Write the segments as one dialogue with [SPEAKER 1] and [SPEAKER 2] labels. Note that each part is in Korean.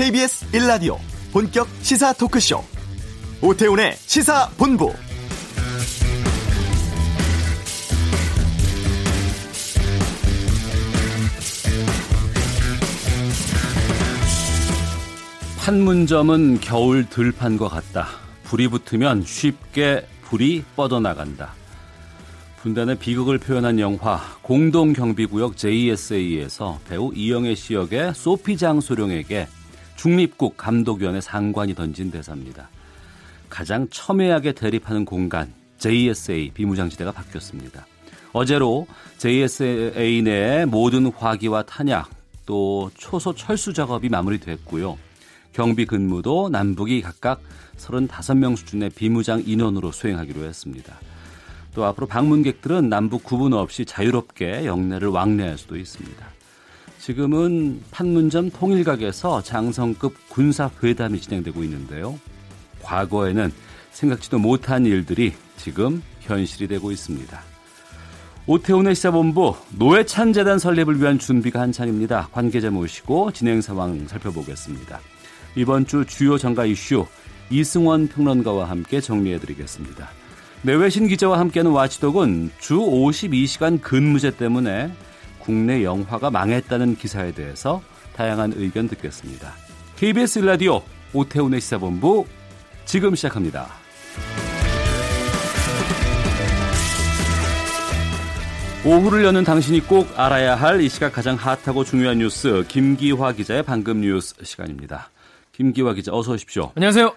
[SPEAKER 1] KBS 1라디오 본격 시사 토크쇼 오태훈의 시사본부
[SPEAKER 2] 판문점은 겨울 들판과 같다. 불이 붙으면 쉽게 불이 뻗어나간다. 분단의 비극을 표현한 영화 공동경비구역 JSA에서 배우 이영애 씨 역의 소피 장소룡에게 중립국 감독위원회 상관이 던진 대사입니다. 가장 첨예하게 대립하는 공간 JSA 비무장지대가 바뀌었습니다. 어제로 JSA 내 모든 화기와 탄약 또 초소 철수 작업이 마무리됐고요. 경비 근무도 남북이 각각 35명 수준의 비무장 인원으로 수행하기로 했습니다. 또 앞으로 방문객들은 남북 구분 없이 자유롭게 영내를 왕래할 수도 있습니다. 지금은 판문점 통일각에서 장성급 군사회담이 진행되고 있는데요. 과거에는 생각지도 못한 일들이 지금 현실이 되고 있습니다. 오태훈의 시사본부 노회찬 재단 설립을 위한 준비가 한창입니다. 관계자 모시고 진행 상황 살펴보겠습니다. 이번 주 주요 정가 이슈 이승원 평론가와 함께 정리해드리겠습니다. 내외신 기자와 함께하는 와치독은 주 52시간 근무제 때문에 국내 영화가 망했다는 기사에 대해서 다양한 의견 듣겠습니다. KBS 라디오 오태훈의 시사본부 지금 시작합니다. 오후를 여는 당신이 꼭 알아야 할 이 시각 가장 핫하고 중요한 뉴스 김기화 기자의 방금 뉴스 시간입니다. 김기화 기자 어서 오십시오.
[SPEAKER 3] 안녕하세요.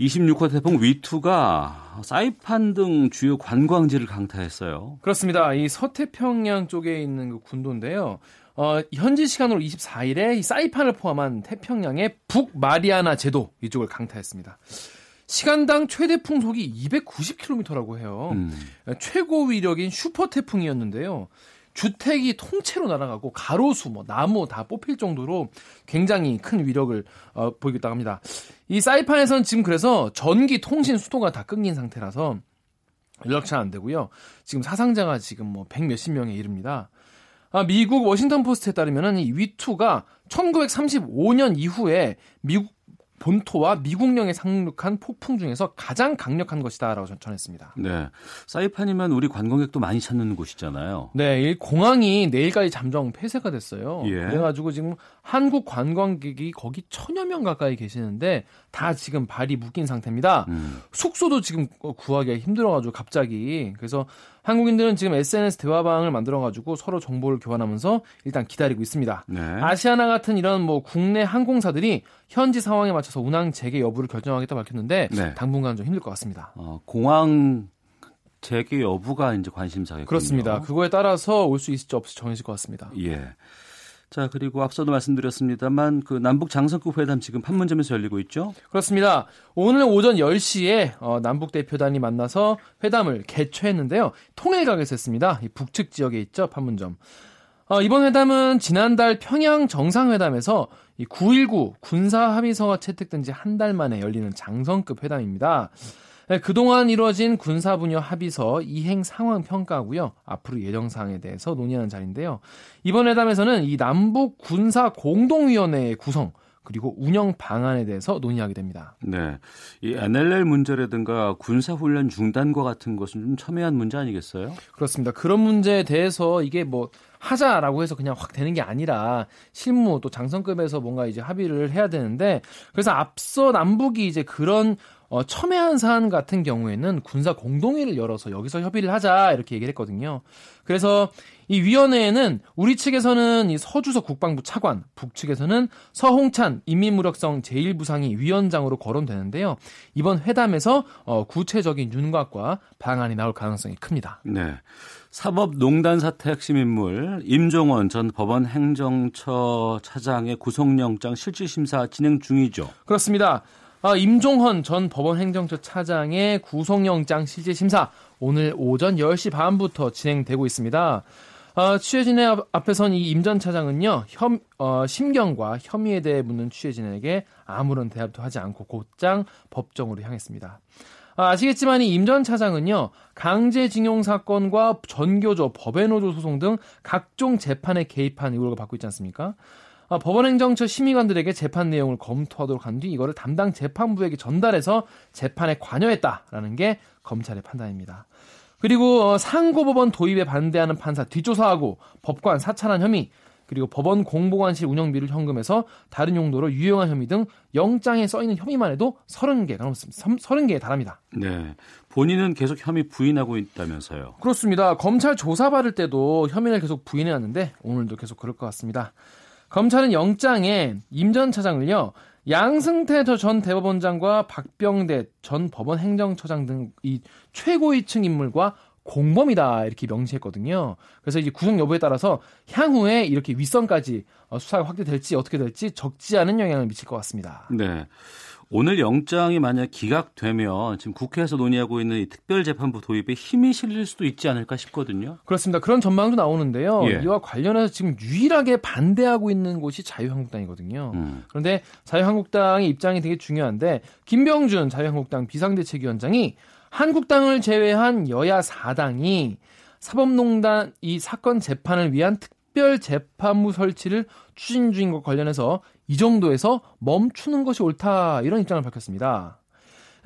[SPEAKER 2] 26호 태풍 위투가 사이판 등 주요 관광지를 강타했어요.
[SPEAKER 3] 그렇습니다. 이 서태평양 쪽에 있는 그 군도인데요. 어, 현지 시간으로 24일에 이 사이판을 포함한 태평양의 북마리아나 제도 이쪽을 강타했습니다. 시간당 최대 풍속이 290km라고 해요. 음. 최고 위력인 슈퍼 태풍이었는데요. 주택이 통째로 날아가고 가로수, 뭐 나무 다 뽑힐 정도로 굉장히 큰 위력을 어, 보이겠다 합니다. 이 사이판에서는 지금 그래서 전기, 통신, 수도가 다 끊긴 상태라서 연락차 안 되고요. 지금 사상자가 지금 뭐 백 몇십 명에 이릅니다. 아, 미국 워싱턴 포스트에 따르면은 이 위투가 1935년 이후에 미국 본토와 미국령에 상륙한 폭풍 중에서 가장 강력한 것이다라고 전했습니다.
[SPEAKER 2] 네. 사이판이면 우리 관광객도 많이 찾는 곳이잖아요.
[SPEAKER 3] 네, 이 공항이 내일까지 잠정 폐쇄가 됐어요. 예. 그래가지고 지금 한국 관광객이 거기 천여 명 가까이 계시는데 다 지금 발이 묶인 상태입니다. 음. 숙소도 지금 구하기가 힘들어가지고 갑자기 그래서 한국인들은 지금 SNS 대화방을 만들어가지고 서로 정보를 교환하면서 일단 기다리고 있습니다. 네. 아시아나 같은 이런 뭐 국내 항공사들이 현지 상황에 맞춰서 운항 재개 여부를 결정하겠다 밝혔는데 네. 당분간 좀 힘들 것 같습니다.
[SPEAKER 2] 어, 공항 재개 여부가 이제 관심사겠군요.
[SPEAKER 3] 그렇습니다. 그거에 따라서 올 수 있을지 없을지 정해질 것 같습니다.
[SPEAKER 2] 예. 자, 그리고 앞서도 말씀드렸습니다만 그 남북 장성급 회담 지금 판문점에서 열리고 있죠?
[SPEAKER 3] 그렇습니다. 오늘 오전 10시에 어, 남북 대표단이 만나서 회담을 개최했는데요. 통일각에서 했습니다. 이 북측 지역에 있죠, 판문점. 어, 이번 회담은 지난달 평양 정상회담에서 이9.19 군사 합의서가 채택된 지 한 달 만에 열리는 장성급 회담입니다. 네, 그동안 이루어진 군사 분야 합의서 이행 상황 평가고요. 앞으로 예정 사항에 대해서 논의하는 자리인데요. 이번 회담에서는 이 남북 군사 공동위원회의 구성 그리고 운영 방안에 대해서 논의하게 됩니다.
[SPEAKER 2] 네. 이 NLL 문제라든가 군사 훈련 중단과 같은 것은 좀 첨예한 문제 아니겠어요?
[SPEAKER 3] 그렇습니다. 그런 문제에 대해서 이게 뭐 하자라고 해서 그냥 확 되는 게 아니라 실무 또 장성급에서 뭔가 이제 합의를 해야 되는데 그래서 앞서 남북이 이제 그런 어, 첨예한 사안 같은 경우에는 군사 공동회를 열어서 여기서 협의를 하자 이렇게 얘기를 했거든요. 그래서 이 위원회에는 우리 측에서는 이 서주석 국방부 차관, 북측에서는 서홍찬 인민무력성 제1부상이 위원장으로 거론되는데요. 이번 회담에서 어, 구체적인 윤곽과 방안이 나올 가능성이 큽니다.
[SPEAKER 2] 네. 사법농단 사태 핵심 인물 임종원 전 법원 행정처 차장의 구속영장 실질심사 진행 중이죠.
[SPEAKER 3] 그렇습니다. 아, 임종헌 전 법원 행정처 차장의 구속영장 실질 심사 오늘 오전 10시 반부터 진행되고 있습니다. 아, 취재진의 앞에선 이 임 전 차장은요, 혐, 어, 심경과 혐의에 대해 묻는 취재진에게 아무런 대답도 하지 않고 곧장 법정으로 향했습니다. 아, 시겠지만 이 임 전 차장은요, 강제징용 사건과 전교조, 법외노조 소송 등 각종 재판에 개입한 의혹을 받고 있지 않습니까? 어, 법원행정처 심의관들에게 재판 내용을 검토하도록 한 뒤 이거를 담당 재판부에게 전달해서 재판에 관여했다라는 게 검찰의 판단입니다. 그리고 어, 상고법원 도입에 반대하는 판사 뒷조사하고 법관 사찰한 혐의 그리고 법원 공보관실 운영비를 현금해서 다른 용도로 유용한 혐의 등 영장에 써 있는 혐의만 해도 30개가 넘습니다. 30개에 달합니다.
[SPEAKER 2] 네. 본인은 계속 혐의 부인하고 있다면서요.
[SPEAKER 3] 그렇습니다. 검찰 조사 받을 때도 혐의를 계속 부인해 왔는데 오늘도 계속 그럴 것 같습니다. 검찰은 영장에 임 전 차장을요. 양승태 전 대법원장과 박병대 전 법원 행정처장 등 이 최고위층 인물과 공범이다 이렇게 명시했거든요. 그래서 이제 구속 여부에 따라서 향후에 이렇게 윗선까지 어, 수사가 확대될지 어떻게 될지 적지 않은 영향을 미칠 것 같습니다.
[SPEAKER 2] 네. 오늘 영장이 만약 기각되면 지금 국회에서 논의하고 있는 이 특별재판부 도입에 힘이 실릴 수도 있지 않을까 싶거든요.
[SPEAKER 3] 그렇습니다. 그런 전망도 나오는데요. 예. 이와 관련해서 지금 유일하게 반대하고 있는 곳이 자유한국당이거든요. 음. 그런데 자유한국당의 입장이 되게 중요한데 김병준 자유한국당 비상대책위원장이 한국당을 제외한 여야 4당이 사법농단 이 사건 재판을 위한 특별 재판부 설치를 추진 중인 것 관련해서 이 정도에서 멈추는 것이 옳다 이런 입장을 밝혔습니다.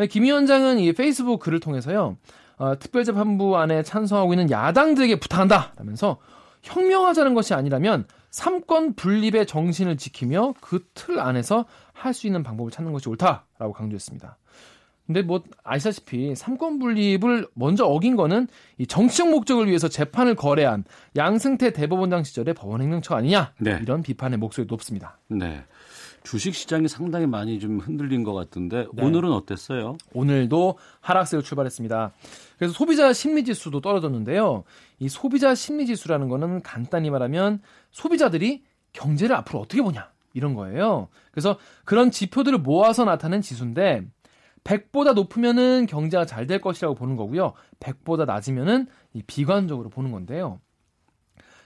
[SPEAKER 3] 김 위원장은 이 페이스북 글을 통해서요. 어, 특별재판부 안에 찬성하고 있는 야당들에게 부탁한다 라면서 혁명하자는 것이 아니라면 삼권 분립의 정신을 지키며 그 틀 안에서 할 수 있는 방법을 찾는 것이 옳다라고 강조했습니다. 근데 뭐 아시다시피 삼권 분립을 먼저 어긴 거는 이 정치적 목적을 위해서 재판을 거래한 양승태 대법원장 시절의 법원 행정처 아니냐 네. 이런 비판의 목소리 높습니다.
[SPEAKER 2] 네. 주식 시장이 상당히 많이 좀 흔들린 것 같은데 네. 오늘은 어땠어요?
[SPEAKER 3] 오늘도 하락세로 출발했습니다. 그래서 소비자 심리 지수도 떨어졌는데요. 이 소비자 심리 지수라는 거는 간단히 말하면 소비자들이 경제를 앞으로 어떻게 보냐 이런 거예요. 그래서 그런 지표들을 모아서 나타낸 지수인데 100보다 높으면은 경제가 잘 될 것이라고 보는 거고요. 100보다 낮으면은 이 비관적으로 보는 건데요.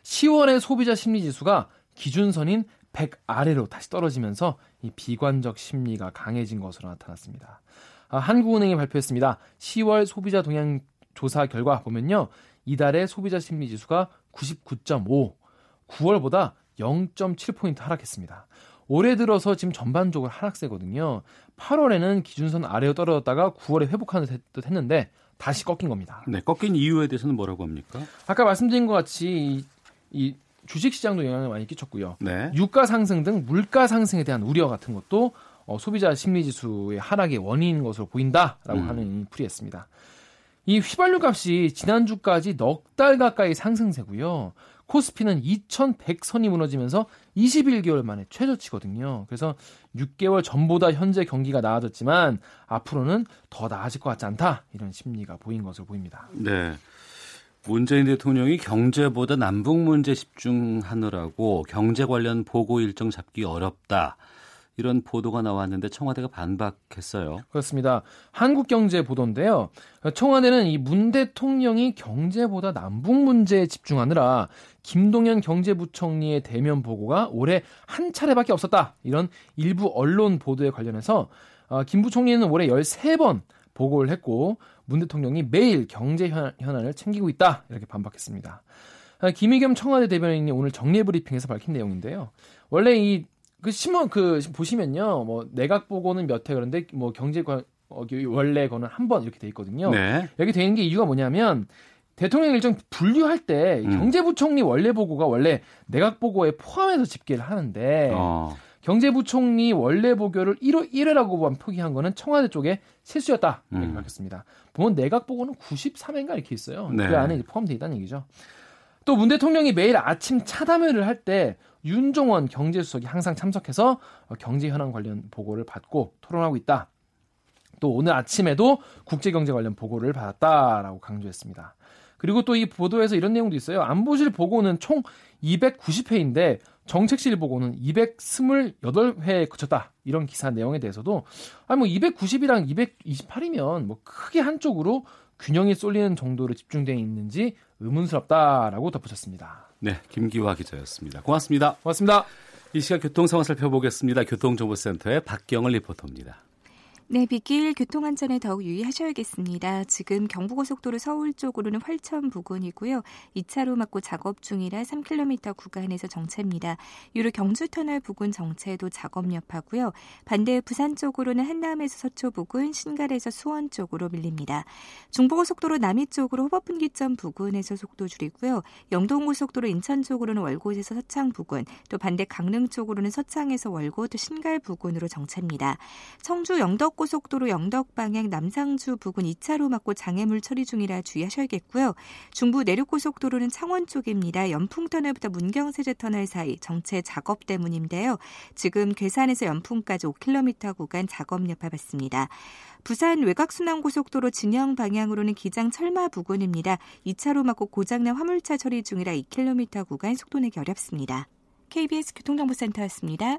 [SPEAKER 3] 10월의 소비자 심리 지수가 기준선인 100 아래로 다시 떨어지면서 이 비관적 심리가 강해진 것으로 나타났습니다. 아, 한국은행이 발표했습니다. 10월 소비자 동향 조사 결과 보면요. 이달의 소비자 심리 지수가 99.5, 9월보다 0.7포인트 하락했습니다. 올해 들어서 지금 전반적으로 하락세거든요. 8월에는 기준선 아래로 떨어졌다가 9월에 회복하는 듯 했는데 다시 꺾인 겁니다.
[SPEAKER 2] 네, 꺾인 이유에 대해서는 뭐라고 합니까?
[SPEAKER 3] 아까 말씀드린 것 같이 이, 이 주식 시장도 영향을 많이 끼쳤고요. 네. 유가 상승 등 물가 상승에 대한 우려 같은 것도 어, 소비자 심리 지수의 하락의 원인인 것으로 보인다라고 음. 하는 풀이했습니다. 이 휘발유 값이 지난주까지 넉 달 가까이 상승세고요. 코스피는 2100선이 무너지면서 21개월 만에 최저치거든요. 그래서 6개월 전보다 현재 경기가 나아졌지만 앞으로는 더 나아질 것 같지 않다. 이런 심리가 보인 것으로 보입니다.
[SPEAKER 2] 네. 문재인 대통령이 경제보다 남북 문제 집중하느라고 경제 관련 보고 일정 잡기 어렵다. 이런 보도가 나왔는데 청와대가 반박했어요.
[SPEAKER 3] 그렇습니다. 한국경제 보도인데요. 청와대는 이 문 대통령이 경제보다 남북 문제에 집중하느라 김동연 경제부총리의 대면 보고가 올해 한 차례밖에 없었다. 이런 일부 언론 보도에 관련해서 어, 김 부총리는 올해 13번 보고를 했고 문 대통령이 매일 경제 현안을 챙기고 있다. 이렇게 반박했습니다. 아, 김의겸 청와대 대변인이 오늘 정례 브리핑에서 밝힌 내용인데요. 원래 이 그 신문 그 보시면요, 뭐 내각 보고는 몇회 그런데 뭐 경제 관 어, 원래 거는 한 번 이렇게 돼 있거든요. 네. 여기 되는 게 이유가 뭐냐면 대통령 일정 분류할 때 음. 경제부총리 원래 보고가 원래 내각 보고에 포함해서 집계를 하는데 어. 경제부총리 원래 보고를 1호 1회라고 표기한 거는 청와대 쪽에 실수였다 이렇게 음. 밝혔습니다. 보면 내각 보고는 93회인가 이렇게 있어요. 네. 그 안에 포함되어 있다는 얘기죠. 또 문 대통령이 매일 아침 차담회를 할 때 윤종원 경제수석이 항상 참석해서 어, 경제 현안 관련 보고를 받고 토론하고 있다. 또 오늘 아침에도 국제경제 관련 보고를 받았다라고 강조했습니다. 그리고 또 이 보도에서 이런 내용도 있어요. 안보실 보고는 총 290회인데 정책실 보고는 228회에 그쳤다. 이런 기사 내용에 대해서도 아니 뭐 290이랑 228이면 뭐 크게 한쪽으로 균형이 쏠리는 정도로 집중되어 있는지 의문스럽다라고 덧붙였습니다.
[SPEAKER 2] 네, 김기화 기자였습니다. 고맙습니다.
[SPEAKER 3] 고맙습니다.
[SPEAKER 2] 이 시각 교통 상황 살펴보겠습니다. 교통정보센터의 박경을 리포터입니다.
[SPEAKER 4] 네, 빗길 교통 안전에 더욱 유의하셔야겠습니다. 지금 경부고속도로 서울 쪽으로는 활천 부근이고요. 2차로 막고 작업 중이라 3km 구간에서 정체입니다. 유로 경주터널 부근 정체도 작업 여파고요. 반대 부산 쪽으로는 한남에서 서초 부근, 신갈에서 수원 쪽으로 밀립니다. 중부고속도로 남이 쪽으로 호법분기점 부근에서 속도 줄이고요. 영동고속도로 인천 쪽으로는 월곶에서 서창 부근, 또 반대 강릉 쪽으로는 서창에서 월곶, 또 신갈 부근으로 정체입니다. 청주 영덕 고속도로 영덕 방향 남상주 부근 2차로 막고 장애물 처리 중이라 주의하셔야겠고요. 중부 내륙고속도로는 창원 쪽입니다. 연풍터널부터 문경세제터널 사이 정체 작업 때문인데요. 지금 괴산에서 연풍까지 5km 구간 작업 여파 받습니다. 부산 외곽순환고속도로 진영 방향으로는 기장 철마 부근입니다. 2차로 막고 고장난 화물차 처리 중이라 2km 구간 속도 내기 어렵습니다. KBS 교통정보센터였습니다.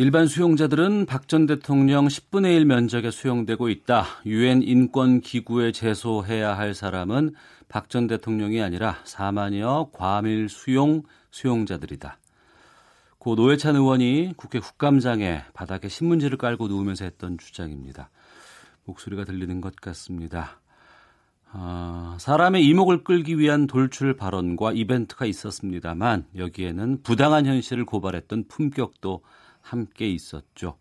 [SPEAKER 2] 일반 수용자들은 박 전 대통령 10분의 1 면적에 수용되고 있다. 유엔 인권 기구에 제소해야 할 사람은 박 전 대통령이 아니라 4만여 과밀 수용 수용자들이다. 고 노회찬 의원이 국회 국감장에 바닥에 신문지를 깔고 누우면서 했던 주장입니다. 목소리가 들리는 것 같습니다. 어, 사람의 이목을 끌기 위한 돌출 발언과 이벤트가 있었습니다만 여기에는 부당한 현실을 고발했던 품격도 함께 있었죠.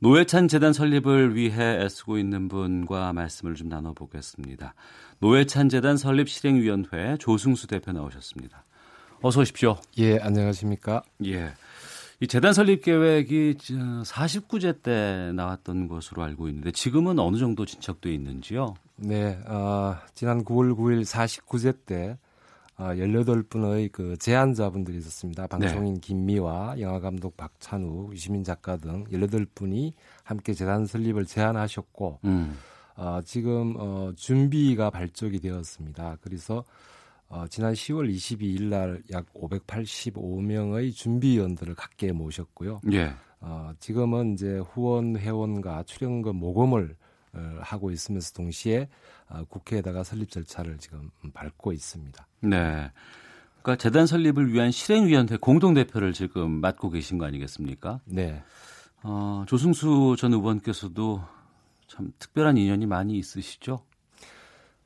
[SPEAKER 2] 노회찬 재단 설립을 위해 애쓰고 있는 분과 말씀을 좀 나눠보겠습니다. 노회찬 재단 설립 실행위원회 조승수 대표 나오셨습니다. 어서 오십시오.
[SPEAKER 5] 예, 안녕하십니까?
[SPEAKER 2] 예. 이 재단 설립 계획이 49제 때 나왔던 것으로 알고 있는데 지금은 어느 정도 진척돼 있는지요?
[SPEAKER 5] 네, 어, 지난 9월 9일 49제 때 어, 18분의 그 제안자분들이 있었습니다. 방송인 네. 김미화, 영화감독 박찬우, 유시민 작가 등 18분이 함께 재단 설립을 제안하셨고 음. 어, 지금 어, 준비가 발족이 되었습니다. 그래서 어, 지난 10월 22일 날 약 585명의 준비위원들을 각계 모셨고요. 예. 어, 지금은 이제 후원 회원과 출연금 모금을 어, 하고 있으면서 동시에 어, 국회에다가 설립 절차를 지금 밟고 있습니다.
[SPEAKER 2] 네. 그러니까 재단 설립을 위한 실행위원회 공동대표를 지금 맡고 계신 거 아니겠습니까?
[SPEAKER 5] 네.
[SPEAKER 2] 어, 조승수 전 의원께서도 참 특별한 인연이 많이 있으시죠?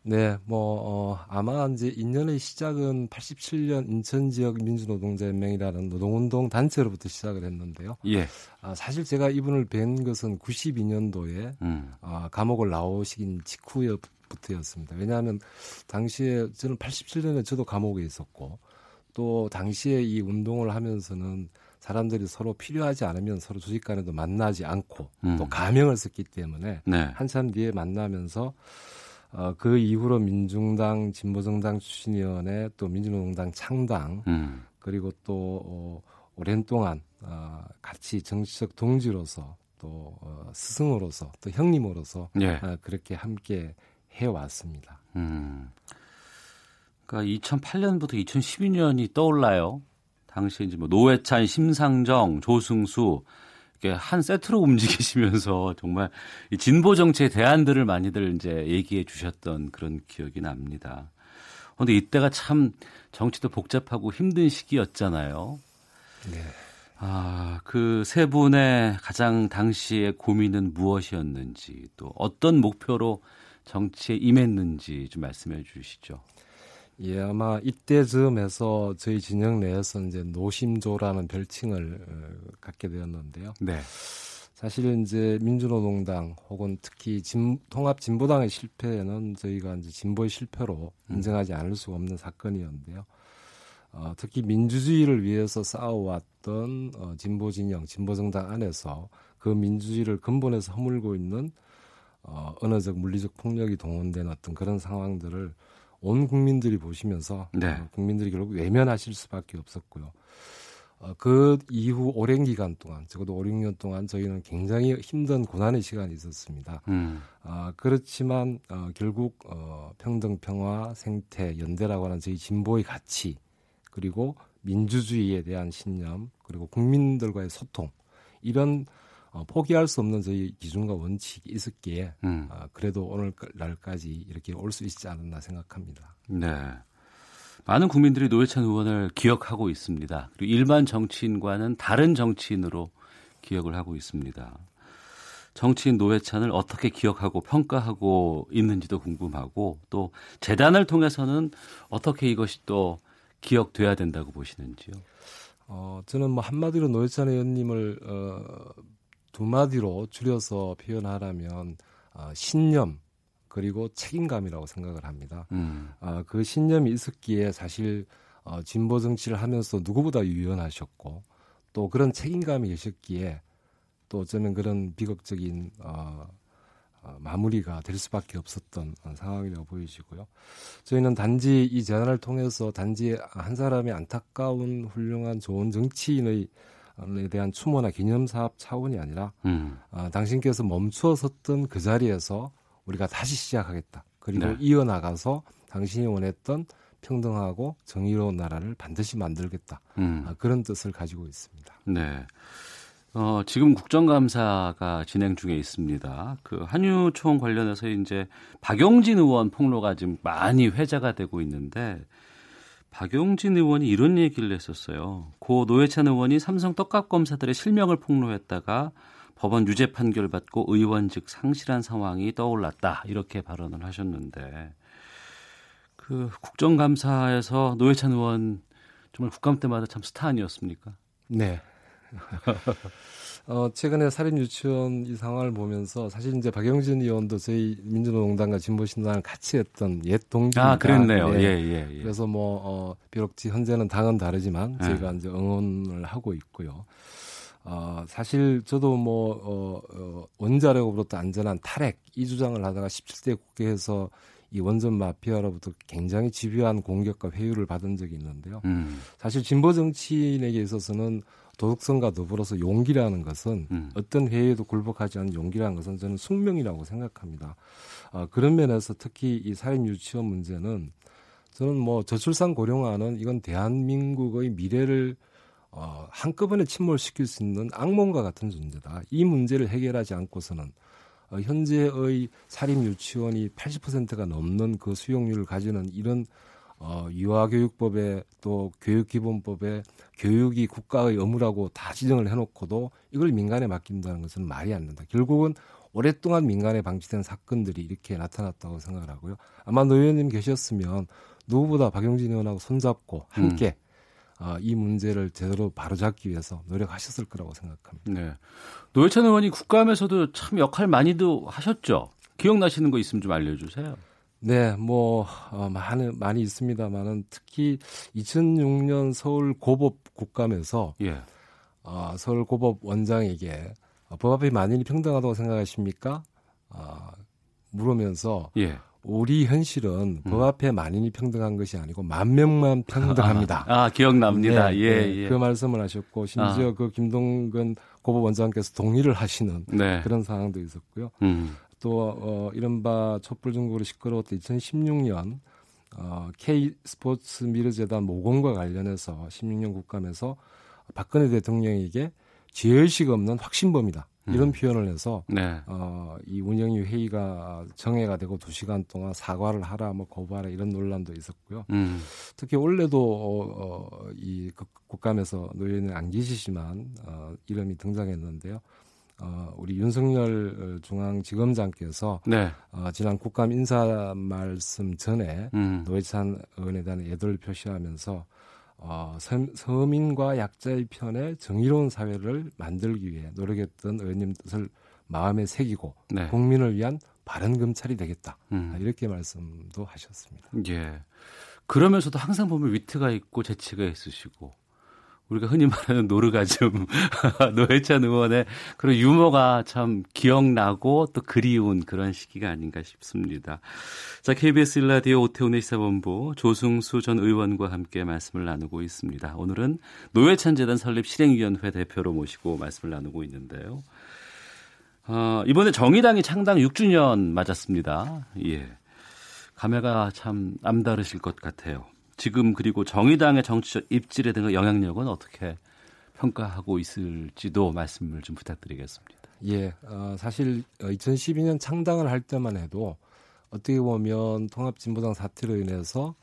[SPEAKER 5] 네, 뭐 어, 아마 이제 인연의 시작은 87년 인천 지역 민주노동자연맹이라는 노동운동 단체로부터 시작을 했는데요.
[SPEAKER 2] 예.
[SPEAKER 5] 아, 사실 제가 이분을 뵌 것은 92년도에 음. 아, 감옥을 나오시긴 직후 부터였습니다. 왜냐하면 당시에 저는 87년에 저도 감옥에 있었고 또 당시에 이 운동을 하면서는 사람들이 서로 필요하지 않으면 서로 조직 간에도 만나지 않고 음. 또 가명을 썼기 때문에 네. 한참 뒤에 만나면서 어, 그 이후로 민중당, 진보정당 추진위원회, 또 민주노동당 창당, 음. 그리고 또 어, 오랜 동안 어, 같이 정치적 동지로서 또 어, 스승으로서 또 형님으로서 예. 어, 그렇게 함께 해왔습니다. 음.
[SPEAKER 2] 그러니까 2008년부터 2012년이 떠올라요. 당시에 이제 뭐 노회찬, 심상정, 조승수 이렇게 한 세트로 움직이시면서 정말 진보 정치의 대안들을 많이들 이제 얘기해 주셨던 그런 기억이 납니다. 그런데 이때가 참 정치도 복잡하고 힘든 시기였잖아요.
[SPEAKER 5] 네.
[SPEAKER 2] 아, 그 세 분의 가장 당시의 고민은 무엇이었는지 또 어떤 목표로 정치에 임했는지 좀 말씀해 주시죠.
[SPEAKER 5] 예, 아마 이때쯤에서 저희 진영 내에서 이제 노심조라는 별칭을 어, 갖게 되었는데요.
[SPEAKER 2] 네.
[SPEAKER 5] 사실 이제 민주노동당 혹은 특히 진, 통합 진보당의 실패는 저희가 이제 진보의 실패로 음. 인정하지 않을 수 없는 사건이었는데요. 어, 특히 민주주의를 위해서 싸워왔던 어, 진보 진영, 진보 정당 안에서 그 민주주의를 근본에서 허물고 있는 어, 언어적 물리적 폭력이 동원된 어떤 그런 상황들을 온 국민들이 보시면서 네. 어, 국민들이 결국 외면하실 수밖에 없었고요. 어, 그 이후 오랜 기간 동안 적어도 5, 6년 동안 저희는 굉장히 힘든 고난의 시간이 있었습니다. 음. 어, 그렇지만 어, 결국 어, 평등, 평화, 생태, 연대라고 하는 저희 진보의 가치 그리고 민주주의에 대한 신념 그리고 국민들과의 소통 이런 어, 포기할 수 없는 저희 기준과 원칙이 있었기에 음. 어, 그래도 오늘날까지 이렇게 올 수 있지 않았나 생각합니다.
[SPEAKER 2] 네. 많은 국민들이 노회찬 의원을 기억하고 있습니다. 그리고 일반 정치인과는 다른 정치인으로 기억을 하고 있습니다. 정치인 노회찬을 어떻게 기억하고 평가하고 있는지도 궁금하고 또 재단을 통해서는 어떻게 이것이 또 기억돼야 된다고 보시는지요?
[SPEAKER 5] 어, 저는 뭐 한마디로 노회찬 의원님을 어, 두 마디로 줄여서 표현하라면 어, 신념, 그리고 책임감이라고 생각을 합니다. 음. 어, 그 신념이 있었기에 사실 어, 진보 정치를 하면서 누구보다 유연하셨고 또 그런 책임감이 계셨기에 또 어쩌면 그런 비극적인 어, 어, 마무리가 될 수밖에 없었던 상황이라고 보여지고요. 저희는 단지 이 재난을 통해서 단지 한 사람의 안타까운 훌륭한 좋은 정치인의 에 대한 추모나 기념 사업 차원이 아니라 음. 어, 당신께서 멈추어 섰던 그 자리에서 우리가 다시 시작하겠다. 그리고 네. 이어나가서 당신이 원했던 평등하고 정의로운 나라를 반드시 만들겠다. 음. 아, 그런 뜻을 가지고 있습니다.
[SPEAKER 2] 네. 어, 지금 국정감사가 진행 중에 있습니다. 그 한유총 관련해서 이제 박용진 의원 폭로가 지금 많이 회자가 되고 있는데 박용진 의원이 이런 얘기를 했었어요. 고 노회찬 의원이 삼성 떡값 검사들의 실명을 폭로했다가 법원 유죄 판결 받고 의원직 상실한 상황이 떠올랐다 이렇게 발언을 하셨는데 그 국정감사에서 노회찬 의원 정말 국감 때마다 참 스타 아니었습니까?
[SPEAKER 5] 네. 어, 최근에 살인 유치원 이 상황을 보면서 사실 이제 박영진 의원도 저희 민주노동당과 진보신당을 같이 했던 옛 동기입니다.
[SPEAKER 2] 아, 그랬네요. 네. 예, 예,
[SPEAKER 5] 예. 그래서 뭐 어, 비록 현재는 당은 다르지만 저희가 예. 이제 응원을 하고 있고요. 어, 사실 저도 뭐, 어, 어, 원자력으로부터 안전한 탈핵 이 주장을 하다가 17대 국회에서 이 원전 마피아로부터 굉장히 집요한 공격과 회유를 받은 적이 있는데요. 음. 사실 진보 정치인에게 있어서는 도덕성과 더불어서 용기라는 것은 음. 어떤 회의에도 굴복하지 않는 용기라는 것은 저는 숙명이라고 생각합니다. 어, 그런 면에서 특히 이 살인 유치원 문제는 저는 뭐 저출산 고령화는 이건 대한민국의 미래를 어, 한꺼번에 침몰시킬 수 있는 악몽과 같은 존재다. 이 문제를 해결하지 않고서는 어, 현재의 사립 유치원이 80%가 넘는 그 수용률을 가지는 이런 어, 유아교육법에 또 교육기본법에 교육이 국가의 의무라고 다 지정을 해놓고도 이걸 민간에 맡긴다는 것은 말이 안 된다. 결국은 오랫동안 민간에 방치된 사건들이 이렇게 나타났다고 생각을 하고요. 아마 노 의원님 계셨으면 누구보다 박용진 의원하고 손잡고 함께 음. 어, 이 문제를 제대로 바로잡기 위해서 노력하셨을 거라고 생각합니다.
[SPEAKER 2] 네. 노회찬 의원이 국감에서도 참 역할 많이도 하셨죠. 기억나시는 거 있으면 좀 알려주세요.
[SPEAKER 5] 네, 뭐 어, 많은 많이 있습니다만은 특히 2006년 서울 고법 국감에서 예. 어, 서울 고법 원장에게 어, 법 앞에 만인이 평등하다고 생각하십니까? 어, 물으면서 예. 우리 현실은 음. 법 앞에 만인이 평등한 것이 아니고 만 명만 평등합니다.
[SPEAKER 2] 아, 아 기억납니다. 네, 예, 네,
[SPEAKER 5] 예. 그 말씀을 하셨고 심지어 아. 그 김동근 고법 원장께서 동의를 하시는 네. 그런 상황도 있었고요. 음. 또 어, 이른바 촛불 중국으로 시끄러웠던 2016년 어, K 스포츠 미르재단 모금과 관련해서 16년 국감에서 박근혜 대통령에게 죄의식 없는 확신범이다. 이런 음. 표현을 해서 네. 어, 이 운영위 회의가 정해가 되고 두 시간 동안 사과를 하라, 뭐 거부하라 이런 논란도 있었고요. 음. 특히 올해도 어, 어, 이 국감에서 노예는 안 계시지만 어, 이름이 등장했는데요. 어, 우리 윤석열 중앙지검장께서 네. 어, 지난 국감 인사 말씀 전에 음. 노회찬 의원에 대한 애도를 표시하면서 어, 서민과 약자의 편에 정의로운 사회를 만들기 위해 노력했던 의원님 뜻을 마음에 새기고 네. 국민을 위한 바른 검찰이 되겠다 음. 아, 이렇게 말씀도 하셨습니다.
[SPEAKER 2] 예. 그러면서도 항상 보면 위트가 있고 재치가 있으시고 우리가 흔히 말하는 노르가즘 노회찬 의원의 그런 유머가 참 기억나고 또 그리운 그런 시기가 아닌가 싶습니다. 자 KBS 일라디오 오태훈의 시사본부 조승수 전 의원과 함께 말씀을 나누고 있습니다. 오늘은 노회찬 재단 설립 실행위원회 대표로 모시고 말씀을 나누고 있는데요. 어, 이번에 정의당이 창당 6주년 맞았습니다. 예. 감회가 참 남다르실 것 같아요. 지금 그리고 정의당의 정치적 입지에 대한 영향력은 어떻게 평가하고 있을지도 말씀을 좀 부탁드리겠습니다.
[SPEAKER 5] 예, 어, 사실 2012년 창당을 할 때만 해도 어떻게 보면 통합진보당 사태로 인해서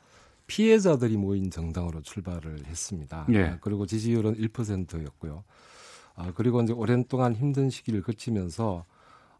[SPEAKER 5] 피해자들이 모인 정당으로 출발을 했습니다. 예. 그리고 지지율은 1%였고요. 어, 그리고 이제 오랜 동안 힘든 시기를 거치면서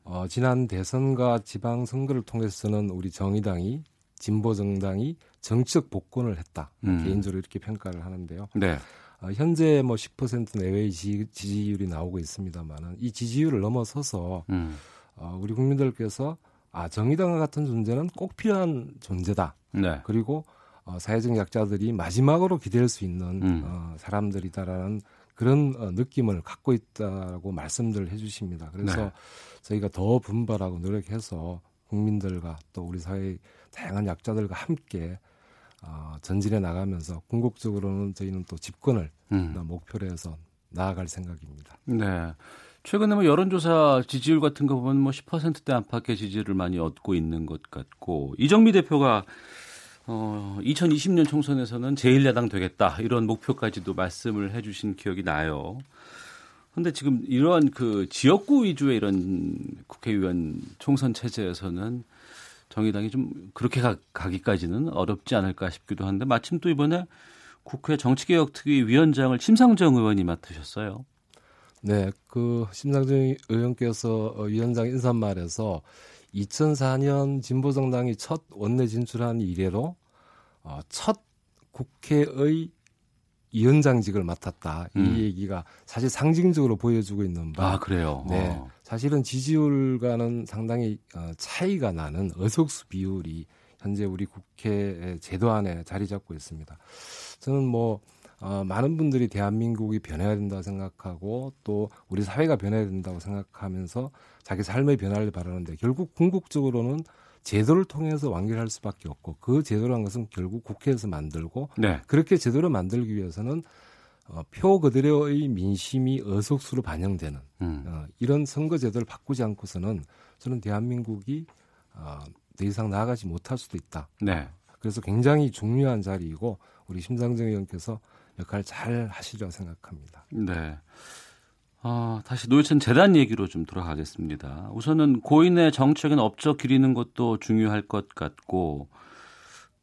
[SPEAKER 5] 어, 지난 대선과 지방 선거를 통해서는 우리 정의당이 진보 정당이 정치적 복권을 했다. 음. 개인적으로 이렇게 평가를 하는데요. 네. 어, 현재 뭐 10% 내외의 지, 지율이 나오고 있습니다만은 이 지지율을 넘어서서 음. 어, 우리 국민들께서 아 정의당 같은 존재는 꼭 필요한 존재다. 네. 그리고 어, 사회적 약자들이 마지막으로 기댈 수 있는 음. 어, 사람들이다라는 그런 어, 느낌을 갖고 있다고 말씀들 해주십니다. 그래서 네. 저희가 더 분발하고 노력해서 국민들과 또 우리 사회 다양한 약자들과 함께 어, 전진해 나가면서 궁극적으로는 저희는 또 집권을 음. 목표로 해서 나아갈 생각입니다.
[SPEAKER 2] 네. 최근에 뭐 여론조사 지지율 같은 거 보면 뭐 10%대 안팎의 지지를 많이 얻고 있는 것 같고 이정미 대표가 어, 2020년 총선에서는 제1야당 되겠다 이런 목표까지도 말씀을 해주신 기억이 나요. 근데 지금 이러한 그 지역구 위주의 이런 국회의원 총선 체제에서는 정의당이 좀 그렇게 가, 가기까지는 어렵지 않을까 싶기도 한데 마침 또 이번에 국회 정치개혁특위 위원장을 심상정 의원이 맡으셨어요.
[SPEAKER 5] 네, 그 심상정 의원께서 위원장 인사말에서 2004년 진보정당이 첫 원내 진출한 이래로 어, 첫 국회의 위원장직을 맡았다. 음. 이 얘기가 사실 상징적으로 보여주고 있는 바.
[SPEAKER 2] 아, 그래요?
[SPEAKER 5] 네. 어. 사실은 지지율과는 상당히 어, 차이가 나는 의석수 비율이 현재 우리 국회 제도 안에 자리 잡고 있습니다. 저는 뭐 어, 많은 분들이 대한민국이 변해야 된다고 생각하고 또 우리 사회가 변해야 된다고 생각하면서 자기 삶의 변화를 바라는데 결국 궁극적으로는 제도를 통해서 완결할 수밖에 없고 그 제도라는 것은 결국 국회에서 만들고 네. 그렇게 제도를 만들기 위해서는 어, 표 그대로의 민심이 의석수로 반영되는 음. 어, 이런 선거 제도를 바꾸지 않고서는 저는 대한민국이 어, 더 이상 나아가지 못할 수도 있다. 네. 그래서 굉장히 중요한 자리이고 우리 심상정 의원께서 역할 잘 하시리라고 생각합니다.
[SPEAKER 2] 네. 어, 다시 노회찬 재단 얘기로 좀 돌아가겠습니다. 우선은 고인의 정책인 업적 기리는 것도 중요할 것 같고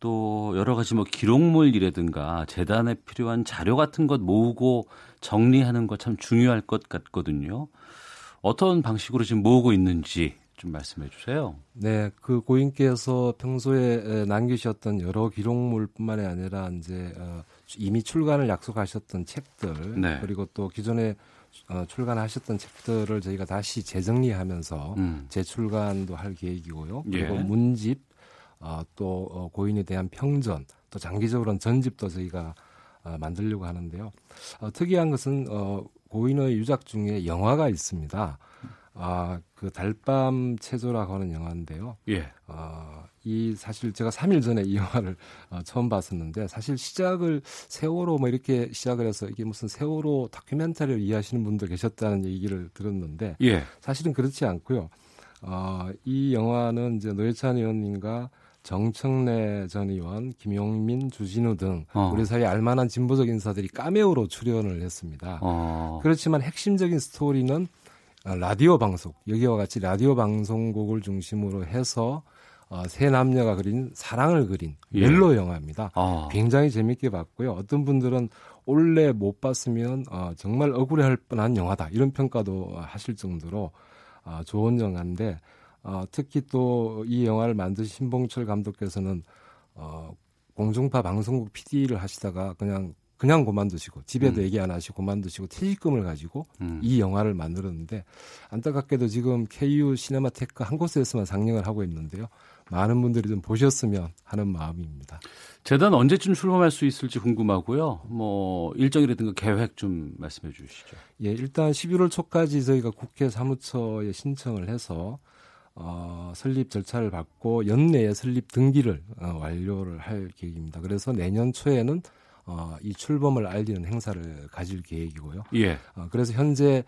[SPEAKER 2] 또 여러 가지 뭐 기록물이라든가 재단에 필요한 자료 같은 것 모으고 정리하는 것 참 중요할 것 같거든요. 어떤 방식으로 지금 모으고 있는지 좀 말씀해 주세요.
[SPEAKER 5] 네, 그 고인께서 평소에 남기셨던 여러 기록물뿐만이 아니라 이제 어, 이미 출간을 약속하셨던 책들 네. 그리고 또 기존에 어, 출간하셨던 책들을 저희가 다시 재정리하면서 음. 재출간도 할 계획이고요. 그리고 예. 문집 어, 또 어, 고인에 대한 평전 또 장기적으로는 전집도 저희가 어, 만들려고 하는데요. 어, 특이한 것은 어, 고인의 유작 중에 영화가 있습니다. 아, 그 달밤 체조라고 하는 영화인데요. 예. 어, 이 사실 제가 3일 전에 이 영화를 어, 처음 봤었는데 사실 시작을 세월호 뭐 이렇게 시작을 해서 이게 무슨 세월호 다큐멘터리를 이해하시는 분들 계셨다는 얘기를 들었는데 예. 사실은 그렇지 않고요. 어, 이 영화는 이제 노회찬 의원님과 정청래 전 의원, 김용민, 주진우 등 어. 우리 사회 알만한 진보적 인사들이 까메오로 출연을 했습니다. 어. 그렇지만 핵심적인 스토리는 라디오 방송 여기와 같이 라디오 방송국을 중심으로 해서 어, 세 남녀가 그린 사랑을 그린 예. 멜로 영화입니다. 아. 굉장히 재밌게 봤고요. 어떤 분들은 원래 못 봤으면 어, 정말 억울해할 뻔한 영화다 이런 평가도 하실 정도로 어, 좋은 영화인데 어, 특히 또 이 영화를 만드신 신봉철 감독께서는 어, 공중파 방송국 PD를 하시다가 그냥 그냥 그만두시고 집에도 음. 얘기 안 하시고 그만두시고 퇴직금을 가지고 음. 이 영화를 만들었는데 안타깝게도 지금 KU 시네마테크 한 곳에서만 상영을 하고 있는데요. 많은 분들이 좀 보셨으면 하는 마음입니다.
[SPEAKER 2] 재단 언제쯤 출범할 수 있을지 궁금하고요. 뭐 일정이라든가 계획 좀 말씀해 주시죠.
[SPEAKER 5] 예, 일단 11월 초까지 저희가 국회 사무처에 신청을 해서 어, 설립 절차를 받고 연내에 설립 등기를 어, 완료를 할 계획입니다. 그래서 내년 초에는 어, 이 출범을 알리는 행사를 가질 계획이고요.
[SPEAKER 2] 예.
[SPEAKER 5] 어, 그래서 현재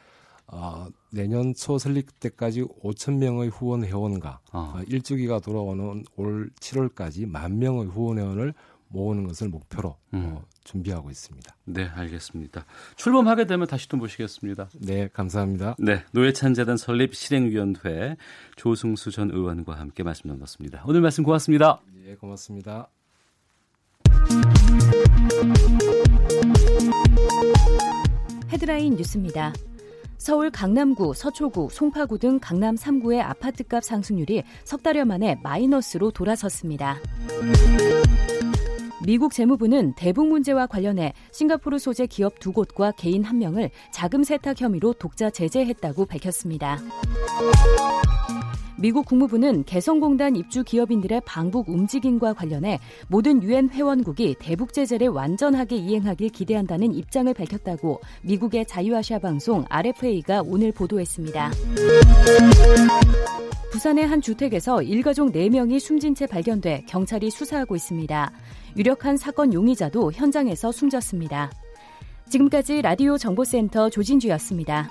[SPEAKER 5] 어, 내년 초 설립 때까지 5천 명의 후원 회원과 어. 어, 일주기가 돌아오는 올 7월까지 만 명의 후원 회원을 모으는 것을 목표로 어, 음. 어, 준비하고 있습니다.
[SPEAKER 2] 네, 알겠습니다. 출범하게 되면 다시 또 모시겠습니다.
[SPEAKER 5] 네, 감사합니다.
[SPEAKER 2] 네, 노회찬 재단 설립 실행위원회 조승수 전 의원과 함께 말씀 나눴습니다. 오늘 말씀 고맙습니다.
[SPEAKER 5] 네, 고맙습니다.
[SPEAKER 6] 헤드라인 뉴스입니다. 서울 강남구, 서초구, 송파구 등 강남 3구의 아파트값 상승률이 석 달여 만에 마이너스로 돌아섰습니다. 미국 재무부는 대북 문제와 관련해 싱가포르 소재 기업 두 곳과 개인 한 명을 자금 세탁 혐의로 독자 제재했다고 밝혔습니다. 미국 국무부는 개성공단 입주 기업인들의 방북 움직임과 관련해 모든 유엔 회원국이 대북 제재를 완전하게 이행하길 기대한다는 입장을 밝혔다고 미국의 자유아시아 방송 RFA가 오늘 보도했습니다. 부산의 한 주택에서 일가족 4명이 숨진 채 발견돼 경찰이 수사하고 있습니다. 유력한 사건 용의자도 현장에서 숨졌습니다. 지금까지 라디오 정보센터 조진주였습니다.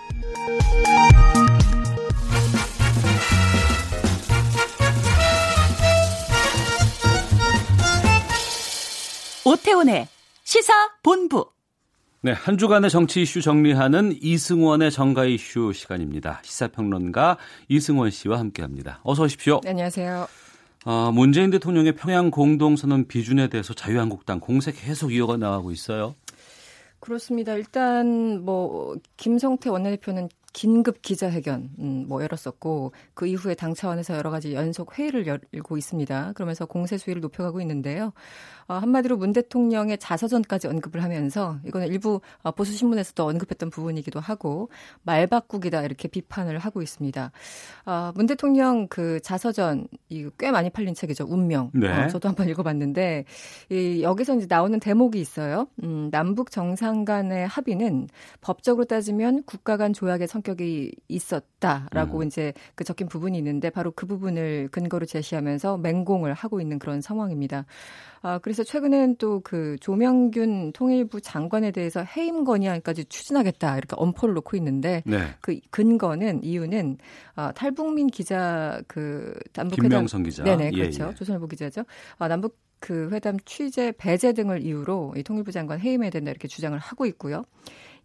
[SPEAKER 7] 오태훈의 시사 본부.
[SPEAKER 2] 네, 한 주간의 정치 이슈 정리하는 이승원의 정가 이슈 시간입니다. 시사평론가 이승원 씨와 함께합니다. 어서 오십시오.
[SPEAKER 8] 네, 안녕하세요.
[SPEAKER 2] 어, 문재인 대통령의 평양 공동선언 비준에 대해서 자유한국당 공세 계속 이어가 나가고 있어요.
[SPEAKER 8] 그렇습니다. 일단 뭐 김성태 원내대표는 긴급 기자회견 음, 뭐 열었었고 그 이후에 당 차원에서 여러 가지 연속 회의를 열고 있습니다. 그러면서 공세 수위를 높여가고 있는데요. 어, 한마디로 문 대통령의 자서전까지 언급을 하면서 이거는 일부 어, 보수 신문에서도 언급했던 부분이기도 하고 말 바꾸기다 이렇게 비판을 하고 있습니다. 어, 문 대통령 그 자서전 이꽤 많이 팔린 책이죠. 운명.
[SPEAKER 2] 네.
[SPEAKER 8] 어, 저도 한번 읽어봤는데 이, 여기서 이제 나오는 대목이 있어요. 음, 남북 정상 간의 합의는 법적으로 따지면 국가 간 조약의 성격이 있었다라고 음. 이제 그 적힌 부분이 있는데 바로 그 부분을 근거로 제시하면서 맹공을 하고 있는 그런 상황입니다. 아, 그래서 최근엔 또 그 조명균 통일부 장관에 대해서 해임 건의안까지 추진하겠다 이렇게 엄포를 놓고 있는데
[SPEAKER 2] 네.
[SPEAKER 8] 그 근거는 이유는 어, 탈북민 기자 그
[SPEAKER 2] 남북회담 김명성 기자
[SPEAKER 8] 네네 그렇죠 예, 예. 조선일보 기자죠. 아, 남북 그 회담 취재 배제 등을 이유로 이 통일부 장관 해임해야 된다 이렇게 주장을 하고 있고요.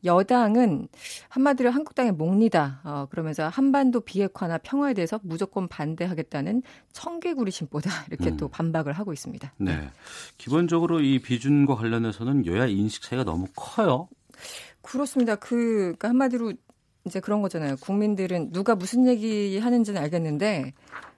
[SPEAKER 8] 여당은 한마디로 한국당의 몽니다 어, 그러면서 한반도 비핵화나 평화에 대해서 무조건 반대하겠다는 청개구리 심보다 이렇게 음. 또 반박을 하고 있습니다.
[SPEAKER 2] 네. 기본적으로 이 비준과 관련해서는 여야 인식 차이가 너무 커요.
[SPEAKER 8] 그렇습니다. 그 그러니까 한마디로 이제 그런 거잖아요. 국민들은 누가 무슨 얘기 하는지는 알겠는데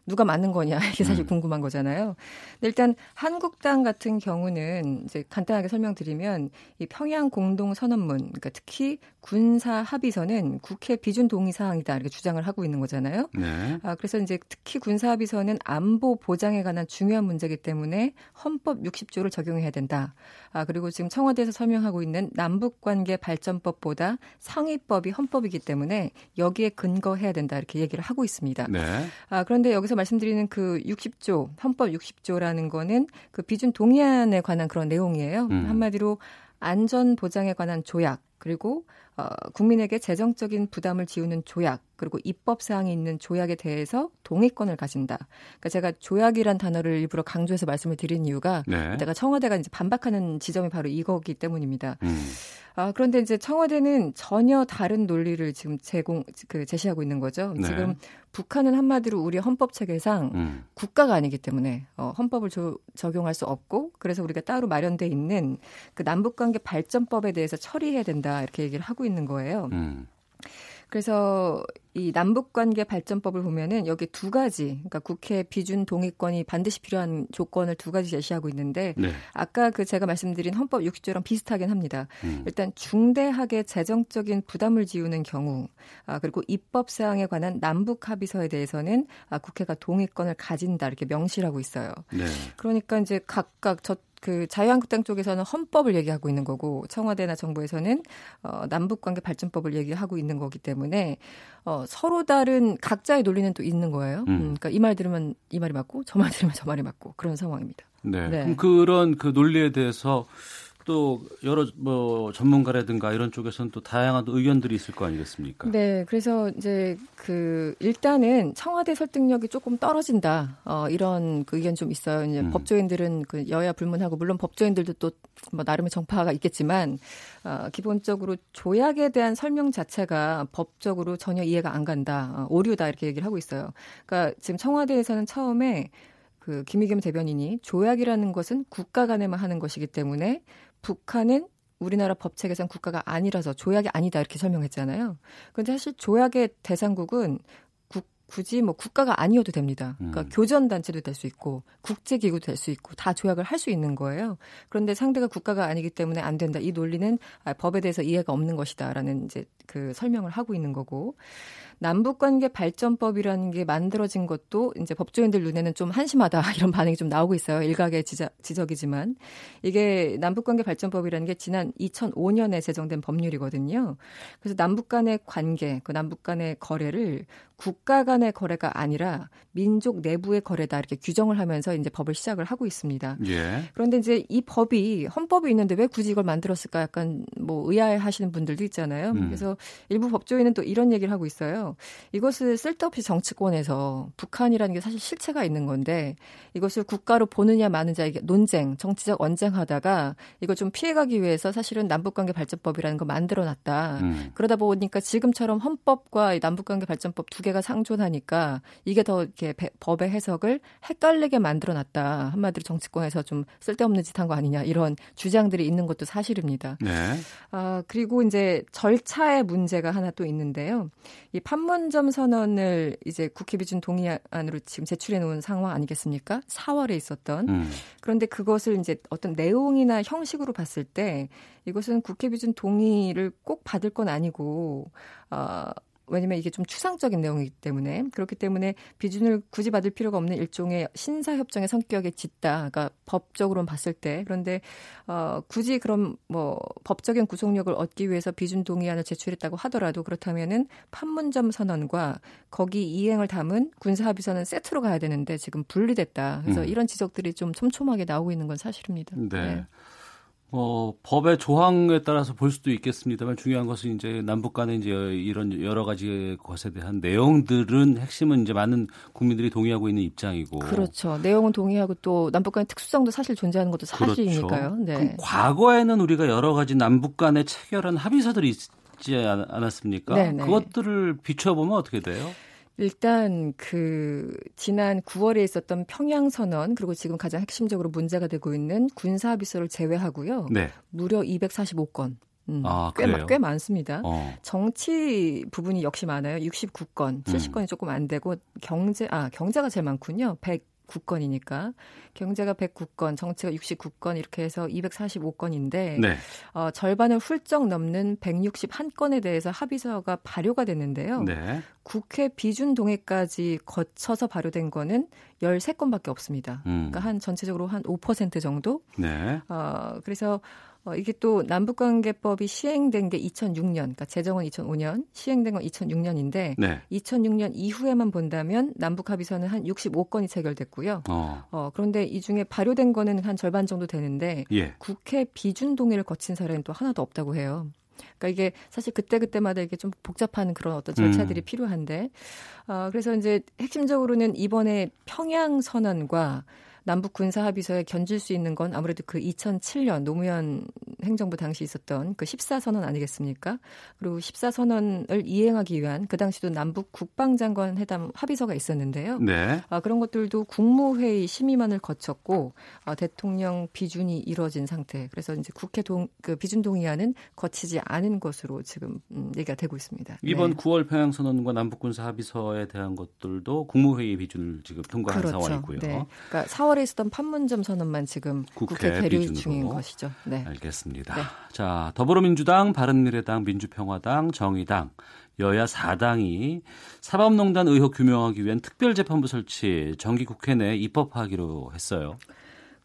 [SPEAKER 8] 누가 맞는 거냐 이게 사실 음. 궁금한 거잖아요. 일단 한국당 같은 경우는 이제 간단하게 설명드리면 이 평양 공동 선언문 그러니까 특히 군사 합의서는 국회 비준 동의 사항이다 이렇게 주장을 하고 있는 거잖아요.
[SPEAKER 2] 네.
[SPEAKER 8] 아 그래서 이제 특히 군사 합의서는 안보 보장에 관한 중요한 문제이기 때문에 헌법 60조를 적용해야 된다. 아 그리고 지금 청와대에서 설명하고 있는 남북 관계 발전법보다 상위법이 헌법이기 때문에 여기에 근거해야 된다 이렇게 얘기를 하고 있습니다.
[SPEAKER 2] 네.
[SPEAKER 8] 아 그런데 여기서 말씀드리는 그 60조 헌법 60조라는 거는 그 비준 동의안에 관한 그런 내용이에요. 음. 한마디로 안전 보장에 관한 조약 그리고 어, 국민에게 재정적인 부담을 지우는 조약 그리고 입법 사항이 있는 조약에 대해서 동의권을 가진다. 그러니까 제가 조약이란 단어를 일부러 강조해서 말씀을 드린 이유가
[SPEAKER 2] 네.
[SPEAKER 8] 내가 청와대가 이제 반박하는 지점이 바로 이거기 때문입니다.
[SPEAKER 2] 음.
[SPEAKER 8] 아, 그런데 이제 청와대는 전혀 다른 논리를 지금 제공 그 제시하고 있는 거죠.
[SPEAKER 2] 네.
[SPEAKER 8] 지금 북한은 한마디로 우리 헌법 체계상 음. 국가가 아니기 때문에 어, 헌법을 조, 적용할 수 없고 그래서 우리가 따로 마련돼 있는 그 남북 관계 발전법에 대해서 처리해야 된다 이렇게 얘기를 하고 있는 거예요.
[SPEAKER 2] 음.
[SPEAKER 8] 그래서 이 남북관계 발전법을 보면은 여기 두 가지, 그러니까 국회 비준 동의권이 반드시 필요한 조건을 두 가지 제시하고 있는데 네. 아까 그 제가 말씀드린 헌법 60조랑 비슷하긴 합니다. 음. 일단 중대하게 재정적인 부담을 지우는 경우, 아 그리고 입법 사항에 관한 남북 합의서에 대해서는 아 국회가 동의권을 가진다 이렇게 명시하고 있어요. 네. 그러니까 이제 각각 저 그 자유한국당 쪽에서는 헌법을 얘기하고 있는 거고 청와대나 정부에서는 어, 남북관계 발전법을 얘기하고 있는 거기 때문에 어, 서로 다른 각자의 논리는 또 있는 거예요. 음. 음, 그러니까 이 말 들으면 이 말이 맞고 저 말 들으면 저 말이 맞고 그런 상황입니다.
[SPEAKER 2] 네. 네. 그럼 그런 그 논리에 대해서 또 여러 뭐 전문가라든가 이런 쪽에서는 또 다양한 의견들이 있을 거 아니겠습니까?
[SPEAKER 8] 네, 그래서 이제 그 일단은 청와대 설득력이 조금 떨어진다. 어, 이런 그 의견 좀 있어요. 이제 음. 법조인들은 그 여야 불문하고 물론 법조인들도 또 뭐 나름의 정파가 있겠지만 어, 기본적으로 조약에 대한 설명 자체가 법적으로 전혀 이해가 안 간다. 어, 오류다 이렇게 얘기를 하고 있어요. 그러니까 지금 청와대에서는 처음에 그 김의겸 대변인이 조약이라는 것은 국가 간에만 하는 것이기 때문에 북한은 우리나라 법책에선 국가가 아니라서 조약이 아니다 이렇게 설명했잖아요. 그런데 사실 조약의 대상국은 국, 굳이 뭐 국가가 아니어도 됩니다. 그러니까 음. 교전 단체도 될 수 있고 국제 기구도 될 수 있고 다 조약을 할 수 있는 거예요. 그런데 상대가 국가가 아니기 때문에 안 된다. 이 논리는 아, 법에 대해서 이해가 없는 것이다라는 이제 그 설명을 하고 있는 거고 남북관계 발전법이라는 게 만들어진 것도 이제 법조인들 눈에는 좀 한심하다 이런 반응이 좀 나오고 있어요. 일각의 지적, 지적이지만 이게 남북관계 발전법이라는 게 지난 2005년에 제정된 법률이거든요. 그래서 남북 간의 관계, 그 남북 간의 거래를 국가 간의 거래가 아니라 민족 내부의 거래다 이렇게 규정을 하면서 이제 법을 시작을 하고 있습니다. 예. 그런데 이제 이 법이 헌법이 있는데 왜 굳이 이걸 만들었을까 약간 뭐 의아해 하시는 분들도 있잖아요. 음. 그래서 일부 법조인은 또 이런 얘기를 하고 있어요. 이것을 쓸데없이 정치권에서 북한이라는 게 사실 실체가 있는 건데 이것을 국가로 보느냐 마느냐 이게 논쟁, 정치적 언쟁하다가 이걸 좀 피해가기 위해서 사실은 남북관계 발전법이라는 거 만들어놨다. 음. 그러다 보니까 지금처럼 헌법과 남북관계 발전법 두 개가 상존하니까 이게 더 이렇게 법의 해석을 헷갈리게 만들어놨다. 한마디로 정치권에서 좀 쓸데없는 짓 한 거 아니냐 이런 주장들이 있는 것도 사실입니다. 네. 아 그리고 이제 절차의 문제가 하나 또 있는데요. 이 판 문점 선언을 이제 국회 비준 동의안으로 지금 제출해 놓은 상황 아니겠습니까? 4월에 있었던. 음. 그런데 그것을 이제 어떤 내용이나 형식으로 봤을 때 이것은 국회 비준 동의를 꼭 받을 건 아니고 어 왜냐면 이게 좀 추상적인 내용이기 때문에 그렇기 때문에 비준을 굳이 받을 필요가 없는 일종의 신사 협정의 성격에 짙다. 그러니까 법적으로는 봤을 때 그런데 어 굳이 그럼 뭐 법적인 구속력을 얻기 위해서 비준 동의안을 제출했다고 하더라도 그렇다면은 판문점 선언과 거기 이행을 담은 군사 합의서는 세트로 가야 되는데 지금 분리됐다. 그래서 음. 이런 지적들이 좀 촘촘하게 나오고 있는 건 사실입니다.
[SPEAKER 2] 네. 네. 어, 법의 조항에 따라서 볼 수도 있겠습니다만 중요한 것은 이제 남북 간에 이제 이런 여러 가지 것에 대한 내용들은 핵심은 이제 많은 국민들이 동의하고 있는 입장이고.
[SPEAKER 8] 그렇죠. 내용은 동의하고 또 남북 간의 특수성도 사실 존재하는 것도 그렇죠. 사실이니까요. 그렇죠.
[SPEAKER 2] 네. 과거에는 우리가 여러 가지 남북 간에 체결한 합의서들이 있지 않았습니까? 네네. 네. 그것들을 비춰보면 어떻게 돼요?
[SPEAKER 8] 일단 그 지난 9월에 있었던 평양 선언 그리고 지금 가장 핵심적으로 문제가 되고 있는 군사 합의서를 제외하고요. 네. 무려 245건. 음, 아, 꽤, 꽤 많습니다. 어. 정치 부분이 역시 많아요. 69건, 70건이 음. 조금 안 되고 경제 아 경제가 제일 많군요. 100 109건이니까 경제가 109건, 정치가 69건 이렇게 해서 245건인데 네. 어, 절반을 훌쩍 넘는 161건에 대해서 합의서가 발효가 됐는데요. 네. 국회 비준 동의까지 거쳐서 발효된 거는 13건밖에 없습니다. 음. 그러니까 한 전체적으로 한 5% 정도. 네. 어, 그래서 어, 이게 또 남북관계법이 시행된 게 2006년, 그러니까 제정은 2005년, 시행된 건 2006년인데 네. 2006년 이후에만 본다면 남북 합의서는 한 65건이 체결됐고요. 어. 어. 그런데 이 중에 발효된 거는 한 절반 정도 되는데 예. 국회 비준 동의를 거친 사례는 또 하나도 없다고 해요. 그러니까 이게 사실 그때 그때마다 이게 좀 복잡한 그런 어떤 절차들이 음. 필요한데, 어, 그래서 이제 핵심적으로는 이번에 평양 선언과 남북 군사 합의서에 견줄 수 있는 건 아무래도 그 2007년 노무현 행정부 당시 있었던 그 14선언 아니겠습니까? 그리고 14선언을 이행하기 위한 그 당시도 남북 국방장관 회담 합의서가 있었는데요. 네. 아, 그런 것들도 국무회의 심의만을 거쳤고 아, 대통령 비준이 이루어진 상태. 그래서 이제 국회 동, 그 비준 동의안은 거치지 않은 것으로 지금 음, 얘기가 되고 있습니다.
[SPEAKER 2] 이번 네. 9월 평양 선언과 남북 군사 합의서에 대한 것들도 국무회의 비준을 지금 통과한 그렇죠. 상황이고요. 네.
[SPEAKER 8] 그러니까 4월 에 있었던 판문점 선언만 지금 국회, 국회 계류. 중인 것이죠.
[SPEAKER 2] 네. 알겠습니다. 네. 자, 더불어민주당, 바른미래당, 민주평화당, 정의당 여야 4당이 사법농단 의혹 규명하기 위한 특별재판부 설치 정기국회 내 입법하기로 했어요.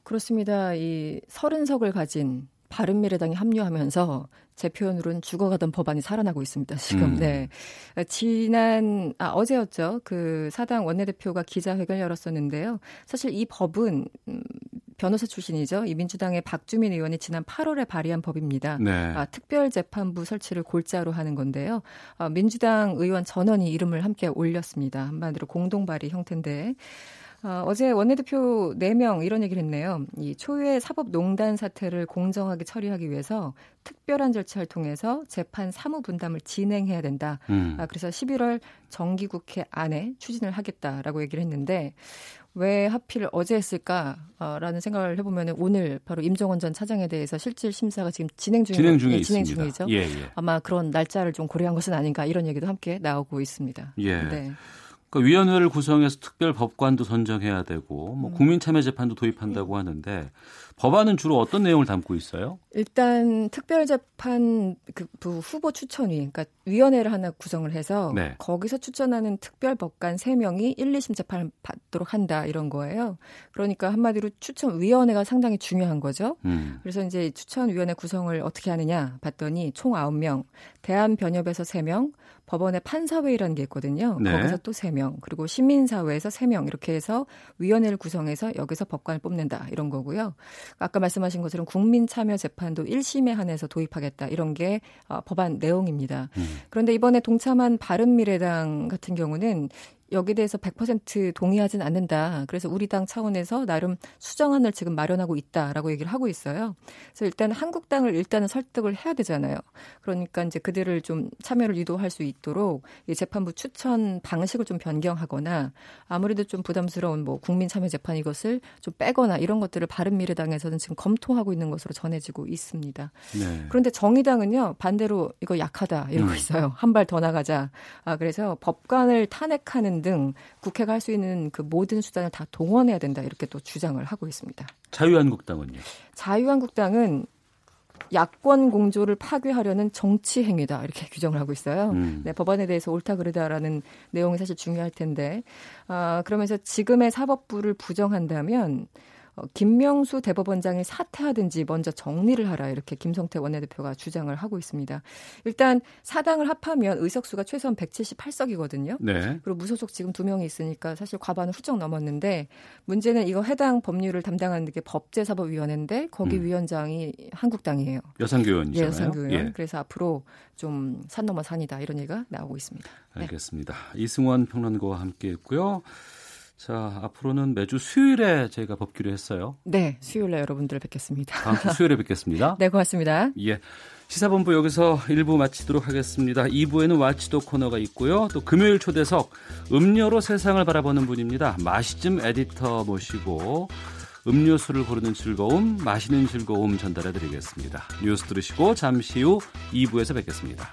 [SPEAKER 8] 그렇습니다. 이 30석을 가진 바른미래당이 합류하면서 제 표현으로는 죽어가던 법안이 살아나고 있습니다. 지금 음. 네 지난 아 어제였죠. 그 사당 원내대표가 기자회견을 열었었는데요. 사실 이 법은 음, 변호사 출신이죠. 이 민주당의 박주민 의원이 지난 8월에 발의한 법입니다. 네. 아, 특별재판부 설치를 골자로 하는 건데요. 아, 민주당 의원 전원이 이름을 함께 올렸습니다. 한마디로 공동 발의 형태인데 어, 제 원내대표 4명 이런 얘기를 했네요. 이 초유의 사법농단 사태를 공정하게 처리하기 위해서 특별한 절차를 통해서 재판 사무 분담을 진행해야 된다. 음. 아, 그래서 11월 정기국회 안에 추진을 하겠다라고 얘기를 했는데 왜 하필 어제 했을까라는 생각을 해보면 오늘 바로 임종원 전 차장에 대해서 실질 심사가 지금 진행 중인
[SPEAKER 2] 진행 중에
[SPEAKER 8] 예,
[SPEAKER 2] 진행
[SPEAKER 8] 중이죠. 예, 예. 아마 그런 날짜를 좀 고려한 것은 아닌가 이런 얘기도 함께 나오고 있습니다.
[SPEAKER 2] 예. 네. 그러니까 위원회를 구성해서 특별 법관도 선정해야 되고 뭐 음. 국민참여재판도 도입한다고 하는데 법안은 주로 어떤 내용을 담고 있어요?
[SPEAKER 8] 일단 특별재판 그 후보 추천위, 그러니까 위원회를 하나 구성을 해서 네. 거기서 추천하는 특별법관 3명이 1, 2심 재판을 받도록 한다 이런 거예요. 그러니까 한마디로 추천위원회가 상당히 중요한 거죠. 음. 그래서 이제 추천위원회 구성을 어떻게 하느냐 봤더니 총 9명, 대한변협에서 3명, 법원의 판사회의라는 게 있거든요. 네. 거기서 또 3명, 그리고 시민사회에서 3명 이렇게 해서 위원회를 구성해서 여기서 법관을 뽑는다 이런 거고요. 아까 말씀하신 것처럼 국민참여 재판 도 1심에 한해서 도입하겠다 이런 게 어, 법안 내용입니다. 음. 그런데 이번에 동참한 바른미래당 같은 경우는 여기에 대해서 100% 동의하진 않는다. 그래서 우리 당 차원에서 나름 수정안을 지금 마련하고 있다라고 얘기를 하고 있어요. 그래서 일단 한국당을 일단은 설득을 해야 되잖아요. 그러니까 이제 그들을 좀 참여를 유도할 수 있도록 이 재판부 추천 방식을 좀 변경하거나 아무래도 좀 부담스러운 뭐 국민 참여 재판 이것을 좀 빼거나 이런 것들을 바른 미래당에서는 지금 검토하고 있는 것으로 전해지고 있습니다. 네. 그런데 정의당은요 반대로 이거 약하다 이러고 음. 있어요. 한 발 더 나가자. 아 그래서 법관을 탄핵하는 등 국회가 할 수 있는 그 모든 수단을 다 동원해야 된다 이렇게 또 주장을 하고 있습니다.
[SPEAKER 2] 자유한국당은요?
[SPEAKER 8] 자유한국당은 야권 공조를 파괴하려는 정치 행위다 이렇게 규정을 하고 있어요. 음. 네, 법안에 대해서 옳다 그르다라는 내용이 사실 중요할 텐데 아, 그러면서 지금의 사법부를 부정한다면 어, 김명수 대법원장이 사퇴하든지 먼저 정리를 하라 이렇게 김성태 원내대표가 주장을 하고 있습니다. 일단 사당을 합하면 의석수가 최소한 178석이거든요. 네. 그리고 무소속 지금 두 명이 있으니까 사실 과반을 훌쩍 넘었는데 문제는 이거 해당 법률을 담당하는 게 법제사법위원회인데 거기 음. 위원장이 한국당이에요.
[SPEAKER 2] 여상규 의원이잖아요.
[SPEAKER 8] 예, 여상규 의원. 예. 그래서 앞으로 좀 산 넘어 산이다 이런 얘기가 나오고 있습니다.
[SPEAKER 2] 네. 알겠습니다. 네. 이승원 평론가와 함께했고요. 자, 앞으로는 매주 수요일에 저희가 법기로 했어요.
[SPEAKER 8] 네, 수요일에 여러분들 뵙겠습니다.
[SPEAKER 2] 다음 주 수요일에 뵙겠습니다.
[SPEAKER 8] 네, 고맙습니다.
[SPEAKER 2] 예. 시사본부 여기서 1부 마치도록 하겠습니다. 2부에는 와치도 코너가 있고요. 또 금요일 초대석 음료로 세상을 바라보는 분입니다. 마시즘 에디터 모시고 음료수를 고르는 즐거움, 마시는 즐거움 전달해 드리겠습니다. 뉴스 들으시고 잠시 후 2부에서 뵙겠습니다.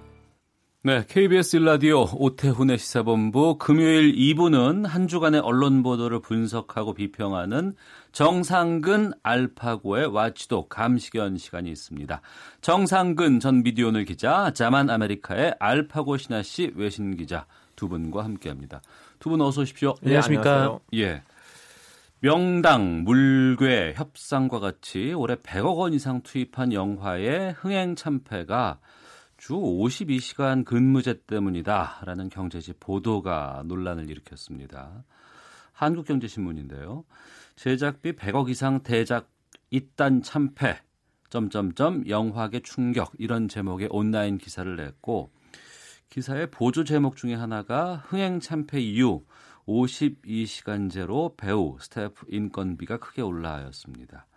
[SPEAKER 2] 네, KBS 일라디오 오태훈의 시사본부 금요일 2부는 한 주간의 언론 보도를 분석하고 비평하는 정상근 알파고의 와치도 감시견 시간이 있습니다. 정상근 전 미디어오늘 기자, 자만 아메리카의 알파고 신하 씨 외신 기자 두 분과 함께합니다. 두 분 어서 오십시오.
[SPEAKER 9] 네, 안녕하십니까?
[SPEAKER 2] 예. 명당, 물괴, 협상과 같이 올해 100억 원 이상 투입한 영화의 흥행 참패가 주 52시간 근무제 때문이다라는 경제지 보도가 논란을 일으켰습니다. 한국경제신문인데요. 제작비 100억 이상 대작 입단 참패 점점점 영화계 충격 이런 제목의 온라인 기사를 냈고 기사의 보조 제목 중에 하나가 흥행 참패 이후 52시간제로 배우 스태프 인건비가 크게 올라였습니다.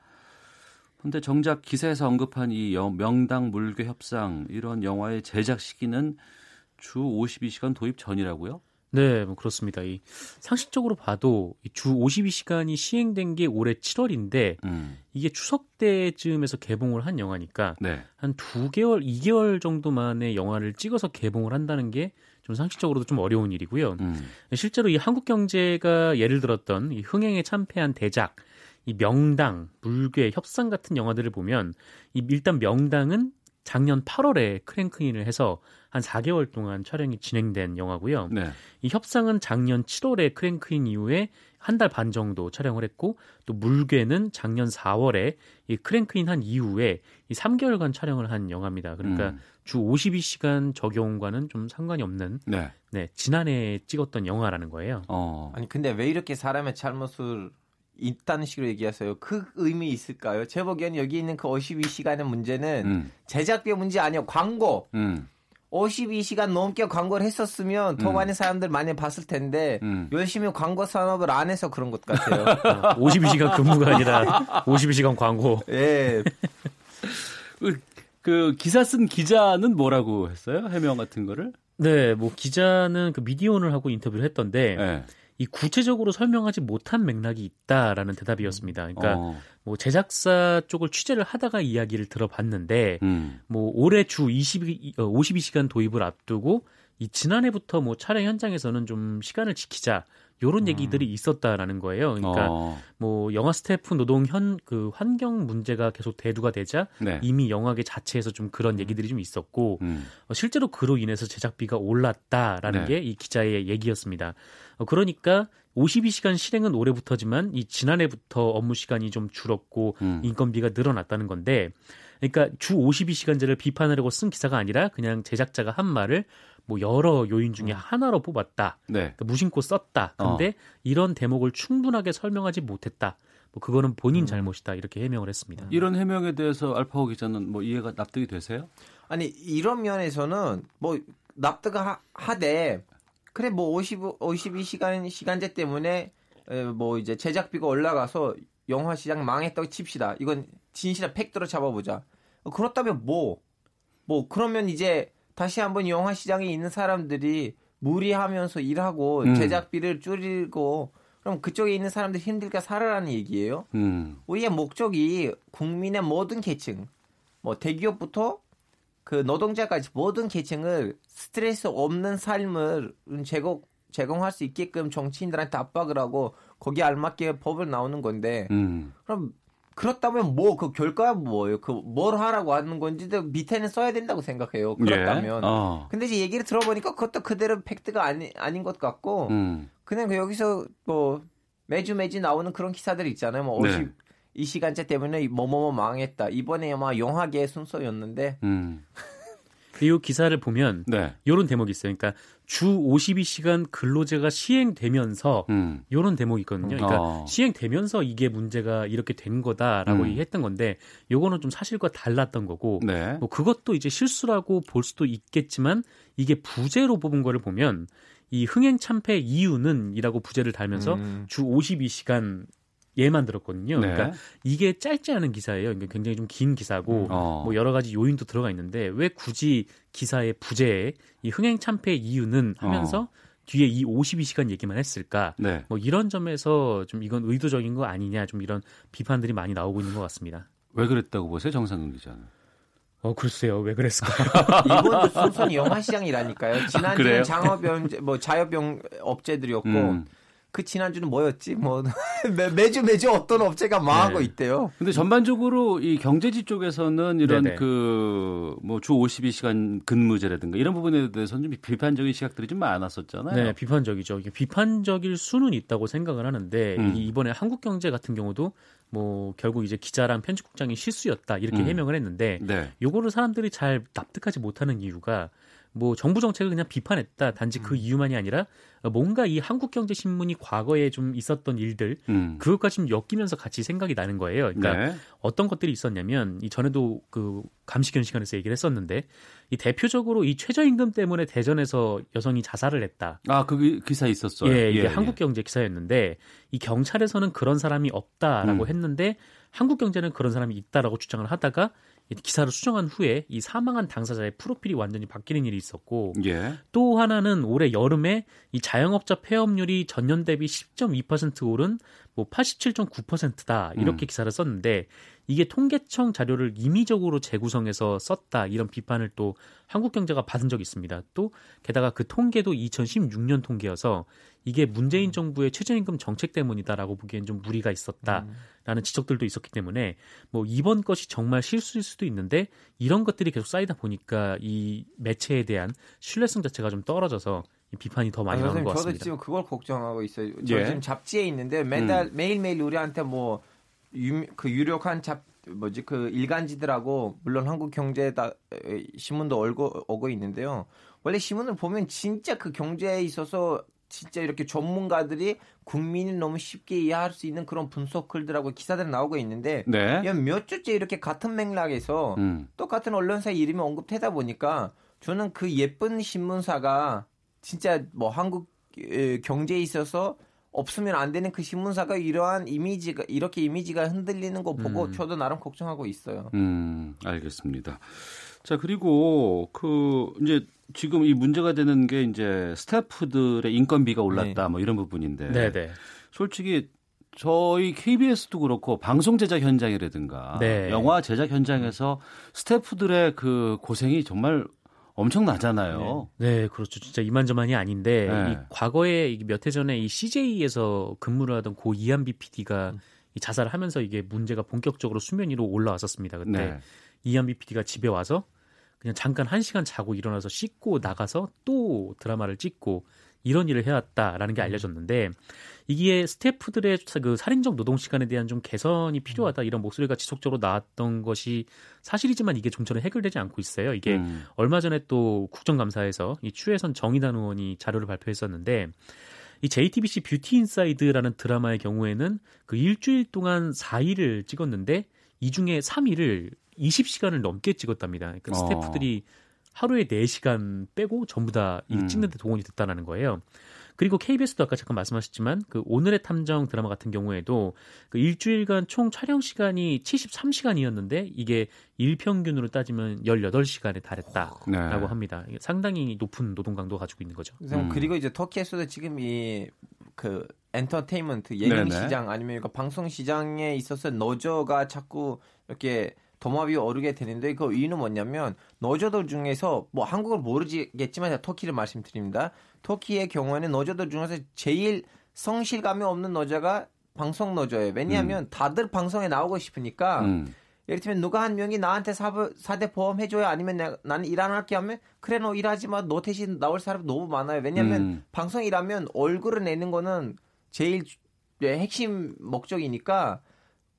[SPEAKER 2] 근데 정작 기사에서 언급한 이 명당 물괴 협상 이런 영화의 제작 시기는 주 52시간 도입 전이라고요?
[SPEAKER 9] 네, 뭐 그렇습니다. 이 상식적으로 봐도 주 52시간이 시행된 게 올해 7월인데 음. 이게 추석 때쯤에서 개봉을 한 영화니까 네. 한 2개월, 2개월 정도 만에 영화를 찍어서 개봉을 한다는 게 좀 상식적으로도 좀 어려운 일이고요. 음. 실제로 이 한국 경제가 예를 들었던 이 흥행에 참패한 대작 이 명당, 물괴, 협상 같은 영화들을 보면 이 일단 명당은 작년 8월에 크랭크인을 해서 한 4개월 동안 촬영이 진행된 영화고요. 네. 이 협상은 작년 7월에 크랭크인 이후에 한 달 반 정도 촬영을 했고 또 물괴는 작년 4월에 이 크랭크인 한 이후에 이 3개월간 촬영을 한 영화입니다. 그러니까 음. 주 52시간 적용과는 좀 상관이 없는 네. 네 지난해 찍었던 영화라는 거예요.
[SPEAKER 10] 어. 아니 근데 왜 이렇게 사람의 잘못을 있다는 식으로 얘기하세요. 그 의미 있을까요? 제 보기엔 여기 있는 그 52시간의 문제는 음. 제작비 문제 아니에요. 광고. 음. 52시간 넘게 광고를 했었으면 더 음. 많은 사람들 많이 봤을 텐데 음. 열심히 광고 산업을 안 해서 그런 것 같아요.
[SPEAKER 9] 52시간 근무가 아니라 52시간 광고. 예.
[SPEAKER 2] 그, 그 기사 쓴 기자는 뭐라고 했어요? 해명 같은 거를?
[SPEAKER 9] 네, 뭐 기자는 그 미디어온을 하고 인터뷰를 했던데 네. 이 구체적으로 설명하지 못한 맥락이 있다라는 대답이었습니다. 그러니까 어. 뭐 제작사 쪽을 취재를 하다가 이야기를 들어봤는데 음. 뭐 올해 주 20, 52시간 어, 도입을 앞두고 이 지난해부터 뭐 촬영 현장에서는 좀 시간을 지키자 요런 음. 얘기들이 있었다라는 거예요. 그러니까 어. 뭐 영화 스태프 노동 현 그 환경 문제가 계속 대두가 되자 네. 이미 영화계 자체에서 좀 그런 얘기들이 좀 있었고 음. 어, 실제로 그로 인해서 제작비가 올랐다라는 네. 게이 기자의 얘기였습니다. 어, 그러니까 52시간 실행은 올해부터지만 이 지난해부터 업무 시간이 좀 줄었고 음. 인건비가 늘어났다는 건데 그러니까 주 52시간제를 비판하려고 쓴 기사가 아니라 그냥 제작자가 한 말을 뭐 여러 요인 중에 음. 하나로 뽑았다. 네. 그러니까 무심코 썼다. 근데 어. 이런 대목을 충분하게 설명하지 못했다. 뭐 그거는 본인 음. 잘못이다 이렇게 해명을 했습니다.
[SPEAKER 2] 이런 해명에 대해서 알파고 기자는 뭐 이해가 납득이 되세요?
[SPEAKER 10] 아니 이런 면에서는 뭐 납득을 하, 되 그래 뭐 50, 52시간 시간제 때문에 뭐 이제 제작비가 올라가서 영화 시장 망했다고 칩시다. 이건 진실한 팩트로 잡아보자. 그렇다면 뭐, 뭐, 그러면 이제 다시 한번 영화 시장에 있는 사람들이 무리하면서 일하고 음. 제작비를 줄이고 그럼 그쪽에 있는 사람들 힘들게 살아라는 얘기예요. 음. 우리의 목적이 국민의 모든 계층, 뭐 대기업부터 그 노동자까지 모든 계층을 스트레스 없는 삶을 제공 제공할 수 있게끔 정치인들한테 압박을 하고 거기에 알맞게 법을 나오는 건데 음. 그럼 그렇다면 뭐 그 결과가 뭐예요? 그 뭘 하라고 하는 건지 밑에는 써야 된다고 생각해요. 그렇다면. 예. 어. 근데 이제 얘기를 들어보니까 그것도 그대로 팩트가 아니, 아닌 것 같고 음. 그냥 그 여기서 뭐 매주 매주 나오는 그런 기사들 있잖아요. 뭐 50, 네. 이 시간째 때문에 뭐뭐뭐 망했다. 이번에 아마 영화계 순서였는데 음.
[SPEAKER 9] 이 기사를 보면 네. 이런 대목이 있어요. 그러니까 주 52시간 근로제가 시행되면서 음. 이런 대목이 있거든요. 그러니까 어. 시행되면서 이게 문제가 이렇게 된 거다라고 음. 했던 건데 요거는 좀 사실과 달랐던 거고 네. 뭐 그것도 이제 실수라고 볼 수도 있겠지만 이게 부재로 뽑은 거를 보면 이 흥행 참패 이유는이라고 부재를 달면서 음. 주 52시간 예 만 들었거든요. 네. 그러니까 이게 짧지 않은 기사예요. 그러니까 굉장히 좀 긴 기사고 음. 어. 뭐 여러 가지 요인도 들어가 있는데 왜 굳이 기사의 부재에 이 흥행 참패 이유는 하면서 어. 뒤에 이 52시간 얘기만 했을까? 네. 뭐 이런 점에서 좀 이건 의도적인 거 아니냐 좀 이런 비판들이 많이 나오고 있는 것 같습니다.
[SPEAKER 2] 왜 그랬다고 보세요, 정상근 기자는?
[SPEAKER 9] 어, 글쎄요. 왜 그랬을까요?
[SPEAKER 10] 이번도 순순히 영화 시장이라니까요. 아, 장업영, 뭐 자협영 업체들이었고, 음. 그 지난주는 뭐였지? 뭐 매, 주 매주 어떤 업체가 망하고 네. 있대요.
[SPEAKER 2] 근데 전반적으로 이 경제지 쪽에서는 이런 그 뭐 주 52시간 근무제라든가 이런 부분에 대해서는 좀 비판적인 시각들이 좀 많았었잖아요.
[SPEAKER 9] 네, 비판적이죠. 이게 비판적일 수는 있다고 생각을 하는데 음. 이번에 한국경제 같은 경우도 뭐 결국 이제 기자랑 편집국장이 실수였다 이렇게 음. 해명을 했는데 네. 요거를 사람들이 잘 납득하지 못하는 이유가 뭐 정부 정책을 그냥 비판했다. 단지 그 음. 이유만이 아니라 뭔가 이 한국경제신문이 과거에 좀 있었던 일들 음. 그것과 지금 엮이면서 같이 생각이 나는 거예요. 그러니까 네. 어떤 것들이 있었냐면 이 전에도 그 감시견 시간에서 얘기를 했었는데 이 대표적으로 이 최저임금 때문에 대전에서 여성이 자살을 했다.
[SPEAKER 2] 아, 그 기사 있었어요.
[SPEAKER 9] 예, 이게 예, 예. 한국경제 기사였는데 이 경찰에서는 그런 사람이 없다라고 음. 했는데 한국경제는 그런 사람이 있다라고 주장을 하다가 기사를 수정한 후에 이 사망한 당사자의 프로필이 완전히 바뀌는 일이 있었고 예. 또 하나는 올해 여름에 이 자영업자 폐업률이 전년 대비 10.2% 오른 뭐 87.9%다 이렇게 음. 기사를 썼는데 이게 통계청 자료를 임의적으로 재구성해서 썼다 이런 비판을 또 한국경제가 받은 적이 있습니다. 또 게다가 그 통계도 2016년 통계여서 이게 문재인 음. 정부의 최저임금 정책 때문이다라고 보기엔 좀 무리가 있었다라는 음. 지적들도 있었기 때문에 뭐 이번 것이 정말 실수일 수도 있는데 이런 것들이 계속 쌓이다 보니까 이 매체에 대한 신뢰성 자체가 좀 떨어져서 비판이 더 많이 아, 나오는 것 같습니다.
[SPEAKER 10] 저도 지금 그걸 걱정하고 있어요. 저 예. 지금 잡지에 있는데 매달 음. 매일 매일 우리한테 뭐 유, 그 유력한 잡 뭐지 그 일간지들하고 물론 한국 경제다 신문도 얼고 오고 있는데요. 원래 신문을 보면 진짜 그 경제에 있어서 진짜 이렇게 전문가들이 국민이 너무 쉽게 이해할 수 있는 그런 분석 글들하고 기사들 나오고 있는데 네. 몇 주째 이렇게 같은 맥락에서 음. 똑같은 언론사 이름이 언급되다 보니까 저는 그 예쁜 신문사가 진짜 뭐 한국 경제에 있어서 없으면 안 되는 그 신문사가 이러한 이미지가 이렇게 이미지가 흔들리는 거 보고 음. 저도 나름 걱정하고 있어요.
[SPEAKER 2] 음, 알겠습니다. 자, 그리고 그 이제 지금 이 문제가 되는 게 이제 스태프들의 인건비가 올랐다 네. 뭐 이런 부분인데. 네, 네. 솔직히 저희 KBS도 그렇고 방송 제작 현장이라든가 네. 영화 제작 현장에서 스태프들의 그 고생이 정말 엄청나잖아요.
[SPEAKER 9] 네. 네, 그렇죠. 진짜 이만저만이 아닌데 네. 이 과거에 몇 해 전에 이 CJ에서 근무를 하던 고 이한비 PD가 음. 이 자살을 하면서 이게 문제가 본격적으로 수면 위로 올라왔었습니다. 그때 네. 이한빛 PD가 집에 와서 그냥 잠깐 한 시간 자고 일어나서 씻고 나가서 또 드라마를 찍고 이런 일을 해왔다라는 게 음. 알려졌는데 이게 스태프들의 그 살인적 노동 시간에 대한 좀 개선이 필요하다 이런 목소리가 지속적으로 나왔던 것이 사실이지만 이게 좀처럼 해결되지 않고 있어요. 이게 음. 얼마 전에 또 국정감사에서 이 추혜선 정의당 의원이 자료를 발표했었는데 이 JTBC 뷰티 인사이드라는 드라마의 경우에는 그 일주일 동안 4일을 찍었는데 이 중에 3일을 20시간을 넘게 찍었답니다. 그러니까 어. 스태프들이 하루에 4시간 빼고 전부 다 음. 찍는데 동원이 됐다는 거예요. 그리고 KBS도 아까 잠깐 말씀하셨지만 그 오늘의 탐정 드라마 같은 경우에도 그 일주일간 총 촬영 시간이 73시간이었는데 이게 일평균으로 따지면 18시간에 달했다라고 네. 합니다. 상당히 높은 노동 강도 가지고 있는 거죠.
[SPEAKER 10] 음. 그리고 이제 터키에서도 지금 이 그 엔터테인먼트 예능 네네. 시장 아니면 방송 시장에 있어서 너저가 자꾸 이렇게 도마비 오르게 되는데 그 이유는 뭐냐면 노조들 중에서 뭐 한국을 모르겠지만 터키를 말씀드립니다. 터키의 경우에는 노조들 중에서 제일 성실감이 없는 노조가 방송 노조예요. 왜냐하면 음. 다들 방송에 나오고 싶으니까 음. 예를 들면 누가 한 명이 나한테 사부, 사대 보험 해줘야 아니면 내가, 나는 일 안 할게 하면 그래 너 일하지 마. 너 대신 나올 사람 너무 많아요. 왜냐하면 음. 방송 일하면 얼굴을 내는 거는 제일 핵심 목적이니까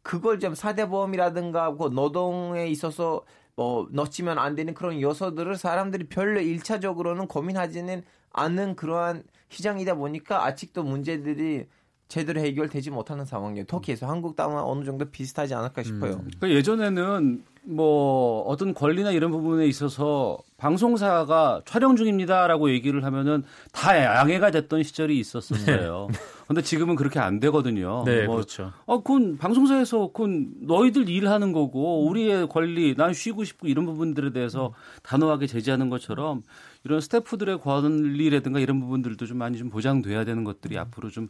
[SPEAKER 10] 그걸 좀 사대보험이라든가 그 노동에 있어서 뭐 넣지면 안 되는 그런 요소들을 사람들이 별로 일차적으로는 고민하지는 않는 그러한 시장이다 보니까 아직도 문제들이 제대로 해결되지 못하는 상황이에요. 터키에서 한국 땅은 어느 정도 비슷하지 않을까 싶어요. 음.
[SPEAKER 2] 그러니까 예전에는 뭐 어떤 권리나 이런 부분에 있어서 방송사가 촬영 중입니다라고 얘기를 하면은 다 양해가 됐던 시절이 있었었어요. 네. 근데 지금은 그렇게 안 되거든요.
[SPEAKER 9] 네, 뭐, 그렇죠.
[SPEAKER 2] 어, 그건 방송사에서 그건 너희들 일하는 거고 우리의 권리, 난 쉬고 싶고 이런 부분들에 대해서 단호하게 제지하는 것처럼 이런 스태프들의 권리라든가 이런 부분들도 좀 많이 좀 보장돼야 되는 것들이 앞으로 좀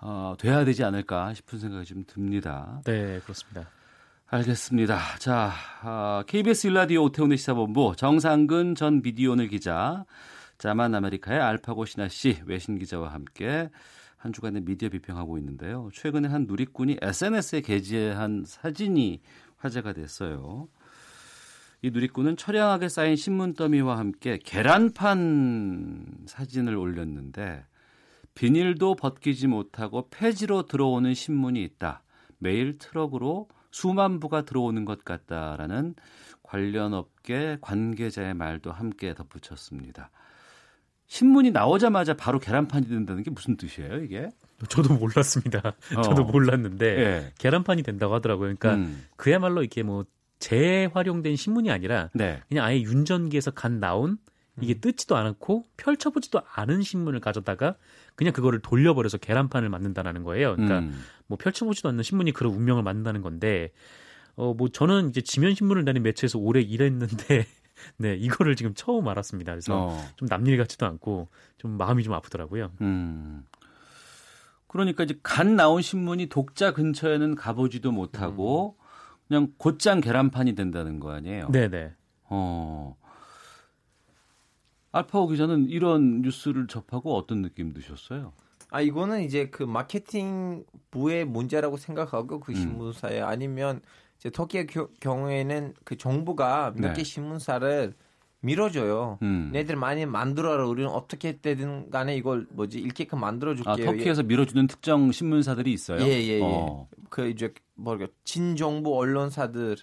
[SPEAKER 2] 어, 돼야 되지 않을까 싶은 생각이 좀 듭니다.
[SPEAKER 9] 네, 그렇습니다.
[SPEAKER 2] 알겠습니다. 자, 아, KBS 일라디오 오태훈의 시사본부 정상근 전 미디어오늘 기자, 자만 아메리카의 알파고 신하 씨 외신 기자와 함께 한 주간의 미디어 비평하고 있는데요. 최근에 한 누리꾼이 SNS에 게재한 사진이 화제가 됐어요. 이 누리꾼은 처량하게 쌓인 신문 더미와 함께 계란판 사진을 올렸는데 비닐도 벗기지 못하고 폐지로 들어오는 신문이 있다. 매일 트럭으로 수만 부가 들어오는 것 같다라는 관련 업계 관계자의 말도 함께 덧붙였습니다. 신문이 나오자마자 바로 계란판이 된다는 게 무슨 뜻이에요, 이게?
[SPEAKER 9] 저도 몰랐습니다. 어. 저도 몰랐는데 예. 계란판이 된다고 하더라고요. 그러니까 음. 그야말로 이게 뭐 재활용된 신문이 아니라 네. 그냥 아예 윤전기에서 간 나온 이게 음. 뜯지도 않았고 펼쳐보지도 않은 신문을 가져다가 그냥 그거를 돌려버려서 계란판을 만든다는 거예요. 그러니까 음. 뭐 펼쳐보지도 않는 신문이 그런 운명을 만든다는 건데 어 뭐 저는 이제 지면 신문을 내는 매체에서 오래 일했는데 네 이거를 지금 처음 알았습니다. 그래서 어. 좀 남일 같지도 않고 좀 마음이 좀 아프더라고요. 음.
[SPEAKER 2] 그러니까 이제 간 나온 신문이 독자 근처에는 가보지도 못하고 음. 그냥 곧장 계란판이 된다는 거 아니에요?
[SPEAKER 9] 네네.
[SPEAKER 2] 어. 알파오 기자는 이런 뉴스를 접하고 어떤 느낌 드셨어요?
[SPEAKER 10] 아 이거는 이제 그 마케팅 부의 문제라고 생각하고 그 음. 신문사에 음. 아니면 이제 터키의 겨, 경우에는 그 정부가 몇개 네. 신문사를 밀어줘요. 음. 얘들 많이 만들어라. 우리는 어떻게 되든 간에 이걸 뭐지 읽게끔 만들어줄게요. 아,
[SPEAKER 2] 터키에서 밀어주는 특정 신문사들이 있어요.
[SPEAKER 10] 예예예. 예, 예. 어. 그 이제 뭐랄까 진정부 언론사들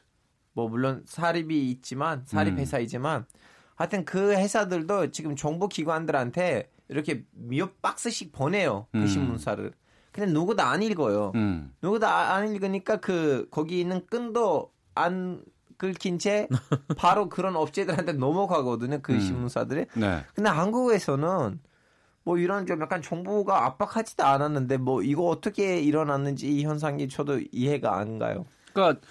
[SPEAKER 10] 뭐 물론 사립이 있지만 사립 음. 회사이지만 음. 하여튼 그 회사들도 지금 정부 기관들한테 이렇게 몇 박스씩 보내요. 그 음. 신문사를. 근데 누구도 안 읽어요. 음. 누구도 안 읽으니까 그 거기 있는 끈도 안 긁힌 채 바로 그런 업체들한테 넘어가거든요. 그 음. 신문사들이. 네. 근데 한국에서는 뭐 이런 좀 약간 정부가 압박하지도 않았는데 뭐 이거 어떻게 일어났는지 이 현상이 저도 이해가 안 가요.
[SPEAKER 2] 그러니까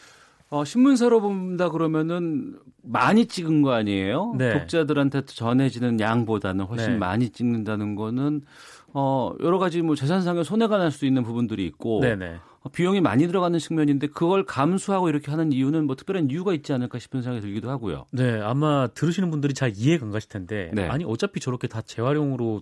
[SPEAKER 2] 어, 신문사로 본다 그러면은 많이 찍은 거 아니에요? 네. 독자들한테 전해지는 양보다는 훨씬 네. 많이 찍는다는 거는 어, 여러 가지 뭐 재산상의 손해가 날 수 있는 부분들이 있고 네네. 어, 비용이 많이 들어가는 측면인데 그걸 감수하고 이렇게 하는 이유는 뭐 특별한 이유가 있지 않을까 싶은 생각이 들기도 하고요.
[SPEAKER 9] 네, 아마 들으시는 분들이 잘 이해가 안 가실 텐데 네. 아니 어차피 저렇게 다 재활용으로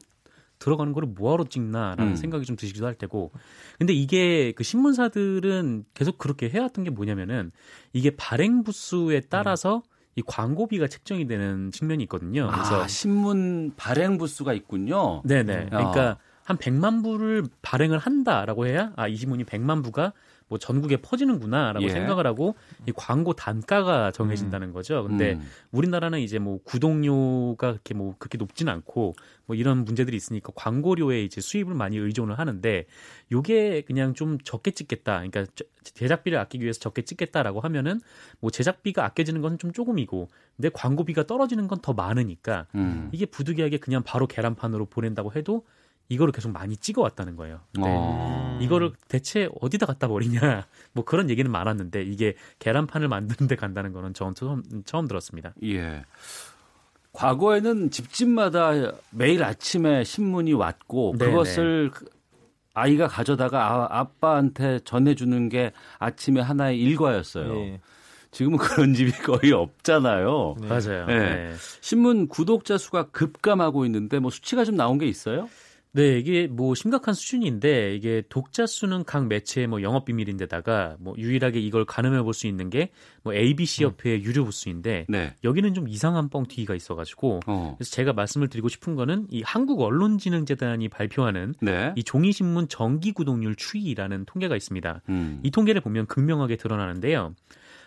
[SPEAKER 9] 들어가는 거를 뭐하러 찍나라는 음. 생각이 좀 드시기도 할 테고. 근데 이게 그 신문사들은 계속 그렇게 해왔던 게 뭐냐면은 이게 발행 부수에 따라서 음. 이 광고비가 책정이 되는 측면이 있거든요.
[SPEAKER 2] 아, 그래서 아, 신문 발행 부수가 있군요.
[SPEAKER 9] 네네. 음. 그러니까 어. 한 100만 부를 발행을 한다라고 해야 아, 이 신문이 100만 부가 뭐 전국에 퍼지는구나라고 예. 생각을 하고 이 광고 단가가 정해진다는 음. 거죠. 근데 음. 우리나라는 이제 뭐 구독료가 그렇게 뭐 그렇게 높진 않고 뭐 이런 문제들이 있으니까 광고료에 이제 수입을 많이 의존을 하는데 요게 그냥 좀 적게 찍겠다. 그러니까 제작비를 아끼기 위해서 적게 찍겠다라고 하면은 뭐 제작비가 아껴지는 건 좀 조금이고 근데 광고비가 떨어지는 건 더 많으니까 음. 이게 부득이하게 그냥 바로 계란판으로 보낸다고 해도 이거를 계속 많이 찍어왔다는 거예요. 네. 어. 이거를 대체 어디다 갖다 버리냐 뭐 그런 얘기는 많았는데 이게 계란판을 만드는데 간다는 거는 저는 처음, 처음 들었습니다.
[SPEAKER 2] 예. 과거에는 집집마다 매일 아침에 신문이 왔고 네네. 그것을 그 아이가 가져다가 아, 아빠한테 전해주는 게 아침에 하나의 일과였어요. 네. 지금은 그런 집이 거의 없잖아요.
[SPEAKER 9] 네. 맞아요.
[SPEAKER 2] 네. 네. 신문 구독자 수가 급감하고 있는데 뭐 수치가 좀 나온 게 있어요?
[SPEAKER 9] 네, 이게 뭐 심각한 수준인데 이게 독자 수는 각 매체의 뭐 영업 비밀인데다가 뭐 유일하게 이걸 가늠해 볼 수 있는 게 뭐 ABC 협회의 음. 유료 부수인데 네. 여기는 좀 이상한 뻥튀기가 있어가지고 어. 그래서 제가 말씀을 드리고 싶은 거는 이 한국 언론진흥재단이 발표하는 네. 이 종이신문 정기 구독률 추이라는 통계가 있습니다. 음. 이 통계를 보면 극명하게 드러나는데요.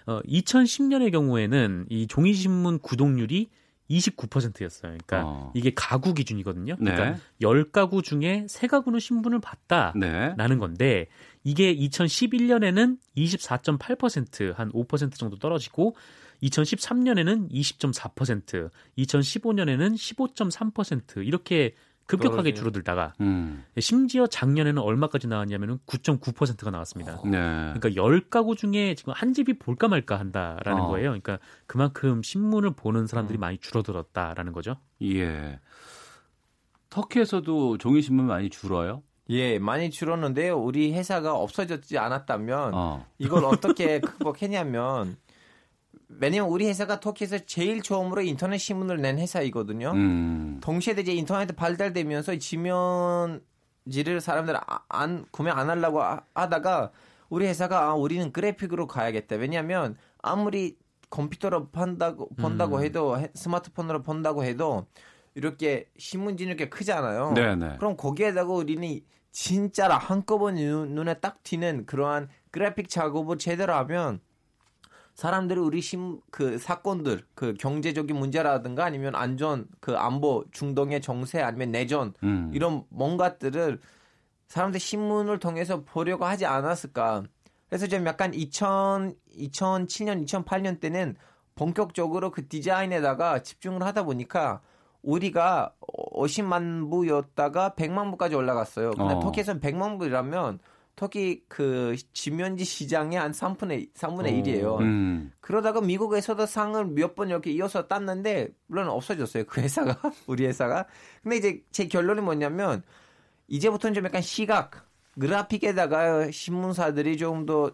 [SPEAKER 9] 어, 2010년의 경우에는 이 종이신문 구독률이 29%였어요. 그러니까 어. 이게 가구 기준이거든요. 그러니까 네. 10가구 중에 3가구는 신분을 봤다라는 네. 건데 이게 2011년에는 24.8%한 5% 정도 떨어지고 2013년에는 20.4%, 2015년에는 15.3% 이렇게 급격하게 떨어지네. 줄어들다가 음. 심지어 작년에는 얼마까지 나왔냐면은 9.9%가 나왔습니다. 네. 그러니까 10가구 중에 지금 한 집이 볼까 말까 한다라는 어. 거예요. 그러니까 그만큼 신문을 보는 사람들이 음. 많이 줄어들었다라는 거죠.
[SPEAKER 2] 예. 터키에서도 종이 신문 많이 줄어요?
[SPEAKER 10] 예, 많이 줄었는데요. 우리 회사가 없어졌지 않았다면 어. 이걸 어떻게 극복했냐면 왜냐면 우리 회사가 터키에서 제일 처음으로 인터넷 신문을 낸 회사이거든요. 음. 동시에 이제 인터넷 발달되면서 지면지를 사람들 아, 안 구매 안 하려고 하다가 우리 회사가 아, 우리는 그래픽으로 가야겠다. 왜냐하면 아무리 컴퓨터로 판다고 본다고 음. 해도 스마트폰으로 본다고 해도 이렇게 신문지 이렇게 크잖아요. 네네. 그럼 거기에다가 우리는 진짜로 한꺼번에 눈에 딱 튀는 그러한 그래픽 작업을 제대로 하면 사람들이 우리 심, 그 사건들, 그 경제적인 문제라든가 아니면 안전, 그 안보, 중동의 정세 아니면 내전, 음. 이런 뭔가들을 사람들 신문을 통해서 보려고 하지 않았을까. 그래서 좀 약간 2000, 2007년, 2008년 때는 본격적으로 그 디자인에다가 집중을 하다 보니까 우리가 50만 부였다가 100만 부까지 올라갔어요. 근데 어. 터키에서는 100만 부라면 터키 그 지면지 시장의 한 3분의 3분의 1이에요. 음. 그러다가 미국에서도 상을 몇 번 이렇게 이어서 땄는데 물론 없어졌어요. 그 회사가 우리 회사가. 근데 이제 제 결론이 뭐냐면 이제부터는 좀 약간 시각 그래픽에다가 신문사들이 좀 더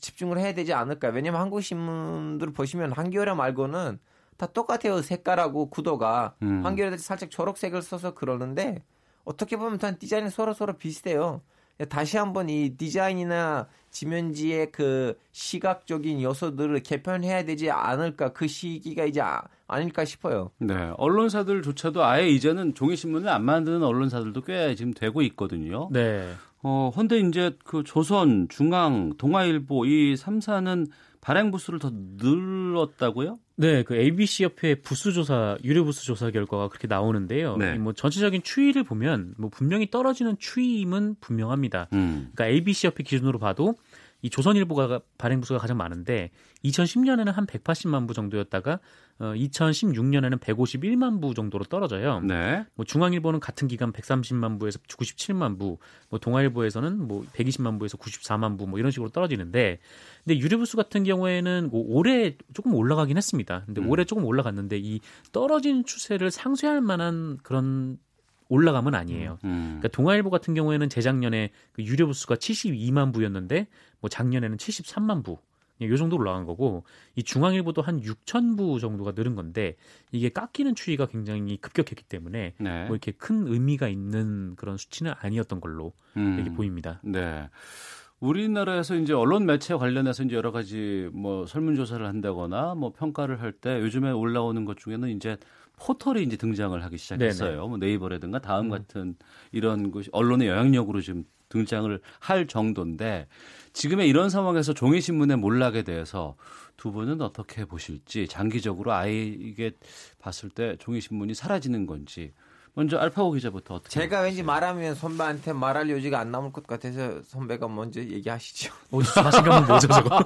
[SPEAKER 10] 집중을 해야 되지 않을까. 왜냐면 한국 신문들 보시면 한겨레 말고는 다 똑같아요. 색깔하고 구도가. 음. 한겨레도 살짝 초록색을 써서 그러는데 어떻게 보면 다 디자인이 서로 서로 비슷해요. 다시 한번 이 디자인이나 지면지의 그 시각적인 요소들을 개편해야 되지 않을까 그 시기가 이제 아, 닐까 싶어요.
[SPEAKER 2] 네, 언론사들조차도 아예 이제는 종이 신문을 안 만드는 언론사들도 꽤 지금 되고 있거든요. 네. 어, 근데 이제 그 조선, 중앙, 동아일보 이 3사는 발행 부수를 더 늘었다고요?
[SPEAKER 9] 네, 그 ABC 협회 부수 조사 유료 부수 조사 결과가 그렇게 나오는데요. 네. 뭐 전체적인 추이를 보면 뭐 분명히 떨어지는 추이임은 분명합니다. 음. 그러니까 ABC 협회 기준으로 봐도 이 조선일보가 발행 부수가 가장 많은데 2010년에는 한 180만 부 정도였다가 어, 2016년에는 151만 부 정도로 떨어져요. 네. 뭐 중앙일보는 같은 기간 130만 부에서 97만 부, 뭐 동아일보에서는 뭐 120만 부에서 94만 부 뭐 이런 식으로 떨어지는데 근데 유료부수 같은 경우에는 뭐 올해 조금 올라가긴 했습니다. 근데 음. 올해 조금 올라갔는데 이 떨어진 추세를 상쇄할 만한 그런 올라감은 아니에요. 음. 그러니까 동아일보 같은 경우에는 재작년에 그 유료 부수가 72만 부였는데 뭐 작년에는 73만 부. 요 정도 올라간 거고 이 중앙일보도 한 6천 부 정도가 늘은 건데 이게 깎이는 추이가 굉장히 급격했기 때문에 네. 뭐 이렇게 큰 의미가 있는 그런 수치는 아니었던 걸로 음. 이렇게 보입니다.
[SPEAKER 2] 네. 우리나라에서 이제 언론 매체 관련해서 이제 여러 가지 뭐 설문조사를 한다거나 뭐 평가를 할 때 요즘에 올라오는 것 중에는 이제 포털이 이제 등장을 하기 시작했어요. 네네. 뭐 네이버라든가 다음 음. 같은 이런 것이 언론의 영향력으로 지금 등장을 할 정도인데 지금의 이런 상황에서 종이 신문의 몰락에 대해서 두 분은 어떻게 보실지 장기적으로 아예 이게 봤을 때 종이 신문이 사라지는 건지 먼저 알파고 기자부터 어떻게
[SPEAKER 10] 제가 왠지 말하면 선배한테 말할 여지가 안 남을 것 같아서 선배가 먼저 얘기하시죠.
[SPEAKER 9] 오, 자신감은 뭐죠 저거?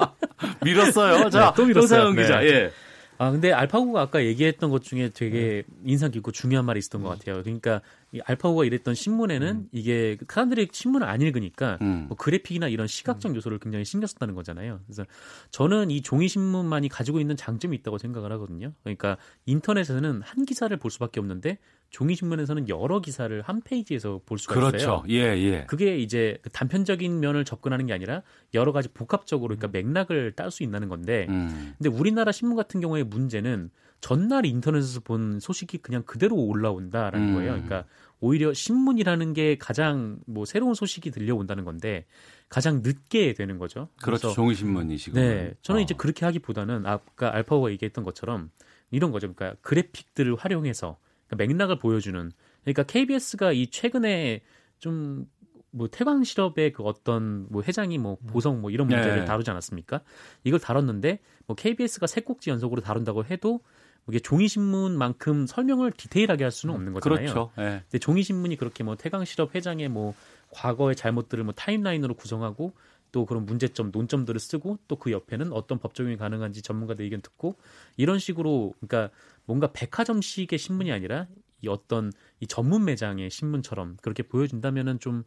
[SPEAKER 2] 밀었어요. 자, 네, 또 밀었어요. 기자. 네. 예.
[SPEAKER 9] 아 근데 알파고가 아까 얘기했던 것 중에 되게 인상 깊고 중요한 말이 있었던 것 같아요. 그러니까 이 알파고가 이랬던 신문에는 음. 이게 사람들이 신문을 안 읽으니까 음. 뭐 그래픽이나 이런 시각적 음. 요소를 굉장히 신경 썼다는 거잖아요. 그래서 저는 이 종이 신문만이 가지고 있는 장점이 있다고 생각을 하거든요. 그러니까 인터넷에서는 한 기사를 볼 수밖에 없는데 종이 신문에서는 여러 기사를 한 페이지에서 볼 수가
[SPEAKER 2] 그렇죠.
[SPEAKER 9] 있어요.
[SPEAKER 2] 예, 예.
[SPEAKER 9] 그게 이제 그 단편적인 면을 접근하는 게 아니라 여러 가지 복합적으로 그러니까 맥락을 딸 수 있다는 건데. 음. 근데 우리나라 신문 같은 경우에 문제는 전날 인터넷에서 본 소식이 그냥 그대로 올라온다라는 음. 거예요. 그러니까 오히려 신문이라는 게 가장 뭐 새로운 소식이 들려온다는 건데 가장 늦게 되는 거죠.
[SPEAKER 2] 그렇죠. 종이 신문이시고.
[SPEAKER 9] 네. 저는 어. 이제 그렇게 하기보다는 아까 알파고가 얘기했던 것처럼 이런 거죠. 그러니까 그래픽들을 활용해서 그러니까 맥락을 보여주는. 그러니까 KBS가 이 최근에 좀 뭐 태광 실업의 그 어떤 뭐 회장이 뭐 보성 뭐 이런 문제를 네. 다루지 않았습니까? 이걸 다뤘는데 뭐 KBS가 세 꼭지 연속으로 다룬다고 해도 이게 종이 신문만큼 설명을 디테일하게 할 수는 없는 거잖아요.
[SPEAKER 2] 그렇죠. 네.
[SPEAKER 9] 근데 종이 신문이 그렇게 뭐 태광 실업 회장의 뭐 과거의 잘못들을 뭐 타임라인으로 구성하고 또 그런 문제점, 논점들을 쓰고 또 그 옆에는 어떤 법 적용이 가능한지 전문가들 의견 듣고 이런 식으로 그러니까 뭔가 백화점식의 신문이 아니라 이 어떤 이 전문 매장의 신문처럼 그렇게 보여준다면은 좀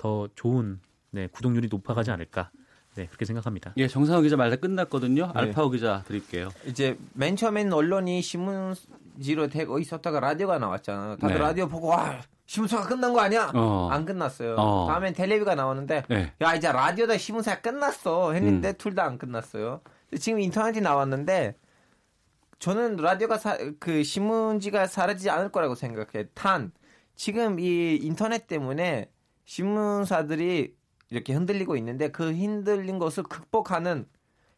[SPEAKER 9] 더 좋은 네, 구독률이 높아가지 않을까. 네, 그렇게 생각합니다.
[SPEAKER 2] 예, 정상호 기자 말다 끝났거든요. 네. 알파오 기자 드릴게요.
[SPEAKER 10] 이제 맨 처음엔 언론이 신문지로 되고 있었다가 라디오가 나왔잖아요. 다들 네. 라디오 보고 와 신문사가 끝난 거 아니야? 어. 안 끝났어요. 어. 다음엔 텔레비가 나오는데 네. 야 이제 라디오다 신문사가 끝났어 했는데 음. 둘다 안 끝났어요. 지금 인터넷이 나왔는데 저는 라디오가 사, 그 신문지가 사라지지 않을 거라고 생각해. 단 지금 이 인터넷 때문에 신문사들이 이렇게 흔들리고 있는데 그 흔들린 것을 극복하는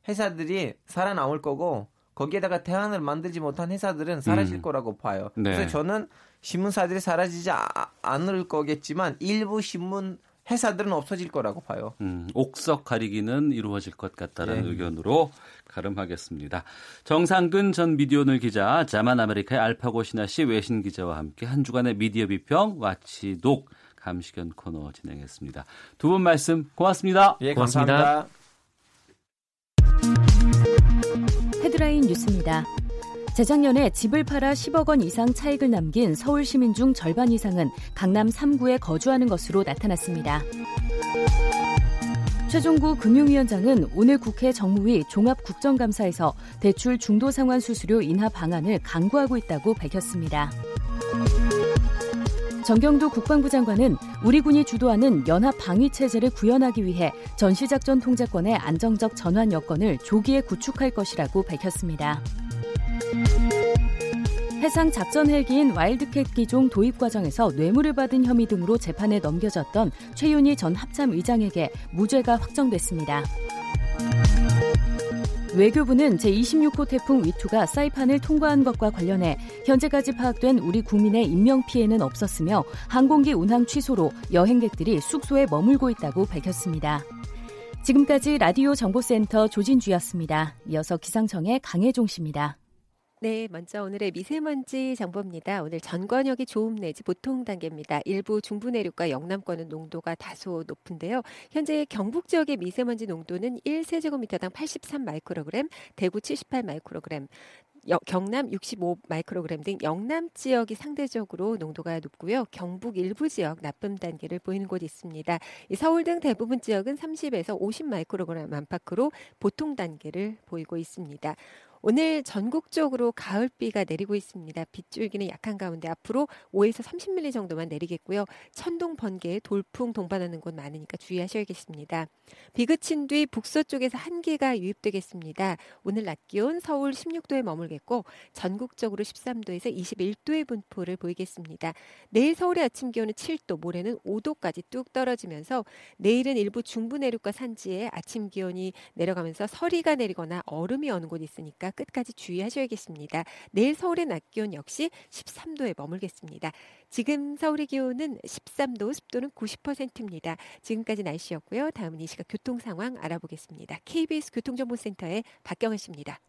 [SPEAKER 10] 회사들이 살아남을 거고 거기에다가 대안을 만들지 못한 회사들은 사라질 음. 거라고 봐요. 네. 그래서 저는 신문사들이 사라지지 아, 않을 거겠지만 일부 신문 회사들은 없어질 거라고 봐요.
[SPEAKER 2] 음, 옥석 가리기는 이루어질 것 같다는 네. 의견으로 가름하겠습니다. 정상근 전 미디어오늘 기자, 자만 아메리카의 알파고 시나씨 외신 기자와 함께 한 주간의 미디어 비평 watchdog 감시견 코너 진행했습니다. 두 분 말씀 고맙습니다.
[SPEAKER 10] 예, 고맙습니다.
[SPEAKER 6] 고맙습니다. 헤드라인 뉴스입니다. 재작년에 집을 팔아 10억 원 이상 차익을 남긴 서울 시민 중 절반 이상은 강남 3구에 거주하는 것으로 나타났습니다. 최종구 금융위원장은 오늘 국회 정무위 종합국정감사에서 대출 중도 상환 수수료 인하 방안을 강구하고 있다고 밝혔습니다. 정경도 국방부 장관은 우리 군이 주도하는 연합 방위 체제를 구현하기 위해 전시작전 통제권의 안정적 전환 여건을 조기에 구축할 것이라고 밝혔습니다. 해상 작전 헬기인 와일드캣 기종 도입 과정에서 뇌물을 받은 혐의 등으로 재판에 넘겨졌던 최윤희 전 합참 의장에게 무죄가 확정됐습니다. 외교부는 제26호 태풍 위투가 사이판을 통과한 것과 관련해 현재까지 파악된 우리 국민의 인명 피해는 없었으며 항공기 운항 취소로 여행객들이 숙소에 머물고 있다고 밝혔습니다. 지금까지 라디오 정보센터 조진주였습니다. 이어서 기상청의 강혜종 씨입니다.
[SPEAKER 11] 네, 먼저 오늘의 미세먼지 정보입니다. 오늘 전권역이 좋음 내지 보통 단계입니다. 일부 중부 내륙과 영남권은 농도가 다소 높은데요. 현재 경북 지역의 미세먼지 농도는 1세제곱미터당 83 마이크로그램, 대구 78 마이크로그램, 경남 65 마이크로그램 등 영남 지역이 상대적으로 농도가 높고요. 경북 일부 지역 나쁨 단계를 보이는 곳이 있습니다. 서울 등 대부분 지역은 30에서 50 마이크로그램 안팎으로 보통 단계를 보이고 있습니다. 오늘 전국적으로 가을비가 내리고 있습니다. 빗줄기는 약한 가운데 앞으로 5에서 30mm 정도만 내리겠고요. 천둥, 번개, 돌풍 동반하는 곳 많으니까 주의하셔야겠습니다. 비 그친 뒤 북서쪽에서 한기가 유입되겠습니다. 오늘 낮 기온 서울 16도에 머물겠고 전국적으로 13도에서 21도의 분포를 보이겠습니다. 내일 서울의 아침 기온은 7도, 모레는 5도까지 뚝 떨어지면서 내일은 일부 중부 내륙과 산지에 아침 기온이 내려가면서 서리가 내리거나 얼음이 어는 곳이 있으니까 끝까지 주의하셔야겠습니다. 내일 서울의 낮 기온 역시 13도에 머물겠습니다. 지금 서울의 기온은 13도, 습도는 90%입니다. 지금까지 날씨였고요. 다음은 이 시각 교통 상황 알아보겠습니다. KBS 교통정보센터의 박경은 씨입니다.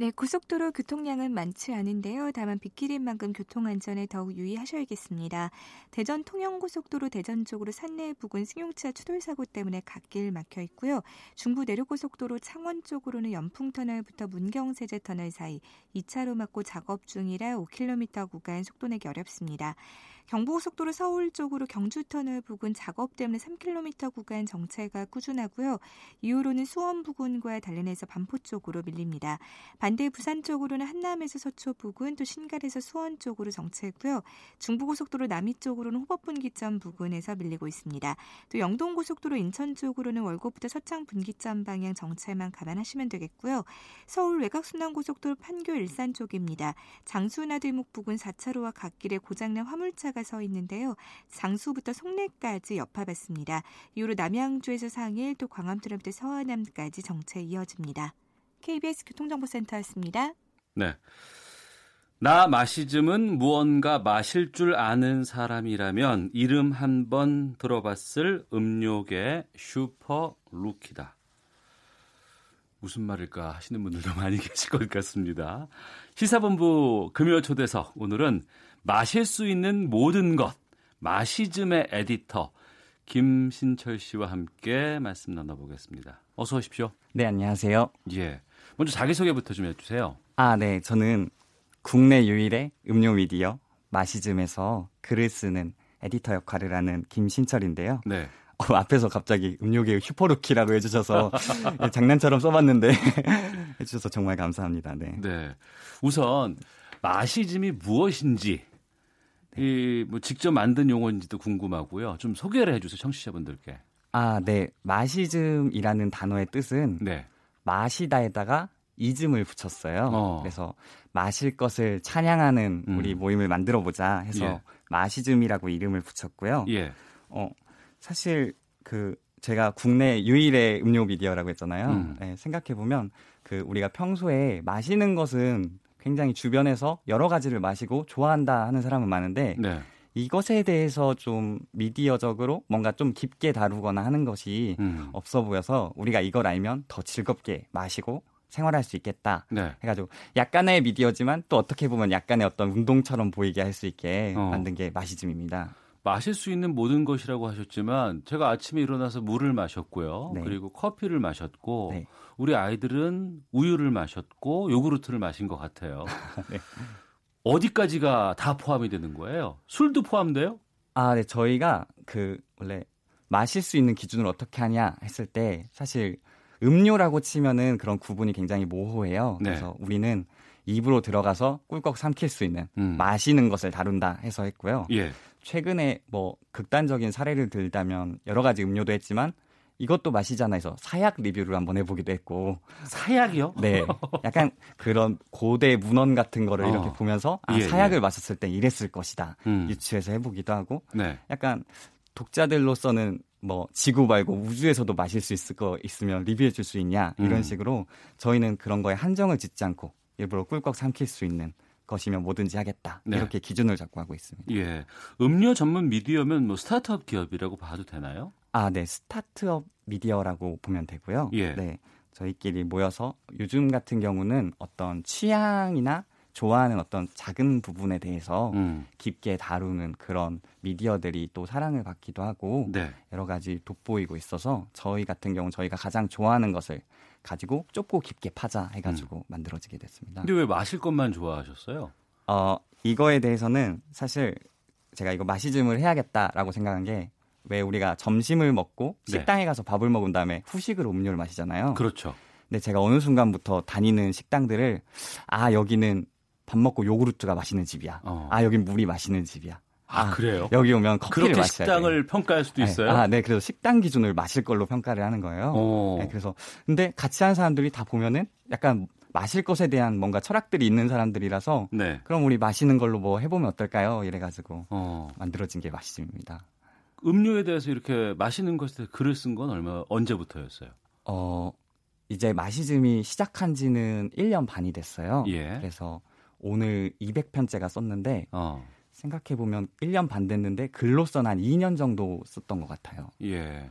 [SPEAKER 4] 네, 고속도로 교통량은 많지 않은데요. 다만 빗길인 만큼 교통 안전에 더욱 유의하셔야겠습니다. 대전 통영고속도로 대전 쪽으로 산내 부근 승용차 추돌 사고 때문에 갓길 막혀 있고요. 중부 내륙고속도로 창원 쪽으로는 연풍터널부터 문경세제 터널 사이 2차로 막고 작업 중이라 5km 구간 속도 내기 어렵습니다. 경부고속도로 서울 쪽으로 경주터널 부근 작업 때문에 3km 구간 정체가 꾸준하고요. 이후로는 수원 부근과 달래내서 반포 쪽으로 밀립니다. 반대 부산 쪽으로는 한남에서 서초 부근 또 신갈에서 수원 쪽으로 정체고요. 중부고속도로 남이 쪽으로는 호법분기점 부근에서 밀리고 있습니다. 또 영동고속도로 인천 쪽으로는 월곡부터 서창 분기점 방향 정체만 감안하시면 되겠고요. 서울 외곽순환고속도로 판교 일산 쪽입니다. 장수나 들목 부근 4차로와 갓길에 고장난 화물차가 차가 서 있는데요. 장수부터 송내까지 여파받습니다. 이후로 남양주에서 상일 또 광암트럼부터 서하남까지 정체 이어집니다. KBS 교통정보센터였습니다.
[SPEAKER 2] 네. 나 마시즘은 무언가 마실 줄 아는 사람이라면 이름 한 번 들어봤을 음료계 슈퍼 루키다. 무슨 말일까 하시는 분들도 많이 계실 것 같습니다. 시사본부 금요 초대석 오늘은 마실 수 있는 모든 것 마시즘의 에디터 김신철 씨와 함께 말씀 나눠보겠습니다. 어서 오십시오.
[SPEAKER 12] 네, 안녕하세요.
[SPEAKER 2] 예. 먼저 자기소개부터 좀 해주세요.
[SPEAKER 12] 아, 네. 저는 국내 유일의 음료 미디어 마시즘에서 글을 쓰는 에디터 역할을 하는 김신철인데요. 네. 어, 앞에서 갑자기 음료계의 슈퍼루키라고 해주셔서 장난처럼 써봤는데 해주셔서 정말 감사합니다. 네.
[SPEAKER 2] 네. 우선 마시즘이 무엇인지 네. 이뭐 직접 만든 용어인지도 궁금하고요. 좀 소개를 해주세요, 청취자분들께.
[SPEAKER 12] 아, 네. 마시즘이라는 단어의 뜻은 네. 마시다에다가 이즘을 붙였어요. 어. 그래서 마실 것을 찬양하는 음. 우리 모임을 만들어 보자 해서 예. 마시즘이라고 이름을 붙였고요. 예. 어, 사실 그 제가 국내 유일의 음료 미디어라고 했잖아요. 음. 네, 생각해 보면 그 우리가 평소에 마시는 것은 굉장히 주변에서 여러 가지를 마시고 좋아한다 하는 사람은 많은데 네. 이것에 대해서 좀 미디어적으로 뭔가 좀 깊게 다루거나 하는 것이 음. 없어 보여서 우리가 이걸 알면 더 즐겁게 마시고 생활할 수 있겠다. 네. 해가지고 약간의 미디어지만 또 어떻게 보면 약간의 어떤 운동처럼 보이게 할 수 있게 어. 만든 게 마시즘입니다.
[SPEAKER 2] 마실 수 있는 모든 것이라고 하셨지만 제가 아침에 일어나서 물을 마셨고요. 네. 그리고 커피를 마셨고 네. 우리 아이들은 우유를 마셨고 요구르트를 마신 것 같아요. 네. 어디까지가 다 포함이 되는 거예요? 술도 포함돼요?
[SPEAKER 12] 아, 네. 저희가 그 원래 마실 수 있는 기준을 어떻게 하냐 했을 때 사실 음료라고 치면은 그런 구분이 굉장히 모호해요. 네. 그래서 우리는 입으로 들어가서 꿀꺽 삼킬 수 있는 음. 마시는 것을 다룬다 해서 했고요. 예. 최근에 뭐 극단적인 사례를 들자면 여러 가지 음료도 했지만 이것도 마시잖아 해서 사약 리뷰를 한번 해보기도 했고
[SPEAKER 2] 사약이요?
[SPEAKER 12] 네, 약간 그런 고대 문헌 같은 거를 어. 이렇게 보면서 아, 예, 사약을 예. 마셨을 때 이랬을 것이다 음. 유추해서 해보기도 하고 네. 약간 독자들로서는 뭐 지구 말고 우주에서도 마실 수 있을 거 있으면 리뷰해 줄 수 있냐 이런 음. 식으로 저희는 그런 거에 한정을 짓지 않고 일부러 꿀꺽 삼킬 수 있는 것이면 뭐든지 하겠다 네. 이렇게 기준을 잡고 하고 있습니다.
[SPEAKER 2] 예, 음료 전문 미디어면 뭐 스타트업 기업이라고 봐도 되나요?
[SPEAKER 12] 아, 네, 스타트업 미디어라고 보면 되고요. 예. 네, 저희끼리 모여서 요즘 같은 경우는 어떤 취향이나 좋아하는 어떤 작은 부분에 대해서 음. 깊게 다루는 그런 미디어들이 또 사랑을 받기도 하고 네. 여러 가지 돋보이고 있어서 저희 같은 경우 저희가 가장 좋아하는 것을 가지고 좁고 깊게 파자 해가지고 음. 만들어지게 됐습니다.
[SPEAKER 2] 근데 왜 마실 것만 좋아하셨어요?
[SPEAKER 12] 어 이거에 대해서는 사실 제가 이거 마시즘을 해야겠다라고 생각한 게 왜 우리가 점심을 먹고 네. 식당에 가서 밥을 먹은 다음에 후식으로 음료를 마시잖아요.
[SPEAKER 2] 그렇죠.
[SPEAKER 12] 근데 제가 어느 순간부터 다니는 식당들을 아 여기는 밥 먹고 요구르트가 맛있는 집이야. 어. 아 여긴 물이 맛있는 집이야.
[SPEAKER 2] 아, 아, 그래요?
[SPEAKER 12] 여기 오면 커피를
[SPEAKER 2] 그렇게 식당을 돼. 평가할 수도
[SPEAKER 12] 네.
[SPEAKER 2] 있어요.
[SPEAKER 12] 아, 네. 그래서 식당 기준을 마실 걸로 평가를 하는 거예요. 어. 네, 그래서 근데 같이 하는 사람들이 다 보면은 약간 마실 것에 대한 뭔가 철학들이 있는 사람들이라서 네. 그럼 우리 마시는 걸로 뭐 해보면 어떨까요? 이래가지고 어. 만들어진 게 마시즘입니다.
[SPEAKER 2] 음료에 대해서 이렇게 마시는 것에 글을 쓴 건 얼마 언제부터였어요?
[SPEAKER 12] 어 이제 마시즘이 시작한 지는 1년 반이 됐어요. 예. 그래서 오늘 200편째가 썼는데 어. 생각해 보면 1년 반 됐는데 글로써 한 2년 정도 썼던 것 같아요.
[SPEAKER 2] 예.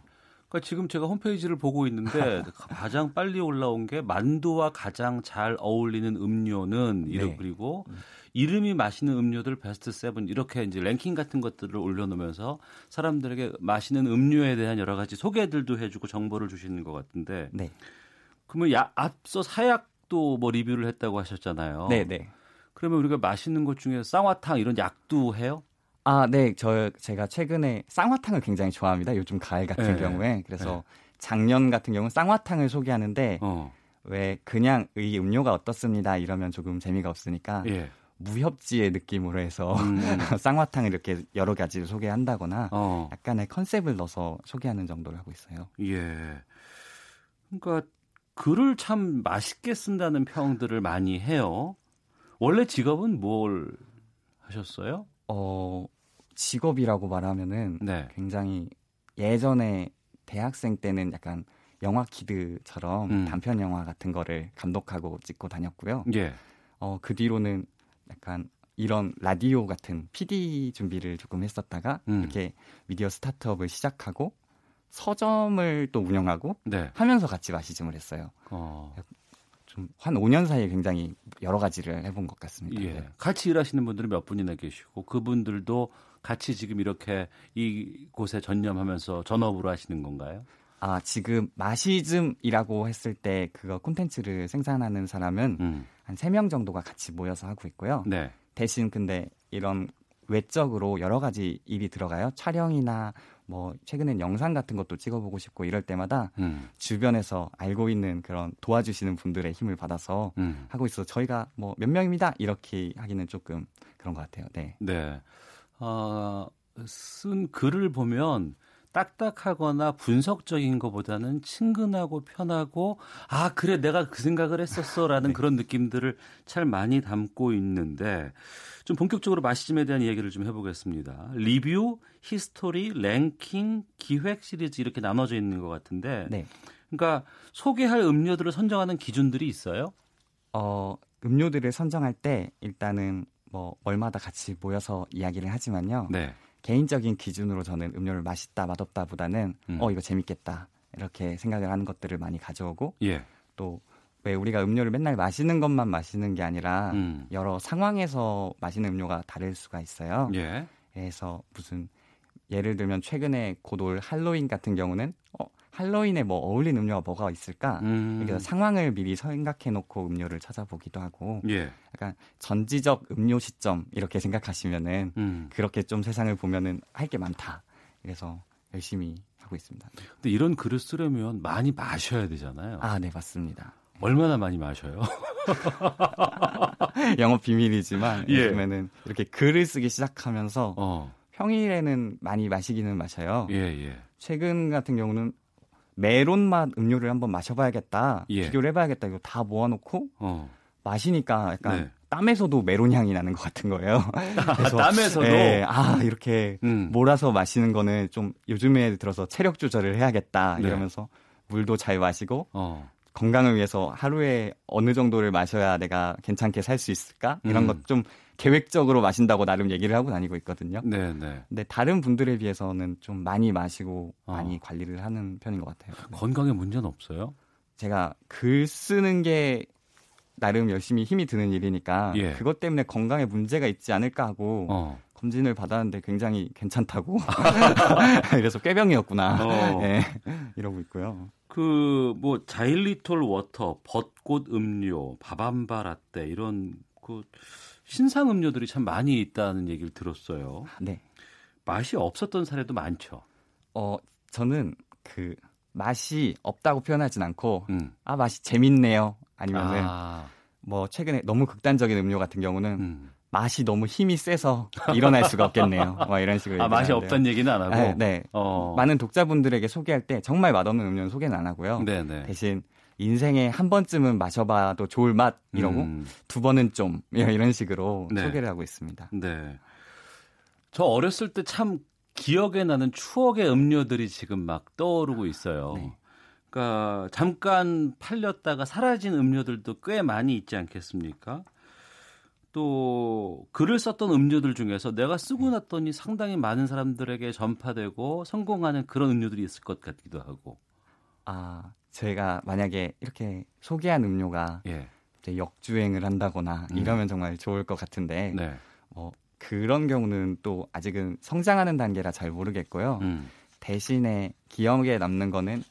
[SPEAKER 2] 그러니까 지금 제가 홈페이지를 보고 있는데 가장 빨리 올라온 게 만두와 가장 잘 어울리는 음료는 네. 이렇 그리고 이름이 마시는 음료들 베스트 세븐 이렇게 이제 랭킹 같은 것들을 올려놓으면서 사람들에게 마시는 음료에 대한 여러 가지 소개들도 해주고 정보를 주시는 것 같은데. 네. 그러면 야, 앞서 사약도 뭐 리뷰를 했다고 하셨잖아요.
[SPEAKER 12] 네, 네.
[SPEAKER 2] 그러면 우리가 마시는 것 중에 쌍화탕 이런 약도 해요?
[SPEAKER 12] 아, 네. 저 제가 최근에 쌍화탕을 굉장히 좋아합니다. 요즘 가을 같은 네. 경우에. 그래서 네. 작년 같은 경우는 쌍화탕을 소개하는데 어. 왜 그냥 이 음료가 어떻습니다 이러면 조금 재미가 없으니까 예. 무협지의 느낌으로 해서 음. 쌍화탕을 이렇게 여러 가지를 소개한다거나 어. 약간의 컨셉을 넣어서 소개하는 정도를 하고 있어요.
[SPEAKER 2] 예. 그러니까 글을 참 맛있게 쓴다는 평들을 많이 해요. 원래 직업은 뭘 하셨어요?
[SPEAKER 12] 어, 직업이라고 말하면은 네. 굉장히 예전에 대학생 때는 약간 영화 키드처럼 음. 단편 영화 같은 거를 감독하고 찍고 다녔고요. 예. 어, 그 뒤로는 약간 이런 라디오 같은 PD 준비를 조금 했었다가 음. 이렇게 미디어 스타트업을 시작하고 서점을 또 운영하고 네. 하면서 같이 마시즘을 했어요. 어. 좀 한 5년 사이에 굉장히 여러 가지를 해본 것 같습니다.
[SPEAKER 2] 예. 같이 일하시는 분들은 몇 분이나 계시고 그분들도 같이 지금 이렇게 이 곳에 전념하면서 전업으로 하시는 건가요?
[SPEAKER 12] 아 지금 마시즘이라고 했을 때 그거 콘텐츠를 생산하는 사람은 음. 한 3 명 정도가 같이 모여서 하고 있고요. 네. 대신 근데 이런 외적으로 여러 가지 일이 들어가요. 촬영이나 뭐 최근엔 영상 같은 것도 찍어보고 싶고 이럴 때마다 음. 주변에서 알고 있는 그런 도와주시는 분들의 힘을 받아서 음. 하고 있어. 저희가 뭐 몇 명입니다 이렇게 하기는 조금 그런 것 같아요. 네.
[SPEAKER 2] 네. 어, 쓴 글을 보면 딱딱하거나 분석적인 것보다는 친근하고 편하고 아 그래 내가 그 생각을 했었어라는 네. 그런 느낌들을 잘 많이 담고 있는데 좀 본격적으로 마시즘에 대한 이야기를 좀 해보겠습니다. 리뷰, 히스토리, 랭킹, 기획 시리즈 이렇게 나눠져 있는 것 같은데, 네. 그러니까 소개할 음료들을 선정하는 기준들이 있어요?
[SPEAKER 12] 어 음료들을 선정할 때 일단은 뭐 월마다 같이 모여서 이야기를 하지만요. 네. 개인적인 기준으로 저는 음료를 맛있다 맛없다 보다는 음. 어 이거 재밌겠다 이렇게 생각을 하는 것들을 많이 가져오고 예. 또 왜 우리가 음료를 맨날 마시는 것만 마시는 게 아니라 음. 여러 상황에서 마시는 음료가 다를 수가 있어요. 예. 그래서 무슨 예를 들면 최근에 곧 올 할로윈 같은 경우는 어 할로윈에 뭐 어울리는 음료가 뭐가 있을까? 음. 그래서 상황을 미리 생각해 놓고 음료를 찾아보기도 하고
[SPEAKER 2] 예.
[SPEAKER 12] 약간 전지적 음료 시점 이렇게 생각하시면은 음. 그렇게 좀 세상을 보면은 할 게 많다. 그래서 열심히 하고 있습니다.
[SPEAKER 2] 근데 이런 글을 쓰려면 많이 마셔야 되잖아요.
[SPEAKER 12] 아, 네, 맞습니다.
[SPEAKER 2] 얼마나 많이 마셔요?
[SPEAKER 12] 영업 비밀이지만 예. 요즘에는 이렇게 글을 쓰기 시작하면서 어. 평일에는 많이 마시기는 마셔요.
[SPEAKER 2] 예, 예.
[SPEAKER 12] 최근 같은 경우는 메론 맛 음료를 한번 마셔봐야겠다. 예. 비교를 해봐야겠다. 이거 다 모아놓고 어. 마시니까 약간 네. 땀에서도 메론 향이 나는 것 같은 거예요.
[SPEAKER 2] 그래서 땀에서도
[SPEAKER 12] 예, 아 이렇게 음. 몰아서 마시는 거는 좀 요즘에 들어서 체력 조절을 해야겠다 네. 이러면서 물도 잘 마시고 어. 건강을 위해서 하루에 어느 정도를 마셔야 내가 괜찮게 살 수 있을까 이런 음. 것좀 계획적으로 마신다고 나름 얘기를 하고 다니고 있거든요.
[SPEAKER 2] 네, 네.
[SPEAKER 12] 근데 다른 분들에 비해서는 좀 많이 마시고 어. 많이 관리를 하는 편인 것 같아요.
[SPEAKER 2] 네. 건강에 문제는 없어요?
[SPEAKER 12] 제가 글 쓰는 게 나름 열심히 힘이 드는 일이니까 예. 그것 때문에 건강에 문제가 있지 않을까 하고 어. 검진을 받았는데 굉장히 괜찮다고 그래서 꾀병이었구나 어. 네, 이러고 있고요.
[SPEAKER 2] 그 뭐 자일리톨 워터, 벚꽃 음료, 바밤바 라떼 이런 그 신상 음료들이 참 많이 있다는 얘기를 들었어요.
[SPEAKER 12] 네.
[SPEAKER 2] 맛이 없었던 사례도 많죠.
[SPEAKER 12] 어, 저는 그 맛이 없다고 표현하진 않고 음. 아 맛이 재밌네요. 아니면은 아. 뭐 최근에 너무 극단적인 음료 같은 경우는 음. 맛이 너무 힘이 세서 일어날 수가 없겠네요. 뭐 이런 식으로.
[SPEAKER 2] 아, 맛이 없다는 얘기는 안 하고.
[SPEAKER 12] 네. 네. 어. 많은 독자분들에게 소개할 때 정말 맛없는 음료는 소개는 안 하고요. 네네. 네. 대신 인생에 한 번쯤은 마셔봐도 좋을 맛 이러고 음. 두 번은 좀 이런 식으로 네. 소개를 하고 있습니다.
[SPEAKER 2] 네. 저 어렸을 때 참 기억에 나는 추억의 음료들이 지금 막 떠오르고 있어요. 네. 그러니까 잠깐 팔렸다가 사라진 음료들도 꽤 많이 있지 않겠습니까? 또 글을 썼던 음료들 중에서 내가 쓰고 네. 났더니 상당히 많은 사람들에게 전파되고 성공하는 그런 음료들이 있을 것 같기도 하고.
[SPEAKER 12] 아, 저희가 만약에 이렇게 소개한 음료가 예. 역주행을 한다거나 음. 이러면 정말 좋을 것 같은데 네. 뭐 그런 경우는 또 아직은 성장하는 단계라 잘 모르겠고요. 음. 대신에 기억에 남는 거는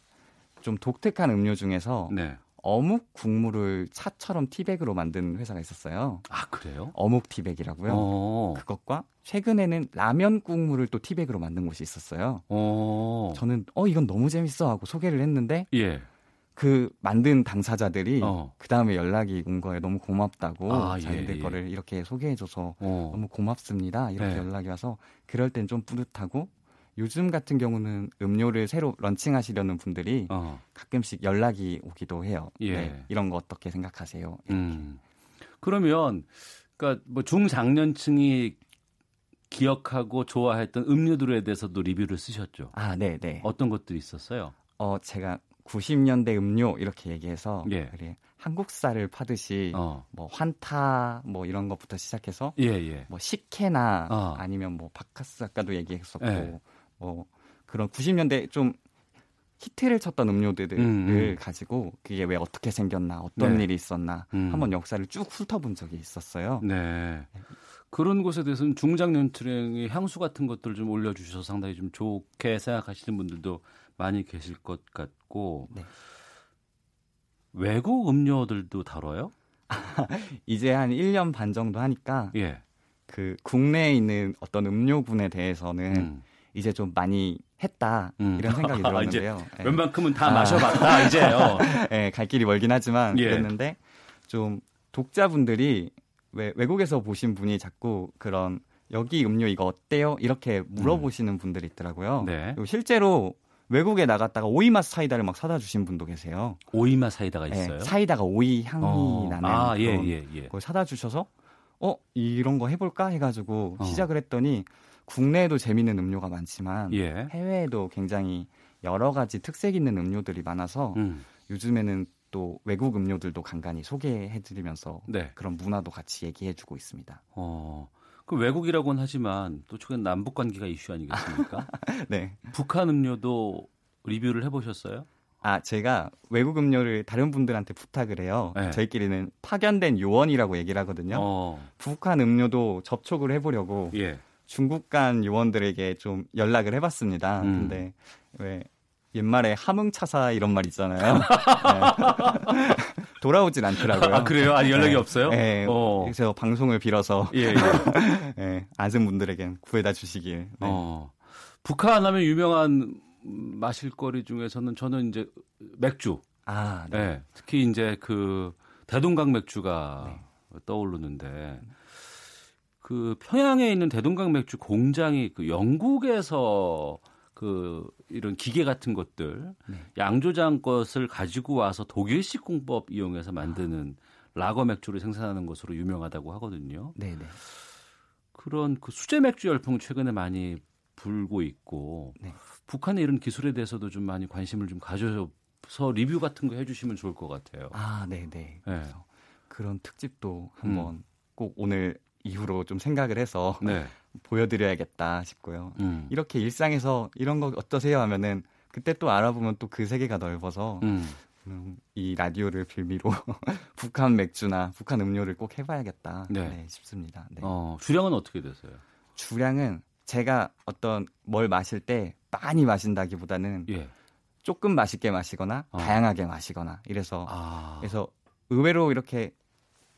[SPEAKER 12] 좀 독특한 음료 중에서 네. 어묵 국물을 차처럼 티백으로 만든 회사가 있었어요.
[SPEAKER 2] 아 그래요?
[SPEAKER 12] 어묵 티백이라고요. 오. 어. 그것과 최근에는 라면 국물을 또 티백으로 만든 곳이 있었어요. 오. 어. 저는 어 이건 너무 재밌어 하고 소개를 했는데 예. 그 만든 당사자들이 어. 그 다음에 연락이 온 거에 너무 고맙다고 아, 자기들 예, 예. 거를 이렇게 소개해줘서 어. 너무 고맙습니다 이렇게 네. 연락이 와서 그럴 땐 좀 뿌듯하고 요즘 같은 경우는 음료를 새로 런칭하시려는 분들이 어. 가끔씩 연락이 오기도 해요. 예. 네, 이런 거 어떻게 생각하세요? 음.
[SPEAKER 2] 그러면 그러니까 뭐 중장년층이 기억하고 좋아했던 음료들에 대해서도 리뷰를 쓰셨죠.
[SPEAKER 12] 아, 네, 네.
[SPEAKER 2] 어떤 것들이 있었어요?
[SPEAKER 12] 어, 제가 90년대 음료 이렇게 얘기해서 예. 그래, 한국 쌀을 파듯이 어. 뭐 환타 뭐 이런 것부터 시작해서 예, 예. 뭐 식혜나 어. 아니면 뭐 바카스 아까도 얘기했었고 예. 뭐 그런 90년대 좀 히트를 쳤던 음료들을 음, 음. 가지고 그게 왜 어떻게 생겼나 어떤 네. 일이 있었나 음. 한번 역사를 쭉 훑어본 적이 있었어요.
[SPEAKER 2] 네. 그런 곳에 대해서는 중장년층의 향수 같은 것들 좀 올려주셔서 상당히 좀 좋게 생각하시는 분들도 많이 계실 것 같고 네. 외국 음료들도 다뤄요?
[SPEAKER 12] 이제 한 1년 반 정도 하니까 예. 그 국내에 있는 어떤 음료군에 대해서는 음. 이제 좀 많이 했다 음. 이런 생각이 들었는데요.
[SPEAKER 2] 네. 웬만큼은 다 아. 마셔봤다 이제요.
[SPEAKER 12] 네, 갈 길이 멀긴 하지만 예. 그랬는데 좀 독자분들이 왜 외국에서 보신 분이 자꾸 그런 여기 음료 이거 어때요? 이렇게 물어보시는 음. 분들이 있더라고요. 네. 실제로 외국에 나갔다가 오이맛 사이다를 막 사다 주신 분도 계세요.
[SPEAKER 2] 오이맛 사이다가 네, 있어요?
[SPEAKER 12] 네, 사이다가 오이 향이 어. 나는 아, 예, 예, 예. 그걸 사다 주셔서 어 이런 거 해볼까 해가지고 어. 시작을 했더니 국내에도 재밌는 음료가 많지만 예. 해외에도 굉장히 여러 가지 특색 있는 음료들이 많아서 음. 요즘에는 또 외국 음료들도 간간히 소개해드리면서 네. 그런 문화도 같이 얘기해주고 있습니다. 어,
[SPEAKER 2] 그 외국이라고는 하지만 또 최근 남북 관계가 이슈 아니겠습니까? 네. 북한 음료도 리뷰를 해보셨어요?
[SPEAKER 12] 아, 제가 외국 음료를 다른 분들한테 부탁을 해요. 네. 저희끼리는 파견된 요원이라고 얘기를 하거든요. 어. 북한 음료도 접촉을 해보려고 예. 중국 간 요원들에게 좀 연락을 해봤습니다. 음. 근데 왜 옛말에 함흥차사 이런 말 있잖아요. 네. 돌아오진 않더라고요.
[SPEAKER 2] 아, 그래요? 아, 연락이 네. 없어요?
[SPEAKER 12] 네. 어. 그래서 방송을 빌어서 예, 예. 네, 아는 분들에겐 구해다 주시길. 네. 어.
[SPEAKER 2] 북한 하면 유명한 마실거리 중에서는 저는 이제 맥주. 아, 네. 네. 특히 이제 그 대동강 맥주가 네. 떠오르는데 그 평양에 있는 대동강 맥주 공장이 그 영국에서 그 이런 기계 같은 것들 네. 양조장 것을 가지고 와서 독일식 공법 이용해서 만드는 아. 라거 맥주를 생산하는 것으로 유명하다고 하거든요. 네네. 네. 그런 그 수제 맥주 열풍 최근에 많이 불고 있고 네. 북한의 이런 기술에 대해서도 좀 많이 관심을 좀 가져서 리뷰 같은 거 해주시면 좋을 것 같아요.
[SPEAKER 12] 아, 네네. 네. 그래서 그런 특집도 한번 음. 꼭 오늘 이후로 좀 생각을 해서 네. 보여드려야겠다 싶고요. 음. 이렇게 일상에서 이런 거 어떠세요 하면은 그때 또 알아보면 또 그 세계가 넓어서 음. 음, 이 라디오를 빌미로 북한 맥주나 북한 음료를 꼭 해봐야겠다 네. 네, 싶습니다. 네.
[SPEAKER 2] 어, 주량은 어떻게 되세요?
[SPEAKER 12] 주량은 제가 어떤 뭘 마실 때 많이 마신다기보다는 예. 조금 맛있게 마시거나 어. 다양하게 마시거나 이래서 아. 그래서 의외로 이렇게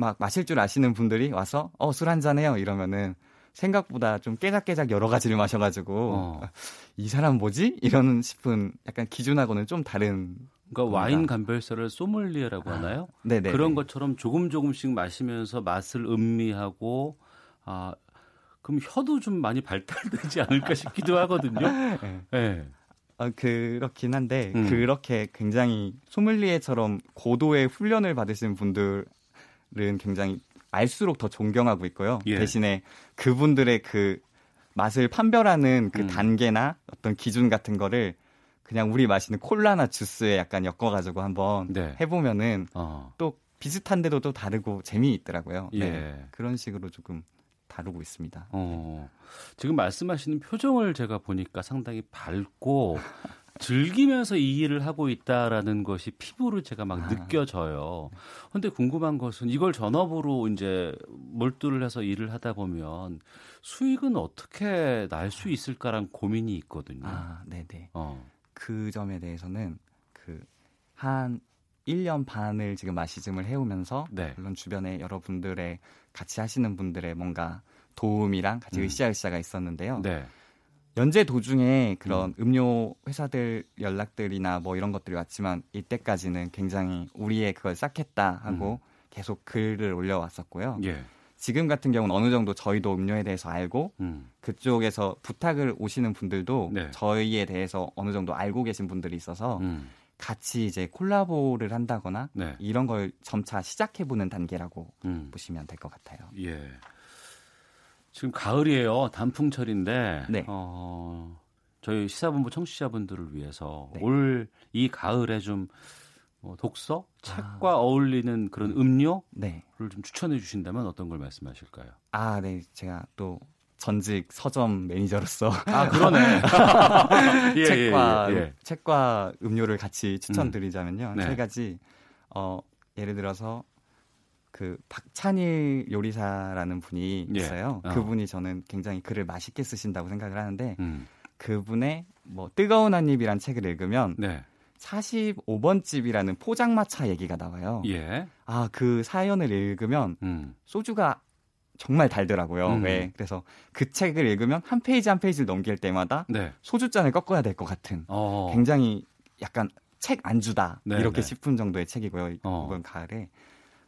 [SPEAKER 12] 막 마실 줄 아시는 분들이 와서 어 술 한잔 해요 이러면은 생각보다 좀 깨작깨작 여러 가지를 마셔가지고 어. 이 사람 뭐지? 이런 싶은 약간 기준하고는 좀 다른.
[SPEAKER 2] 그러니까 와인 감별사를 소믈리에라고 아, 하나요? 네네. 그런 것처럼 조금 조금씩 마시면서 맛을 음미하고 아 그럼 혀도 좀 많이 발달되지 않을까 싶기도 하거든요. 네. 네.
[SPEAKER 12] 어, 그렇긴 한데 음. 그렇게 굉장히 소믈리에처럼 고도의 훈련을 받으신 분들 은 굉장히 알수록 더 존경하고 있고요. 예. 대신에 그분들의 그 맛을 판별하는 그 음. 단계나 어떤 기준 같은 거를 그냥 우리 마시는 콜라나 주스에 약간 엮어가지고 한번 네. 해보면은 어. 또 비슷한데도 또 다르고 재미있더라고요. 예. 네. 그런 식으로 조금 다루고 있습니다. 어.
[SPEAKER 2] 지금 말씀하시는 표정을 제가 보니까 상당히 밝고 즐기면서 이 일을 하고 있다라는 것이 피부로 제가 막 아. 느껴져요. 근데 궁금한 것은 이걸 전업으로 이제 몰두를 해서 일을 하다 보면 수익은 어떻게 날 수 있을까란 고민이 있거든요.
[SPEAKER 12] 아, 네네. 어. 그 점에 대해서는 그 한 1년 반을 지금 마시즘을 해오면서 네. 물론 주변에 여러분들의 같이 하시는 분들의 뭔가 도움이랑 같이 음. 으쌰으쌰가 있었는데요. 네. 연재 도중에 그런 음. 료 회사들 연락들이나 뭐 이런 것들이 왔지만 이때까지는 굉장히 우리의 그걸 쌓겠다 하고 음. 계속 글을 올려왔었고요. 예. 지금 같은 경우는 어느 정도 저희도 음료에 대해서 알고 음. 그쪽에서 부탁을 오시는 분들도 네. 저희에 대해서 어느 정도 알고 계신 분들이 있어서 음. 같이 이제 콜라보를 한다거나 네. 이런 걸 점차 시작해보는 단계라고 음. 보시면 될 것 같아요. 예.
[SPEAKER 2] 지금 가을이에요. 단풍철인데 네. 어, 저희 시사본부 청취자분들을 위해서 네. 올이 가을에 좀뭐 독서, 책과 아. 어울리는 그런 음료를 네. 좀 추천해 주신다면 어떤 걸 말씀하실까요?
[SPEAKER 12] 아, 네. 제가 또 전직 서점 매니저로서
[SPEAKER 2] 아 그러네
[SPEAKER 12] 예, 책과 예, 예, 책과 음료를 같이 추천드리자면요 음. 네. 세 가지 어 예를 들어서 그 박찬일 요리사라는 분이 예. 있어요. 어. 그분이 저는 굉장히 글을 맛있게 쓰신다고 생각을 하는데 음. 그분의 뭐 뜨거운 한 입이란 책을 읽으면 네. 45번 집이라는 포장마차 얘기가 나와요. 예. 아, 그 사연을 읽으면 음. 소주가 정말 달더라고요. 음. 왜? 그래서 그 책을 읽으면 한 페이지 한 페이지를 넘길 때마다 네. 소주잔을 꺾어야 될 것 같은 어. 굉장히 약간 책 안주다 네, 이렇게 네. 싶은 정도의 책이고요. 어. 이번 가을에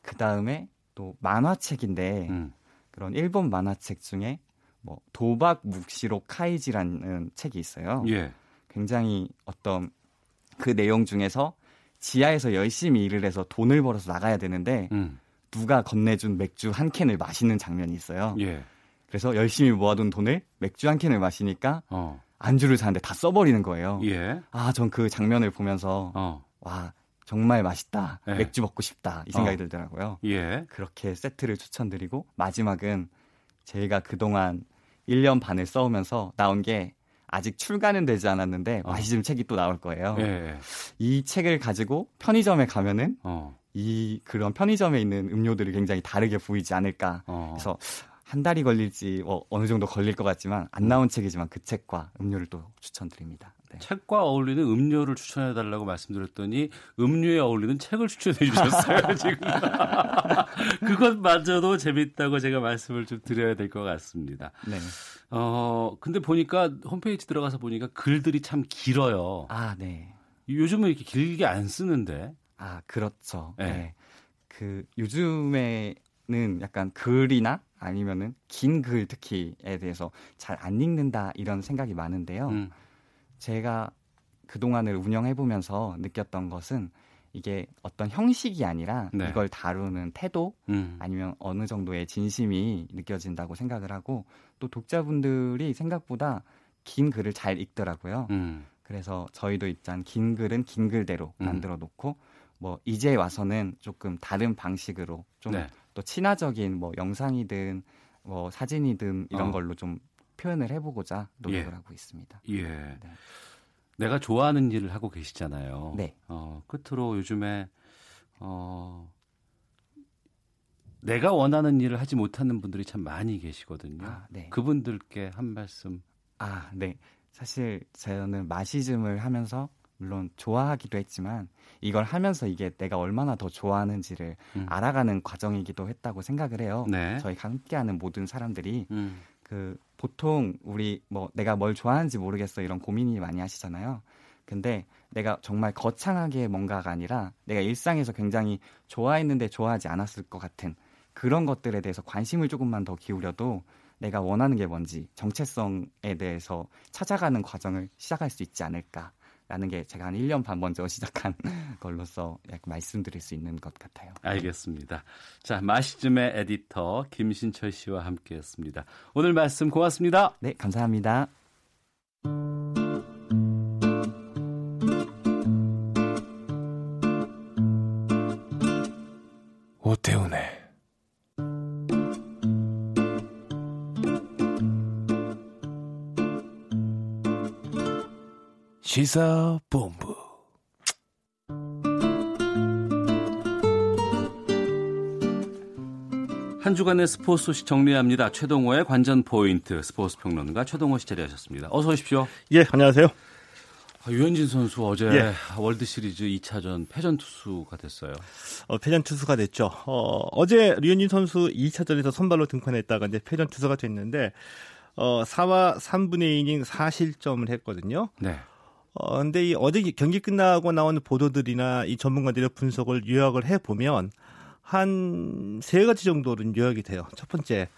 [SPEAKER 12] 그 다음에 또 만화책인데 음. 그런 일본 만화책 중에 뭐 도박 묵시록 카이지라는 책이 있어요. 예. 굉장히 어떤 그 내용 중에서 지하에서 열심히 일을 해서 돈을 벌어서 나가야 되는데 음. 누가 건네준 맥주 한 캔을 마시는 장면이 있어요. 예. 그래서 열심히 모아둔 돈을 맥주 한 캔을 마시니까 어. 안주를 사는데 다 써버리는 거예요. 예. 아, 전 그 장면을 보면서 어. 와 정말 맛있다. 예. 맥주 먹고 싶다. 이 생각이 어. 들더라고요. 예. 그렇게 세트를 추천드리고 마지막은 제가 그동안 1년 반을 써오면서 나온 게 아직 출간은 되지 않았는데 어. 마시즘 책이 또 나올 거예요. 예. 이 책을 가지고 편의점에 가면은 어. 이 그런 편의점에 있는 음료들이 굉장히 다르게 보이지 않을까. 어. 그래서 한 달이 걸릴지 뭐 어느 정도 걸릴 것 같지만 안 나온 책이지만 그 책과 음료를 또 추천드립니다.
[SPEAKER 2] 네. 책과 어울리는 음료를 추천해 달라고 말씀드렸더니 음료에 어울리는 책을 추천해 주셨어요 지금. 그것마저도 재밌다고 제가 말씀을 좀 드려야 될 것 같습니다. 네. 어 근데 보니까 홈페이지 들어가서 보니까 글들이 참 길어요.
[SPEAKER 12] 아 네.
[SPEAKER 2] 요즘은 이렇게 길게 안 쓰는데.
[SPEAKER 12] 아 그렇죠. 네. 네. 그 요즘에는 약간 글이나 아니면은 긴 글 특히에 대해서 잘 안 읽는다 이런 생각이 많은데요. 음. 제가 그동안을 운영해 보면서 느꼈던 것은 이게 어떤 형식이 아니라 네. 이걸 다루는 태도 음. 아니면 어느 정도의 진심이 느껴진다고 생각을 하고 또 독자분들이 생각보다 긴 글을 잘 읽더라고요. 음. 그래서 저희도 있잖 긴 글은 긴 글대로 음. 만들어 놓고 뭐 이제 와서는 조금 다른 방식으로 좀또 네. 친화적인 뭐 영상이든 뭐 사진이든 이런 어. 걸로 좀 표현을 해보고자 노력을 예. 하고 있습니다.
[SPEAKER 2] 예. 네. 내가 좋아하는 일을 하고 계시잖아요. 네. 어, 끝으로 요즘에 어, 내가 원하는 일을 하지 못하는 분들이 참 많이 계시거든요. 아, 네. 그분들께 한 말씀.
[SPEAKER 12] 아, 네. 사실 저는 마시즘을 하면서 물론 좋아하기도 했지만 이걸 하면서 이게 내가 얼마나 더 좋아하는지를 음. 알아가는 과정이기도 했다고 생각을 해요. 네. 저희 함께하는 모든 사람들이 음. 그 보통 우리 뭐 내가 뭘 좋아하는지 모르겠어 이런 고민이 많이 하시잖아요. 근데 내가 정말 거창하게 뭔가가 아니라 내가 일상에서 굉장히 좋아했는데 좋아하지 않았을 것 같은 그런 것들에 대해서 관심을 조금만 더 기울여도 내가 원하는 게 뭔지 정체성에 대해서 찾아가는 과정을 시작할 수 있지 않을까. 라는 게 제가 한 1년 반 먼저 시작한 걸로서 약간 말씀드릴 수 있는 것 같아요.
[SPEAKER 2] 알겠습니다. 자, 마시즘의 에디터 김신철 씨와 함께 했습니다. 오늘 말씀 고맙습니다.
[SPEAKER 12] 네, 감사합니다.
[SPEAKER 1] 오태훈의 시사본부.
[SPEAKER 2] 한 주간의 스포츠 소식 정리합니다. 최동호의 관전 포인트 스포츠 평론가 최동호 씨 자리하셨습니다. 어서 오십시오.
[SPEAKER 13] 예, 안녕하세요.
[SPEAKER 2] 아, 류현진 선수 어제 예. 월드 시리즈 2차전 패전 투수가 됐어요.
[SPEAKER 13] 어, 패전 투수가 됐죠. 어, 어제 류현진 선수 2차전에서 선발로 등판했다가 이제 패전 투수가 됐는데 어, 4와 3분의 2이닝 4실점을 했거든요. 네. 어, 근데 이 어제 경기 끝나고 나온 보도들이나 이 전문가들의 분석을 요약을 해 보면 한 세 가지 정도는 요약이 돼요. 첫 번째,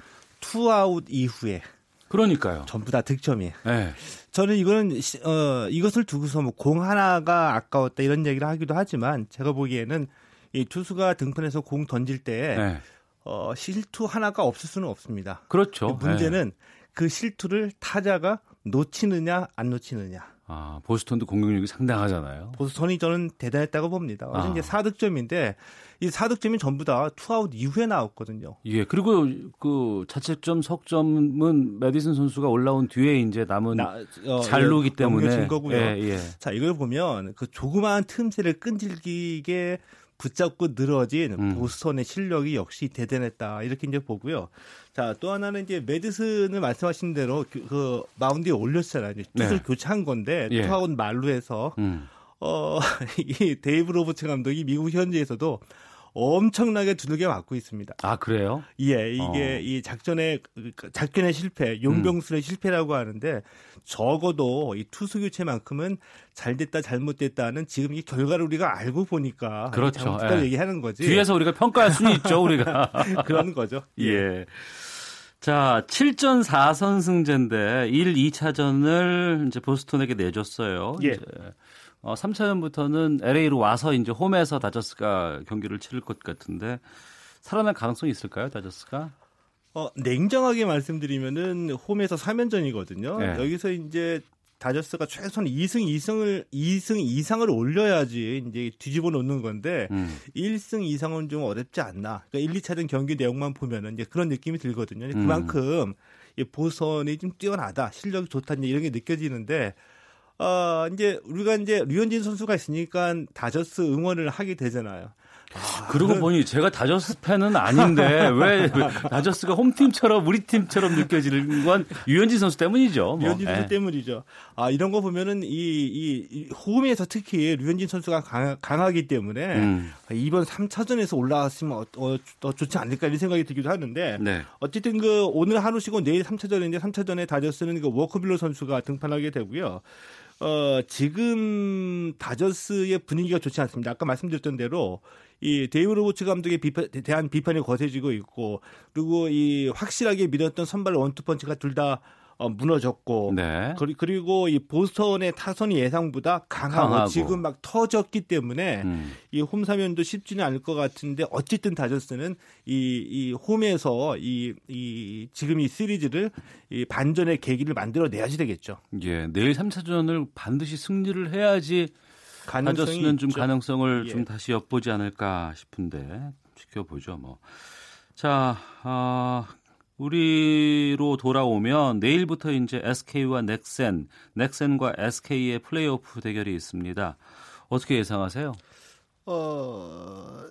[SPEAKER 13] 투아웃 이후에
[SPEAKER 2] 그러니까요.
[SPEAKER 13] 전부 다 득점이. 네. 저는 이거는 어 이것을 두고서 뭐 공 하나가 아까웠다 이런 얘기를 하기도 하지만 제가 보기에는 이 투수가 등판해서 공 던질 때 네. 어, 실투 하나가 없을 수는 없습니다.
[SPEAKER 2] 그렇죠.
[SPEAKER 13] 문제는 네. 그 실투를 타자가 놓치느냐 안 놓치느냐.
[SPEAKER 2] 아, 보스턴도 공격력이 상당하잖아요.
[SPEAKER 13] 보스턴이 저는 대단했다고 봅니다. 어제 아. 이제 4득점인데 이 4득점이 전부 다 투아웃 이후에 나왔거든요.
[SPEAKER 2] 예. 그리고 그 자책점, 석점은 메디슨 선수가 올라온 뒤에 이제 남은 나, 어, 잔루이기 예, 때문에
[SPEAKER 13] 거고요. 예, 예. 자, 이걸 보면 그 조그마한 틈새를 끈질기게 붙잡고 늘어진 음. 보스턴의 실력이 역시 대단했다. 이렇게 이제 보고요. 자, 또 하나는 이제 메디슨을 말씀하신 대로 그, 그 마운드에 올렸잖아요. 투수를 네. 교체한 건데 예. 투아웃 만루에서 음. 어, 이 데이브 로버츠 감독이 미국 현지에서도 엄청나게 두들겨 맞고 있습니다.
[SPEAKER 2] 아 그래요?
[SPEAKER 13] 예, 이게 어. 이 작전의 작전의 실패, 용병술의 음. 실패라고 하는데 적어도 이 투수 교체만큼은 잘 됐다 잘못됐다는 지금 이 결과를 우리가 알고 보니까
[SPEAKER 2] 그렇죠.
[SPEAKER 13] 예. 얘기하는 거지.
[SPEAKER 2] 뒤에서 우리가 평가할 수는 있죠, 우리가
[SPEAKER 13] 그런 거죠.
[SPEAKER 2] 예. 예. 자, 7전 4선승제인데 1, 2차전을 이제 보스턴에게 내줬어요.
[SPEAKER 13] 예.
[SPEAKER 2] 이제 어, 3차전부터는 LA로 와서 이제 홈에서 다저스가 경기를 치를 것 같은데 살아날 가능성이 있을까요, 다저스가?
[SPEAKER 13] 어, 냉정하게 말씀드리면은 홈에서 3연전이거든요. 네. 여기서 이제 다저스가 최소한 2승 2승을 2승 이상을 올려야지 이제 뒤집어 놓는 건데 음. 1승 이상은 좀 어렵지 않나. 그러니까 1, 2차전 경기 내용만 보면은 이제 그런 느낌이 들거든요. 그만큼 음. 이 보선이 좀 뛰어나다, 실력이 좋다 이런 게 느껴지는데 어, 이제 우리가 이제 류현진 선수가 있으니까 다저스 응원을 하게 되잖아요.
[SPEAKER 2] 아, 그러고 그런... 보니 제가 다저스 팬은 아닌데 왜 다저스가 홈팀처럼 우리 팀처럼 느껴지는 건 유현진 선수 때문이죠. 뭐.
[SPEAKER 13] 유현진 선수 네. 때문이죠. 아 이런 거 보면은 이, 이, 이 홈에서 특히 류현진 선수가 강, 하기 때문에 음. 이번 3차전에서 올라왔으면 어, 어, 어, 좋지 않을까 이런 생각이 들기도 하는데 네. 어쨌든 그 오늘 하루 쉬고 내일 3차전인데 3차전에 다저스는 그 워커빌러 선수가 등판하게 되고요. 어, 지금 다저스의 분위기가 좋지 않습니다. 아까 말씀드렸던 대로 이 데이브 로버츠 감독에 비판, 대한 비판이 거세지고 있고 그리고 이 확실하게 밀었던 선발 원투펀치가 둘 다 어, 무너졌고 네. 그리고 이 보스턴의 타선이 예상보다 강하고, 강하고. 지금 막 터졌기 때문에 음. 이 홈 3연전도 쉽지는 않을 것 같은데 어쨌든 다저스는 이, 이 홈에서 이, 이 지금 이 시리즈를 이 반전의 계기를 만들어내야지 되겠죠.
[SPEAKER 2] 예, 내일 3차전을 반드시 승리를 해야지 다저스는 좀 가능성을 예. 좀 다시 엿보지 않을까 싶은데 지켜보죠 뭐. 자, 어, 우리로 돌아오면 내일부터 이제 SK와 넥센, 넥센과 SK의 플레이오프 대결이 있습니다. 어떻게 예상하세요?
[SPEAKER 13] 어,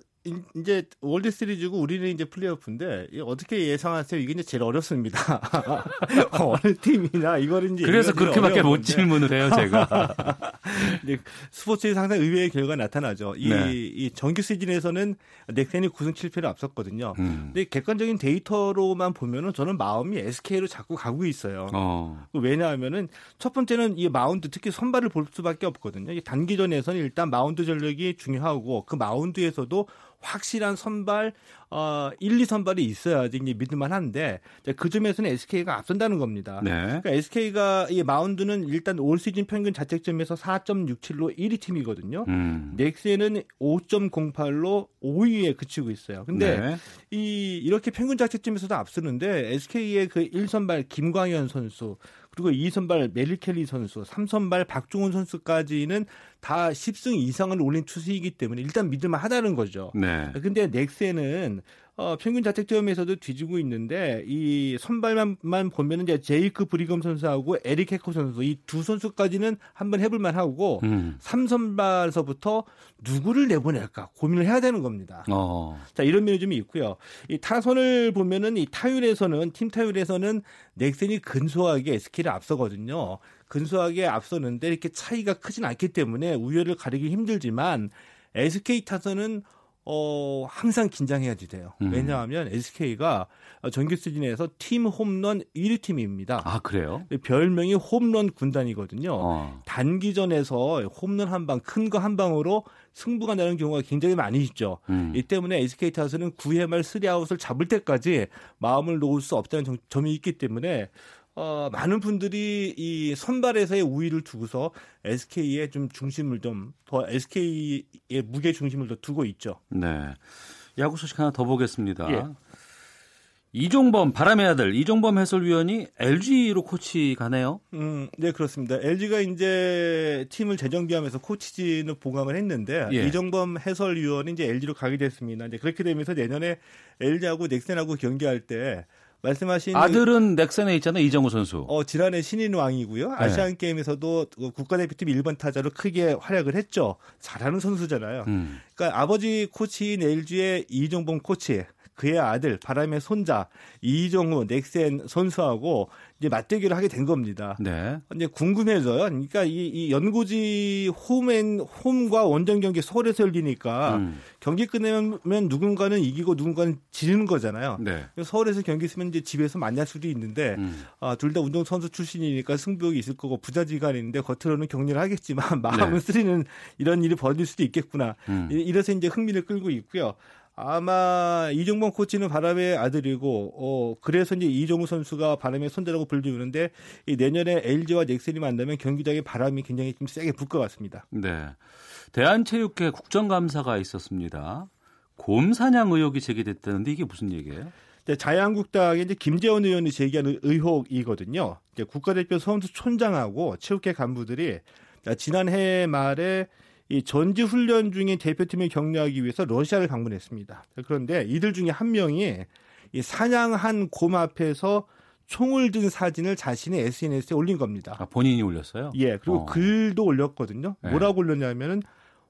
[SPEAKER 13] 이제 월드 시리즈고 우리는 이제 플레이오프인데 어떻게 예상하세요? 이게 이제 제일 어렵습니다. 어느 팀이나 이거는 이제
[SPEAKER 2] 그래서 그렇게밖에 못 질문을 해요, 제가.
[SPEAKER 13] 스포츠에서 항상 의외의 결과가 나타나죠. 이, 네. 이 정규 시즌에서는 넥센이 9승 7패를 앞섰거든요. 음. 근데 객관적인 데이터로만 보면은 저는 마음이 SK로 자꾸 가고 있어요. 어. 왜냐하면은 첫 번째는 이 마운드 특히 선발을 볼 수밖에 없거든요. 이 단기전에서는 일단 마운드 전력이 중요하고 그 마운드에서도 확실한 선발 어 1, 2 선발이 있어야지 이제 믿을만 한데 그 점에서는 SK가 앞선다는 겁니다. 네. 그러니까 SK가 이 마운드는 일단 올 시즌 평균 자책점에서 4.67로 1위 팀이거든요. 음. 넥센은 5.08로 5위에 그치고 있어요. 근데 네. 이 이렇게 평균 자책점에서도 앞서는데 SK의 그 1선발 김광현 선수 그리고 2선발 메릴 켈리 선수, 3선발 박종훈 선수까지는 다 10승 이상을 올린 투수이기 때문에 일단 믿을만 하다는 거죠. 네. 근데 넥센은 어, 평균 자책점에서도 뒤지고 있는데 이 선발만 보면은 이제 제이크 브리검 선수하고 에릭 해커 선수 이 두 선수까지는 한번 해볼 만 하고 음. 3선발서부터 누구를 내보낼까 고민을 해야 되는 겁니다. 어. 자 이런 면이 좀 있고요. 이 타선을 보면은 이 타율에서는 팀 타율에서는 넥센이 근소하게 SK를 앞서거든요. 근소하게 앞서는데 이렇게 차이가 크진 않기 때문에 우열을 가리기 힘들지만 SK 타선은 어, 항상 긴장해야지 돼요. 음. 왜냐하면 SK가 정규 시즌에서 팀 홈런 1위 팀입니다.
[SPEAKER 2] 아, 그래요?
[SPEAKER 13] 별명이 홈런 군단이거든요. 어. 단기전에서 홈런 한 방, 큰 거 한 방으로 승부가 나는 경우가 굉장히 많이 있죠. 음. 이 때문에 SK 타선은 9회 말 3아웃을 잡을 때까지 마음을 놓을 수 없다는 점이 있기 때문에 어, 많은 분들이 이 선발에서의 우위를 두고서 SK의 좀 중심을 좀 더 SK의 무게 중심을 더 두고 있죠.
[SPEAKER 2] 네. 야구 소식 하나 더 보겠습니다. 예. 이종범 바람의 아들 이종범 해설위원이 LG로 코치 가네요.
[SPEAKER 13] 음, 네 그렇습니다. LG가 이제 팀을 재정비하면서 코치진을 보강을 했는데 예. 이종범 해설위원이 이제 LG로 가게 됐습니다. 이제 그렇게 되면서 내년에 LG하고 넥센하고 경기할 때 말씀하신
[SPEAKER 2] 아들은 넥센에 있잖아요 이정우 선수.
[SPEAKER 13] 어 지난해 신인 왕이고요. 네. 아시안 게임에서도 국가대표팀 1번 타자로 크게 활약을 했죠. 잘하는 선수잖아요. 음. 그러니까 아버지 코치인 LG의 이종범 코치, 그의 아들 바람의 손자 이정우 넥센 선수하고 이제 맞대결을 하게 된 겁니다. 네. 이제 궁금해져요. 그러니까 이, 이 연고지 홈앤 홈과 원정 경기 서울에서 열리니까 음. 경기 끝내면 누군가는 이기고 누군가는 지는 거잖아요. 네. 서울에서 경기 있으면 이제 집에서 만날 수도 있는데 음. 아, 둘 다 운동 선수 출신이니까 승부욕이 있을 거고 부자지간인데 겉으로는 격리를 하겠지만 마음은 네. 쓰리는 이런 일이 벌어질 수도 있겠구나. 음. 이래서 이제 흥미를 끌고 있고요. 아마 이종범 코치는 바람의 아들이고 어 그래서 이제 이종우 선수가 바람의 손자라고 불리우는데 이 내년에 LG와 넥센이 만나면 경기장에 바람이 굉장히 좀 세게 불 것 같습니다.
[SPEAKER 2] 네. 대한체육회 국정감사가 있었습니다. 곰 사냥 의혹이 제기됐다는데 이게 무슨 얘기예요?
[SPEAKER 13] 자유한국당의 이제 김재원 의원이 제기한 의혹이거든요. 국가대표 선수 촌장하고 체육회 간부들이 지난해 말에 이 전지 훈련 중인 대표팀을 격려하기 위해서 러시아를 방문했습니다. 그런데 이들 중에 한 명이 이 사냥한 곰 앞에서 총을 든 사진을 자신의 SNS에 올린 겁니다.
[SPEAKER 2] 아, 본인이 올렸어요?
[SPEAKER 13] 예, 그리고 어. 글도 올렸거든요. 네. 뭐라고 올렸냐면은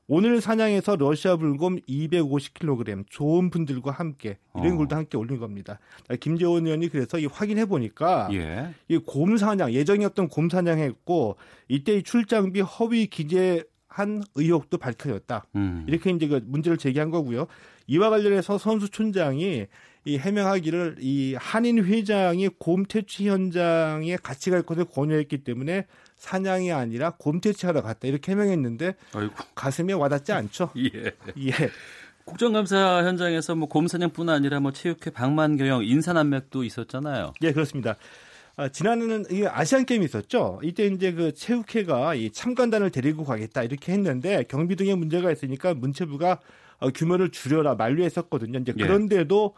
[SPEAKER 13] 오늘 사냥에서 러시아 불곰 250kg 좋은 분들과 함께 이런 어. 글도 함께 올린 겁니다. 김재원 의원이 그래서 이 확인해 보니까 예. 이곰 사냥 예정이었던 곰 사냥했고 이때 이 출장비 허위 기재 한 의혹도 밝혀졌다. 음. 이렇게 이제 그 문제를 제기한 거고요. 이와 관련해서 선수 촌장이 이 해명하기를 이 한인 회장이 곰 퇴치 현장에 같이 갈 것을 권유했기 때문에 사냥이 아니라 곰 퇴치하러 갔다 이렇게 해명했는데 아이고. 가슴에 와닿지 않죠.
[SPEAKER 2] 예. 예. 국정감사 현장에서 뭐 곰 사냥뿐 아니라 뭐 체육회 방만 경영 인사난맥도 있었잖아요.
[SPEAKER 13] 예, 그렇습니다. 아, 지난해는 이 아시안 게임이 있었죠. 이때 이제 그 체육회가 이 참관단을 데리고 가겠다 이렇게 했는데 경비 등의 문제가 있으니까 문체부가 어, 규모를 줄여라 만류했었거든요. 이제 예. 그런데도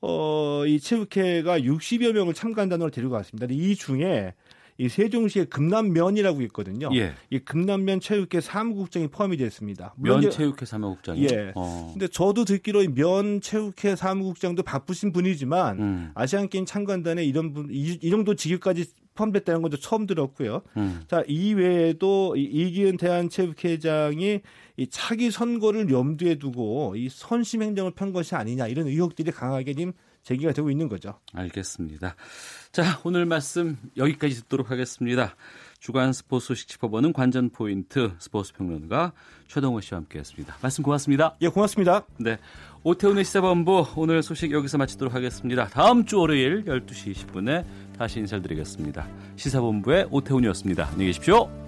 [SPEAKER 13] 어, 이 체육회가 60여 명을 참관단으로 데리고 갔습니다. 이 중에 이 세종시에 금남면이라고 있거든요. 예. 이 금남면 체육회 사무국장이 포함이 됐습니다.
[SPEAKER 2] 면 체육회 사무국장이.
[SPEAKER 13] 예. 어. 근데 저도 듣기로 면 체육회 사무국장도 바쁘신 분이지만 음. 아시안 게임 참관단에 이런 분 이, 이 정도 직위까지 포함됐다는 것도 처음 들었고요. 음. 자, 이 외에도 이 이기은 대한체육회장이 이 차기 선거를 염두에 두고 이 선심 행정을 편 것이 아니냐 이런 의혹들이 강하게 지금 제기가 되고 있는 거죠.
[SPEAKER 2] 알겠습니다. 자, 오늘 말씀 여기까지 듣도록 하겠습니다. 주간 스포츠 소식 짚어보는 관전 포인트 스포츠 평론가 최동호 씨와 함께했습니다. 말씀 고맙습니다.
[SPEAKER 13] 예, 고맙습니다.
[SPEAKER 2] 네, 오태훈의 시사본부 오늘 소식 여기서 마치도록 하겠습니다. 다음 주 월요일 12시 20분에 다시 인사드리겠습니다. 시사본부의 오태훈이었습니다. 안녕히 계십시오.